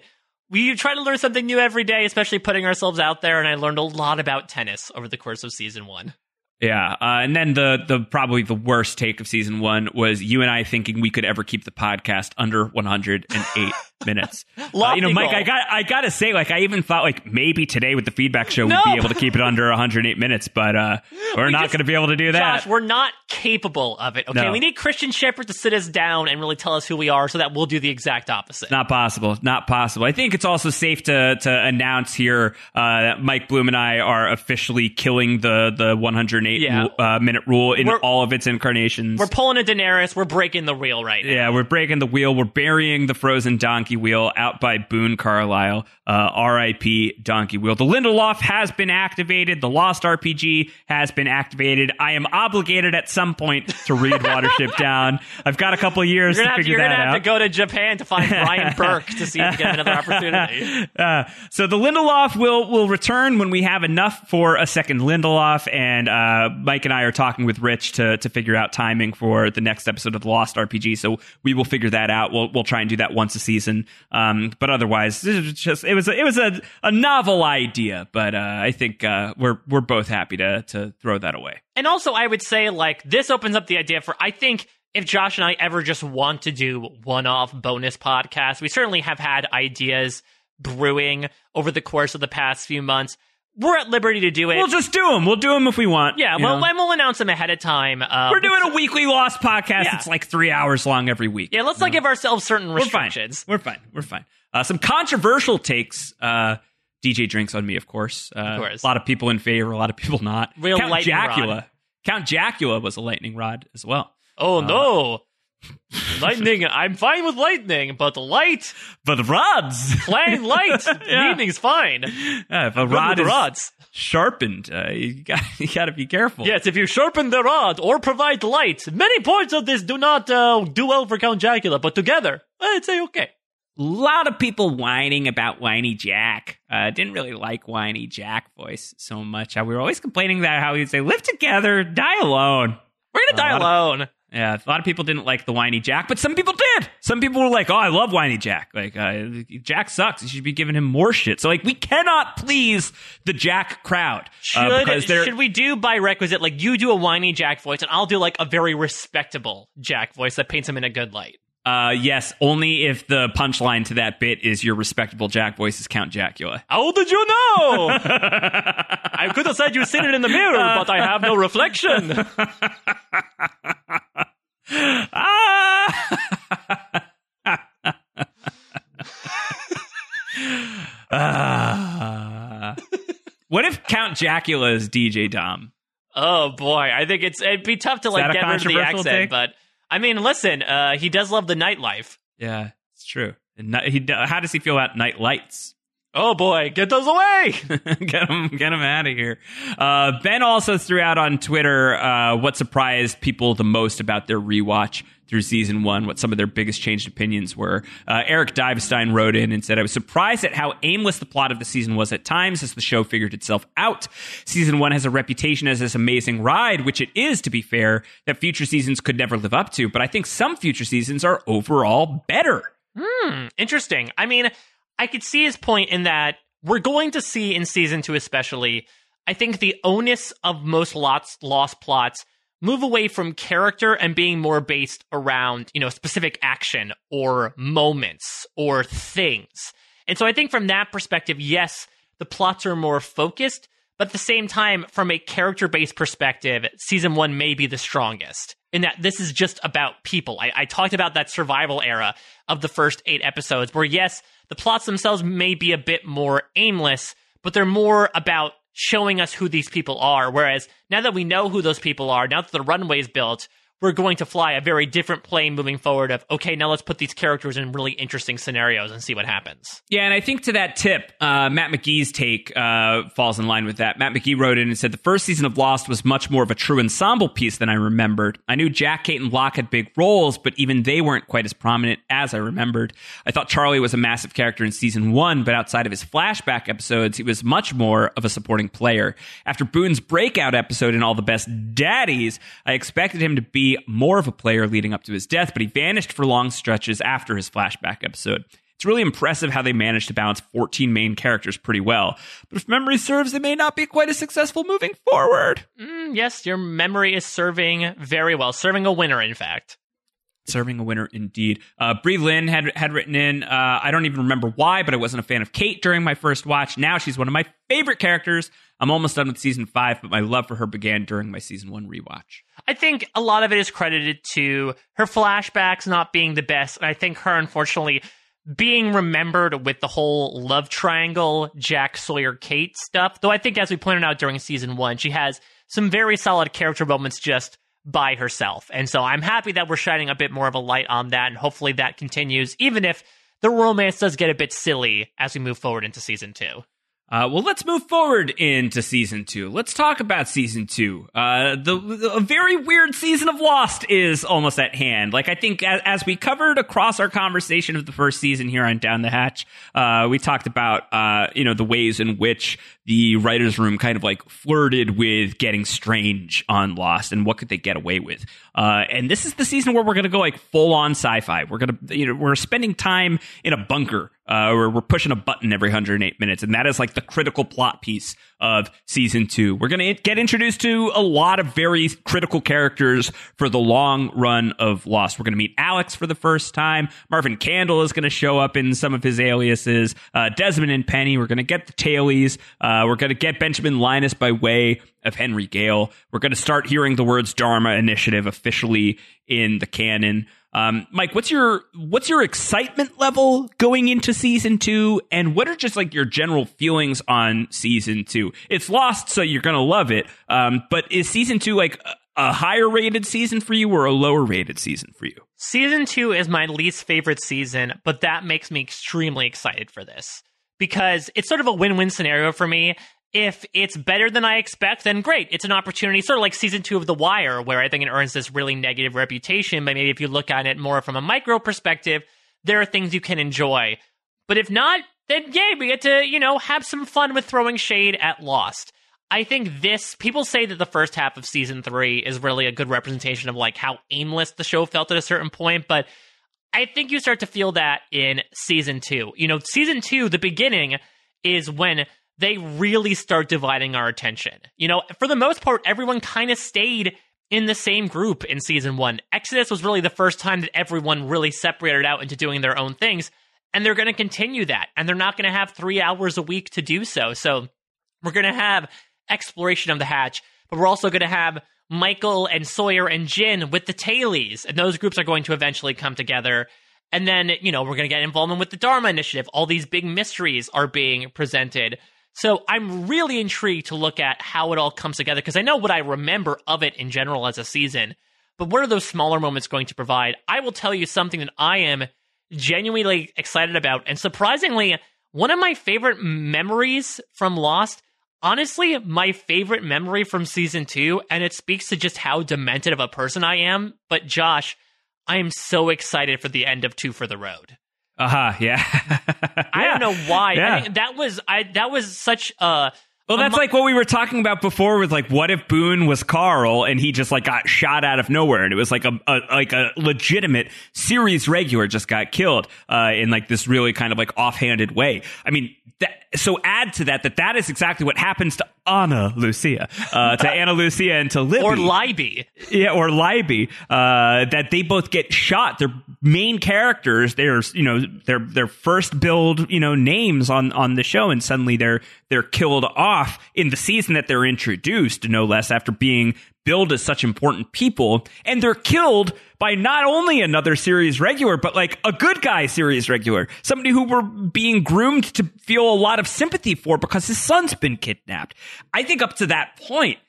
we try to learn something new every day, especially putting ourselves out there, and I learned a lot about tennis over the course of season one. Yeah, uh, and then the the probably the worst take of season one was you and I thinking we could ever keep the podcast under 108 minutes. Uh, you know, Mike. I got I gotta say, like, I even thought like maybe today with the feedback show No. we'd be able to keep it under 108 minutes, but uh, we're We not just- going to be able to do that. Josh, we're not capable of it. Okay, No. we need Christian Shephard to sit us down and really tell us who we are, so that we'll do the exact opposite. Not possible. Not possible. I think it's also safe to to announce here uh, that Mike Bloom and I are officially killing the the 108 Yeah. uh, minute rule in We're- all of its incarnations. We're pulling a Daenerys. We're breaking the wheel right now. yeah, we're breaking the wheel. We're burying the frozen donkey wheel out by Boone Carlyle. Uh, R.I.P. Donkey Wheel. The Lindelof has been activated. The Lost RPG has been activated. I am obligated at some point to read Watership Down. I've got a couple of years You're to gonna, have, figure you're gonna have to go to Japan to find Bryan Burk to see if you get another opportunity. Uh, so the Lindelof will will return when we have enough for a second Lindelof, and uh, Mike and I are talking with Rich to to figure out timing for the next episode of the Lost RPG. So we will figure that out. We'll we'll try and do that once a season. Um, but otherwise, just it was a, it was a, a novel idea, but uh, I think uh, we're we're both happy to to throw that away. And also, I would say like this opens up the idea for I think if Josh and I ever just want to do one-off bonus podcasts, we certainly have had ideas brewing over the course of the past few months. We're at liberty to do it. We'll just do them. We'll do them if we want. yeah, well, know? and we'll announce them ahead of time. Uh, we're doing a weekly Lost podcast. Yeah. It's like three hours long every week. yeah. Let's not give ourselves certain restrictions. We're fine. We're fine. We're fine. Uh, some controversial takes. Uh, DJ drinks on me, of course. Uh, Of course. A lot of people in favor, a lot of people not. Real Count Jacula. rod. Count Jacula was a lightning rod as well. Oh Uh, no, lightning! I'm fine with lightning, but the light, But rods, plain light, Yeah. lightning's fine. Yeah, if a rod is rods. sharpened, uh, you got you got to be careful. Yes, if you sharpen the rod or provide light, many points of this do not uh, do well for Count Jacula, but together, I'd say okay. A lot of people whining about Whiny Jack. Uh, didn't really like Whiny Jack voice so much. Uh, we were always complaining that how he'd say, "Live together, die alone." We're gonna die A lot alone. Yeah, a lot of people didn't like the whiny Jack, but some people did. Some people were like, "Oh, I love whiny Jack. Like, uh, Jack sucks. You should be giving him more shit." So, like, we cannot please the Jack crowd uh, Should, we do by requisite, like you do a whiny Jack voice, and I'll do like a very respectable Jack voice that paints him in a good light. Uh, yes, only if the punchline to that bit is your respectable Jack voice is Count Jackula. How did you know? I could have said you seen it in the mirror, but I have no reflection. ah! What if Count Jackula is DJ Dom? Oh boy, I think it's it'd be tough to like get rid of the accent, take? but I mean, listen, uh, he does love the nightlife. Yeah, it's true. And he, how does he feel about night lights? Oh boy, get those away! get them, get them out of here. Uh, ben also threw out on Twitter uh, what surprised people the most about their rewatch through season one, what some of their biggest changed opinions were. Uh, Eric Divestein wrote in and said, I was surprised at how aimless the plot of the season was at times as the show figured itself out. Season one has a reputation as this amazing ride, which it is, to be fair, that future seasons could never live up to. But I think some future seasons are overall better. Hmm, interesting. I mean, I could see his point in that we're going to see in season two, especially. I think the onus of most lots lost plots move away from character and being more based around, you know, specific action or moments or things. And so I think from that perspective, yes, the plots are more focused, but at the same time, from a character based perspective, season one may be the strongest in that this is just about people. I, I, talked about that survival era of the first eight episodes, where yes, the plots themselves may be a bit more aimless, but they're more about showing us who these people are. Whereas now that we know who those people are, now that the runway's built, we're going to fly a very different plane moving forward of okay now let's put these characters in really interesting scenarios and see what happens. Yeah and i think to that tip uh, matt mcgee's take uh, falls in line with that. Matt mcgee wrote in and said the first season of lost was much more of a true ensemble piece than i remembered. I knew jack kate and locke had big roles but even they weren't quite as prominent as i remembered. I thought charlie was a massive character in season one but outside of his flashback episodes he was much more of a supporting player. After boone's breakout episode in all the best daddies i expected him to be more of a player leading up to his death, but he vanished for long stretches after his flashback episode. It's really impressive how they managed to balance 14 main characters pretty well. But if memory serves, they may not be quite as successful moving forward. Mm, yes, your memory is serving very well, serving a winner, in fact. Serving a winner indeed. Uh, Brie Lynn had had written in. Uh, I don't even remember why, but I wasn't a fan of Kate during my first watch. Now she's one of my favorite characters. I'm almost done with season five, but my love for her began during my season one rewatch. I think a lot of it is credited to her flashbacks not being the best. And I think her, unfortunately, being remembered with the whole love triangle, Jack Sawyer Kate stuff. Though I think, as we pointed out during season one, she has some very solid character moments just by herself. And so I'm happy that we're shining a bit more of a light on that. And hopefully that continues, even if the romance does get a bit silly as we move forward into season two. Uh, well, let's move forward into season two. Let's talk about season two. Uh, the, the, a very weird season of Lost is almost at hand. Like I think as, as, we covered across our conversation of the first season here on Down the Hatch, uh, we talked about uh, you know the ways in which the writers' room kind of like flirted with getting strange on Lost and what could they get away with. Uh, and this is the season where we're going to go like full on sci-fi. We're gonna you know we're spending time in a bunker uh, where we're pushing a button every 108 minutes, and that is like the critical plot piece of season two. We're going to get introduced to a lot of very critical characters for the long run of Lost. We're going to meet Alex for the first time. Marvin Candle is going to show up in some of his aliases. Uh, Desmond and Penny. We're going to get the tailies. Uh, we're going to get Benjamin Linus by way of Henry Gale. We're going to start hearing the words Dharma Initiative officially in the canon. Um, Mike, what's your what's your excitement level going into season two, and what are just like your general feelings on season two? It's lost, so you're gonna love it. Um, but is season two like a higher rated season for you or a lower rated season for you? Season two is my least favorite season, but that makes me extremely excited for this because it's sort of a win win scenario for me if it's better than I expect, then great. It's an opportunity, sort of like season two of The Wire, where I think it earns this really negative reputation. But maybe if you look at it more from a micro perspective, there are things you can enjoy. But if not, then yay, we get to, you know, have some fun with throwing shade at Lost. I think this, people say that the first half of season three is really a good representation of like how aimless the show felt at a certain point, but I think you start to feel that in season two. You know, season two, the beginning is when they really start dividing our attention. You know, for the most part, everyone kind of stayed in the same group in season one. Exodus was really the first time that everyone really separated out into doing their own things. And they're going to continue that. And they're not going to have three hours a week to do so. So we're going to have exploration of the hatch, but we're also going to have Michael and Sawyer and Jin with the tailies. And those groups are going to eventually come together. And then, you know, we're going to get involvement with the Dharma Initiative. All these big mysteries are being presented. So I'm really intrigued to look at how it all comes together because I know what I remember of it in general as a season. But what are those smaller moments going to provide? I will tell you something that I am genuinely excited about. And surprisingly, one of my favorite memories from Lost, honestly, my favorite memory from season two, and it speaks to just how demented of a person I am. But Josh, I am so excited for the end of Two for the Road. Uh huh. Yeah. I don't know why. Yeah. I mean, that was I. That was such a. Well, that's like what we were talking about before with like, what if Boone was Carl and he just like got shot out of nowhere and it was like a, a like a legitimate series regular just got killed uh, in like this really kind of like offhanded way. I mean, that, so add to that that that is exactly what happens to Ana Lucia, uh, to Ana Lucia and to Libby. Or Libby. yeah, or Libby, uh, that they both get shot. They're main characters. They're you know their their first build you know names on on the show, and suddenly they're they're killed off in the season that they're introduced, no less, after being billed as such important people, and they're killed by not only another series regular, but like a good guy series regular, somebody who we're being groomed to feel a lot of sympathy for because his son's been kidnapped. I think up to that point,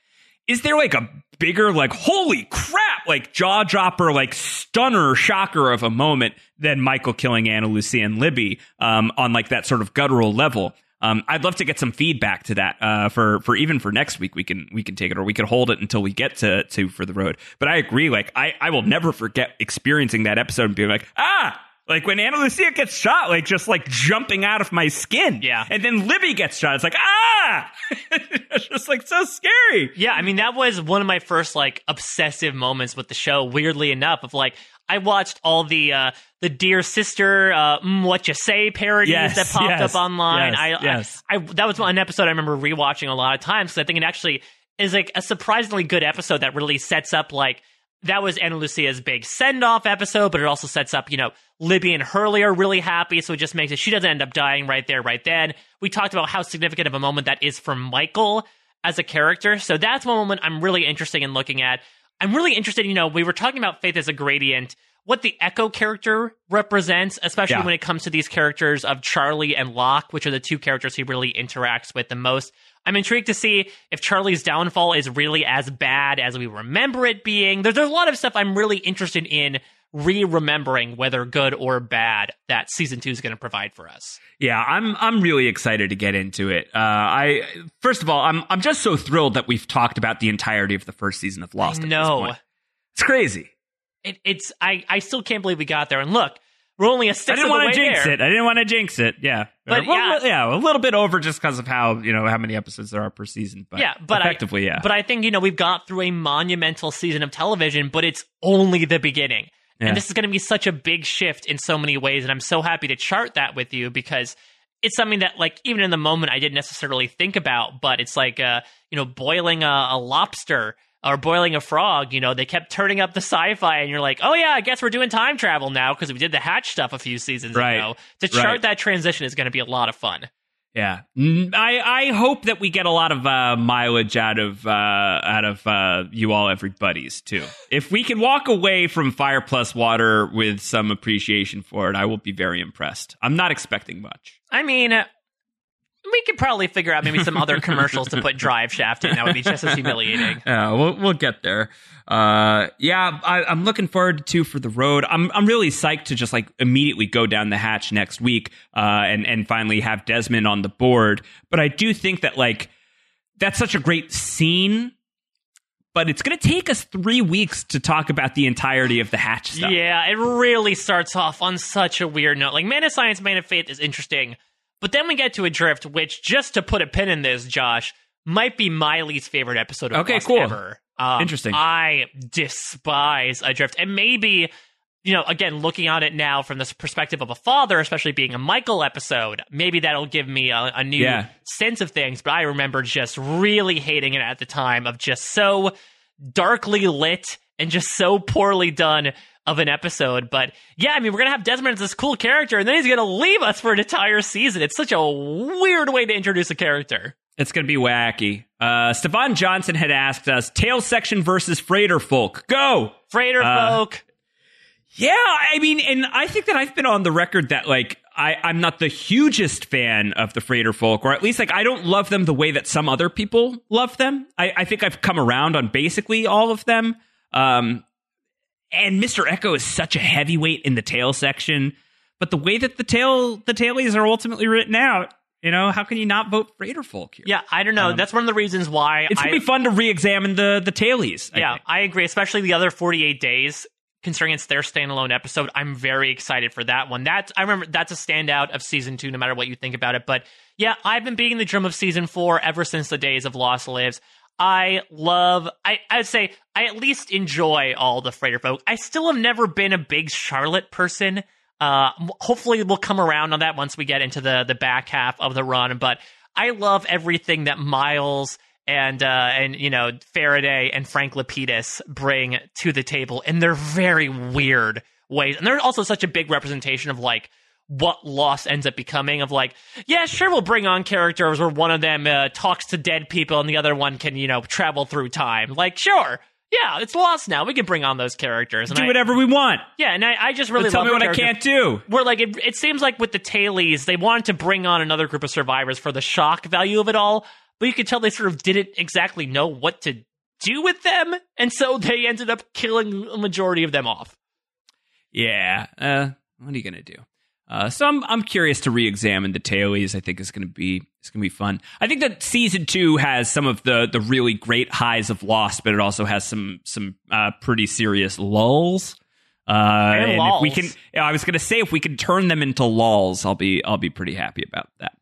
is there like a bigger, like, holy crap, like jaw dropper, like stunner, shocker of a moment than Michael killing Anna lucy and Libby um, on like that sort of guttural level? Um, I'd love to get some feedback to that uh, for for even for next week. We can we can take it or we can hold it until we get to Two for the Road. But I agree. Like I I will never forget experiencing that episode and being like ah. Like when Ana Lucia gets shot, like just like jumping out of my skin. Yeah. And then Libby gets shot. It's like, ah! it's just like so scary. Yeah, I mean that was one of my first like obsessive moments with the show. Weirdly enough, of like I watched all the uh the dear sister uh mm, what you say parodies Yes, that popped yes, up online. yes, I. I I that was an episode I remember rewatching a lot of times because I think it actually is like a surprisingly good episode that really sets up like that was Ana Lucia's big send off episode, but it also sets up, you know, Libby and Hurley are really happy, so it just makes it she doesn't end up dying right there, right then. We talked about how significant of a moment that is for Michael as a character. So that's one moment I'm really interested in looking at. I'm really interested, you know, we were talking about Faith as a gradient, what the Eko character represents, especially Yeah. when it comes to these characters of Charlie and Locke, which are the two characters he really interacts with the most. I'm intrigued to see if Charlie's downfall is really as bad as we remember it being. There's, there's a lot of stuff I'm really interested in re-remembering, whether good or bad, that season two is going to provide for us. Yeah, I'm I'm really excited to get into it. Uh, I first of all, I'm I'm just so thrilled that we've talked about the entirety of the first season of Lost. No, it's crazy. it, it's I, I still can't believe we got there. And look, we're only a I sixth didn't of the way want to jinx there. it. I didn't want to jinx it. Yeah, But Well, yeah. yeah, a little bit over just because of how you know how many episodes there are per season. But yeah, but effectively, I, yeah. But I think you know we've got through a monumental season of television, but it's only the beginning. Yeah. And this is going to be such a big shift in so many ways, and I'm so happy to chart that with you because it's something that, like, even in the moment, I didn't necessarily think about. But it's like, uh, you know, boiling a, a lobster or boiling a frog. You know, they kept turning up the sci-fi, and you're like, oh yeah, I guess we're doing time travel now because we did the Hatch stuff a few seasons Right. ago. To chart Right. that transition is going to be a lot of fun. Yeah, Mm, I I hope that we get a lot of uh, mileage out of uh, out of uh, you all, everybody's too. If we can walk away from Fire Plus Water with some appreciation for it, I will be very impressed. I'm not expecting much. I mean, we could probably figure out maybe some other commercials to put Drive Shaft in. That would be just as humiliating. Yeah, we'll we'll get there. Uh, yeah, I, I'm looking forward to for the road. I'm I'm really psyched to just like immediately go down the hatch next week, uh, and and finally have Desmond on the board. But I do think that like that's such a great scene. But it's going to take us three weeks to talk about the entirety of the hatch stuff. Yeah, it really starts off on such a weird note. Like Man of Science, Man of Faith is interesting, but then we get to Adrift, which just to put a pin in this, Josh, might be my least favorite episode of Okay, Lost cool. ever. Um, Interesting. I despise Adrift, and maybe. You know, again, looking at it now from this perspective of a father, especially being a Michael episode, maybe that'll give me a, a new Yeah. sense of things. But I remember just really hating it at the time of just so darkly lit and just so poorly done of an episode. But yeah, I mean, we're gonna have Desmond as this cool character, and then he's gonna leave us for an entire season. It's such a weird way to introduce a character. It's going to be wacky. Uh, Stefan Johnson had asked us tail section versus freighter folk. Go! Freighter Uh, folk. Yeah, I mean, and I think that I've been on the record that like I, I'm not the hugest fan of the freighter folk, or at least like I don't love them the way that some other people love them. I, I think I've come around on basically all of them. Um, and Mr. Eko is such a heavyweight in the tail section, but the way that the tail the tailies are ultimately written out, you know, how can you not vote freighter folk here? Yeah, I don't know. Um, That's one of the reasons why It's I, gonna be fun to re-examine the the tailies. I yeah, think. I agree. Especially the other 48 days, considering it's their standalone episode. I'm very excited for that one. That's I remember that's a standout of season two, no matter what you think about it. But yeah, I've been beating the drum of season four ever since the days of Lost Lives. I love. I I'd say I at least enjoy all the freighter folk. I still have never been a big Charlotte person. Uh, hopefully we'll come around on that once we get into the the back half of the run. But I love everything that Miles and uh, and you know Faraday and Frank Lapidus bring to the table in their very weird ways, and they're also such a big representation of like what Lost ends up becoming. Of like, yeah, sure, we'll bring on characters where one of them uh, talks to dead people and the other one can you know travel through time. Like, sure. Yeah, it's Lost now. We can bring on those characters. And Do I- whatever we want. Yeah, and I, I just really tell me what I can't do. where like it, it seems like with the tailies they wanted to bring on another group of survivors for the shock value of it all but you could tell they sort of didn't exactly know what to do with them and so they ended up killing a majority of them off Yeah. Uh, what are you gonna do? Uh, so I'm I'm curious to re-examine the tailies. I think is gonna be it's gonna be fun. I think that season two has some of the the really great highs of Lost, but it also has some some uh, pretty serious lulls. Uh, and if we can, I was gonna say if we can turn them into lulls, I'll be I'll be pretty happy about that.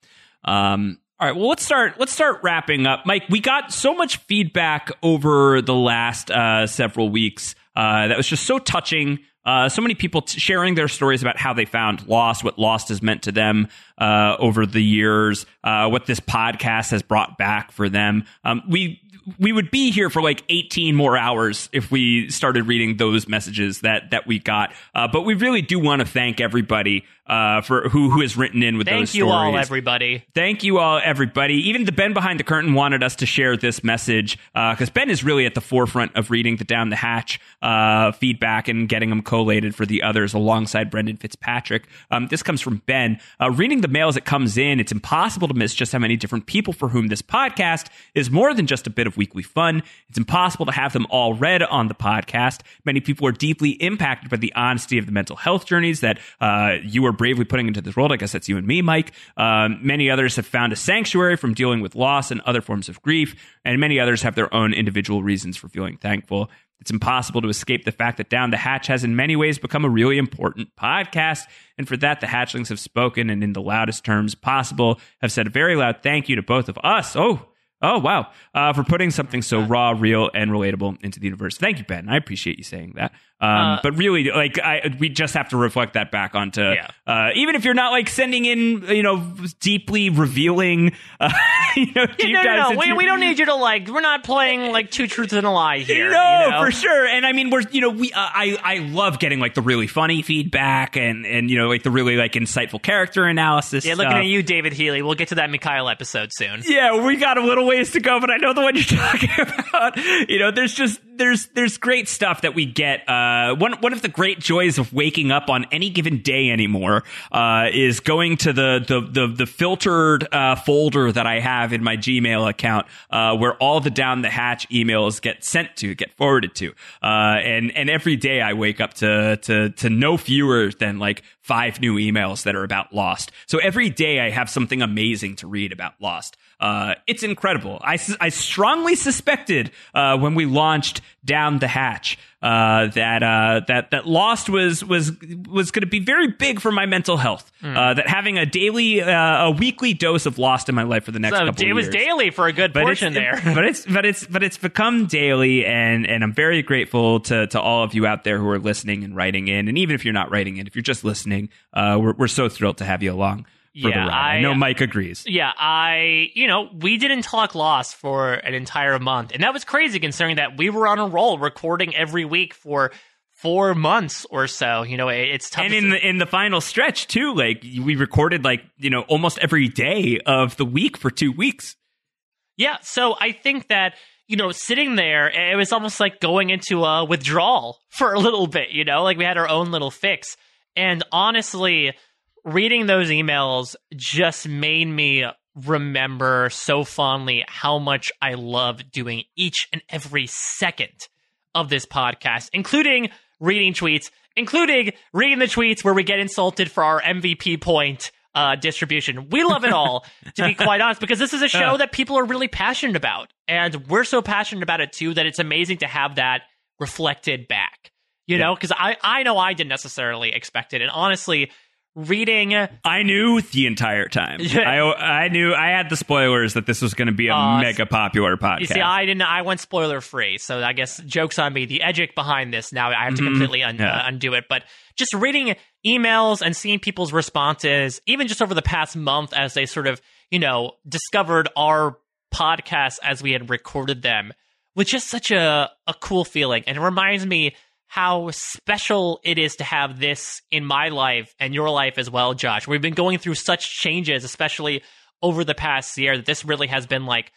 Um, all right, well let's start let's start wrapping up. Mike, we got so much feedback over the last uh, several weeks uh, that was just so touching. Uh, so many people t- sharing their stories about how they found Lost, what Lost has meant to them uh, over the years, uh, what this podcast has brought back for them. Um, we we would be here for like 18 more hours if we started reading those messages that that we got. Uh, but we really do want to thank everybody uh, for who who has written in with thank those you all everybody Thank you all, everybody. Even the Ben behind the curtain wanted us to share this message because Ben is really at the forefront of reading the Down the Hatch uh, feedback and getting them collated for the others alongside Brendan Fitzpatrick. Um, this comes from Ben. Uh, reading the mail as it comes in, it's impossible to miss just how many different people for whom this podcast is more than just a bit of weekly fun. It's impossible to have them all read on the podcast. Many people are deeply impacted by the honesty of the mental health journeys that uh, you are bravely putting into this world. I guess that's you and me, Mike. Um, many others have found a sanctuary from dealing with loss and other forms of grief, and many others have their own individual reasons for feeling thankful. It's impossible to escape the fact that Down the Hatch has, in many ways, become a really important podcast. And for that, the Hatchlings have spoken and, in the loudest terms possible, have said a very loud thank you to both of us. Oh, Oh wow! Uh, for putting something so raw, real, and relatable into the universe. Thank you, Ben. I appreciate you saying that. Um, Uh, but really, like, I we just have to reflect that back onto. Yeah. Uh, even if you're not like sending in, you know, deeply revealing, uh, you know, deep no, no, no. We, your- we don't need you to like. We're not playing like two truths and a lie here. no, you know? for sure. And I mean, we're you know, we uh, I I love getting like the really funny feedback and and you know like the really like insightful character analysis. Yeah, looking at you, David Healy. We'll get to that Mikhail episode soon. Yeah, we got a little ways to go, but I know the one you're talking about. You know, there's just there's there's great stuff that we get. Uh, one one of the great joys of waking up on any given day anymore uh, is going to the the the, the filtered uh, folder that I have in my Gmail account, uh, where all the down the hatch emails get sent to, get forwarded to, uh, and and every day I wake up to to to no fewer than like five new emails that are about Lost. So every day I have something amazing to read about Lost. Uh, it's incredible. I, I strongly suspected uh, when we launched Down the Hatch uh, that uh, that that Lost was was was going to be very big for my mental health. Uh, that having a daily, uh, a weekly dose of Lost in my life for the next So couple it of was years daily for a good but portion there. But it's but it's but it's become daily, and and I'm very grateful to to all of you out there who are listening and writing in, and even if you're not writing in, if you're just listening, uh, we're we're so thrilled to have you along Yeah. I, I- know Mike agrees. Yeah, I, you know, we didn't talk Lost for an entire month. And that was crazy considering that we were on a roll recording every week for four months or so. You know, it- it's tough. And in the in the final stretch too, like we recorded like you know almost every day of the week for two weeks. yeah, so I think that, you know, sitting there, it was almost like going into a withdrawal for a little bit, you know, like we had our own little fix. And honestly, reading those emails just made me remember so fondly how much I love doing each and every second of this podcast, including reading tweets, including reading the tweets where we get insulted for our MVP point uh, distribution. We love it all, to be quite honest, because this is a show that people are really passionate about. And we're so passionate about it too that it's amazing to have that reflected back. You know, because I, I know I didn't necessarily expect it. And honestly, reading I knew the entire time. Yeah. I I knew I had the spoilers that this was going to be a Uh, mega popular podcast. You see, I didn't. I went spoiler free, so I guess jokes on me. The edgic behind this now, I have to completely un- Yeah. uh, undo it. But just reading emails and seeing people's responses, even just over the past month, as they sort of you know, discovered our podcast as we had recorded them was just such a, a cool feeling. And it reminds me how special it is to have this in my life and your life as well, Josh. We've been going through such changes, especially over the past year, that this really has been like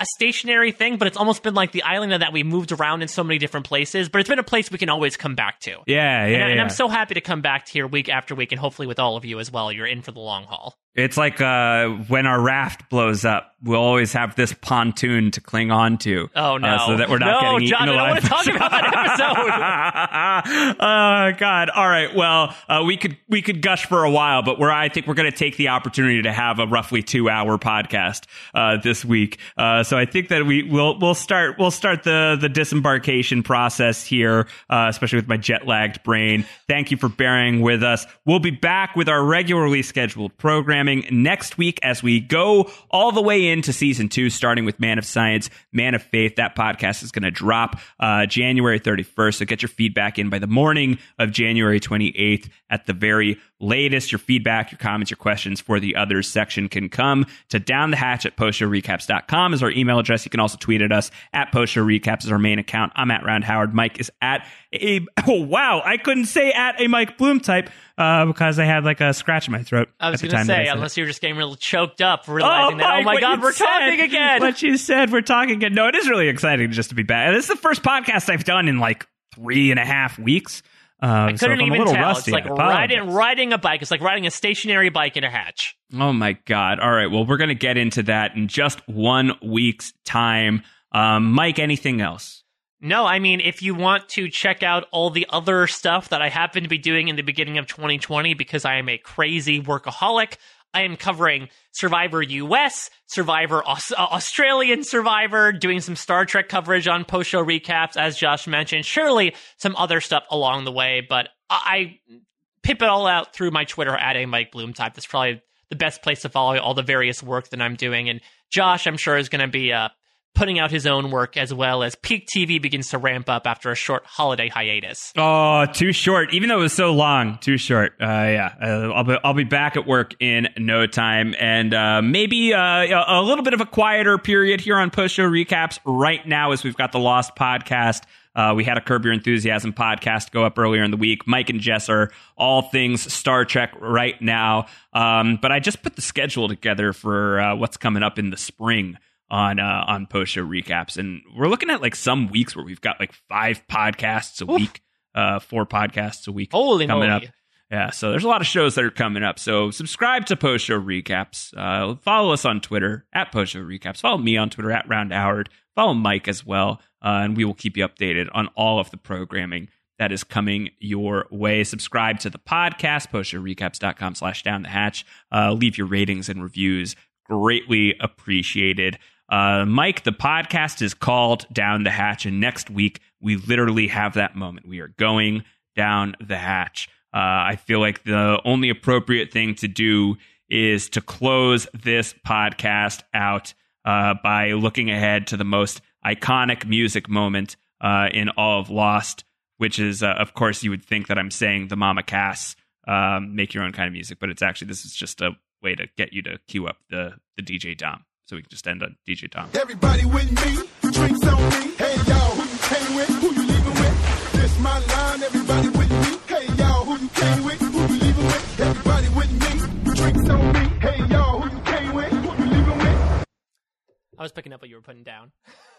a stationary thing, but it's almost been like the island that we moved around in so many different places. But it's been a place we can always come back to. Yeah, yeah, and, I, yeah. and I'm so happy to come back here week after week, and hopefully with all of you as well. You're in for the long haul. It's like uh, when our raft blows up, we'll always have this pontoon to cling on to. Oh no! uh, so that we're not no, getting John, eaten I don't want to talk about that episode. oh God! All right. Well, uh, we could we could gush for a while, but we're I think we're going to take the opportunity to have a roughly two hour podcast uh, this week. Uh, so I think that we will we'll start we'll start the the disembarkation process here, uh, especially with my jet lagged brain. Thank you for bearing with us. We'll be back with our regularly scheduled programming next week as we go all the way into season two, starting with Man of Science, Man of Faith. That podcast is going to drop uh, January 31st. So get your feedback in by the morning of January 28th at the very latest. Your feedback, your comments, your questions for the others section can come to down the hatch at postshowrecaps.com is our email address. You can also tweet at us at postshowrecaps is our main account. I'm at Round Howard. Mike is at a, oh wow, I couldn't say at a Mike Bloom type uh, because I had like a scratch in my throat. I was going to say, unless you're just getting real choked up, realizing that, oh my God, we're said, talking again. What you said, we're talking again. No, it is really exciting just to be back. This is the first podcast I've done in like three and a half weeks. Uh, I couldn't I'm a even little tell. rusty, it's like riding, riding a bike. It's like riding a stationary bike in a hatch. Oh my God. All right. Well, we're going to get into that in just one week's time. Um, Mike, anything else? No, I mean, if you want to check out all the other stuff that I happen to be doing in the beginning of 2020, because I am a crazy workaholic, I am covering Survivor US, Survivor Aus- uh, Australian Survivor, doing some Star Trek coverage on post show recaps, as Josh mentioned. Surely some other stuff along the way, but I, I pip it all out through my Twitter at a Mike Bloom type. That's probably the best place to follow all the various work that I'm doing. And Josh, I'm sure, is going to be uh, putting out his own work as well as Peak TV begins to ramp up after a short holiday hiatus. Oh, too short. Even though it was so long, too short. Uh, yeah, uh, I'll be I'll be back at work in no time, and uh, maybe uh, a little bit of a quieter period here on post show recaps right now, as we've got the Lost podcast. Uh, we had a Curb Your Enthusiasm podcast go up earlier in the week. Mike and Jess are all things Star Trek right now. Um, but I just put the schedule together for uh, what's coming up in the spring on uh, on post show recaps, and we're looking at like some weeks where we've got like five podcasts a Oof. week, uh, four podcasts a week Holy coming moly. up. Yeah, so there's a lot of shows that are coming up. So subscribe to Post Show Recaps. Uh, follow us on Twitter at Post Show Recaps. Follow me on Twitter at Round Howard. Follow Mike as well, uh, and we will keep you updated on all of the programming that is coming your way. Subscribe to the podcast, postshowrecaps.com slash down the hatch. Uh, leave your ratings and reviews. Greatly appreciated. Uh, Mike, the podcast is called Down the Hatch, and next week we literally have that moment. We are going down the hatch. Uh, I feel like the only appropriate thing to do is to close this podcast out uh, by looking ahead to the most iconic music moment uh, in all of Lost, which is, uh, of course, you would think that I'm saying the Mama Cass um, make your own kind of music, but it's actually this is just a way to get you to cue up the the DJ Dom, so we can just end on DJ Dom. Everybody with me, drinks on me. Hey y'all, who you came with? Who you leaving with? This my line, everybody with me. Hey y'all, who you came with? Who you leaving with? Everybody with me, drinks on me. Hey y'all, who you came with? Who you leaving with? I was picking up what you were putting down.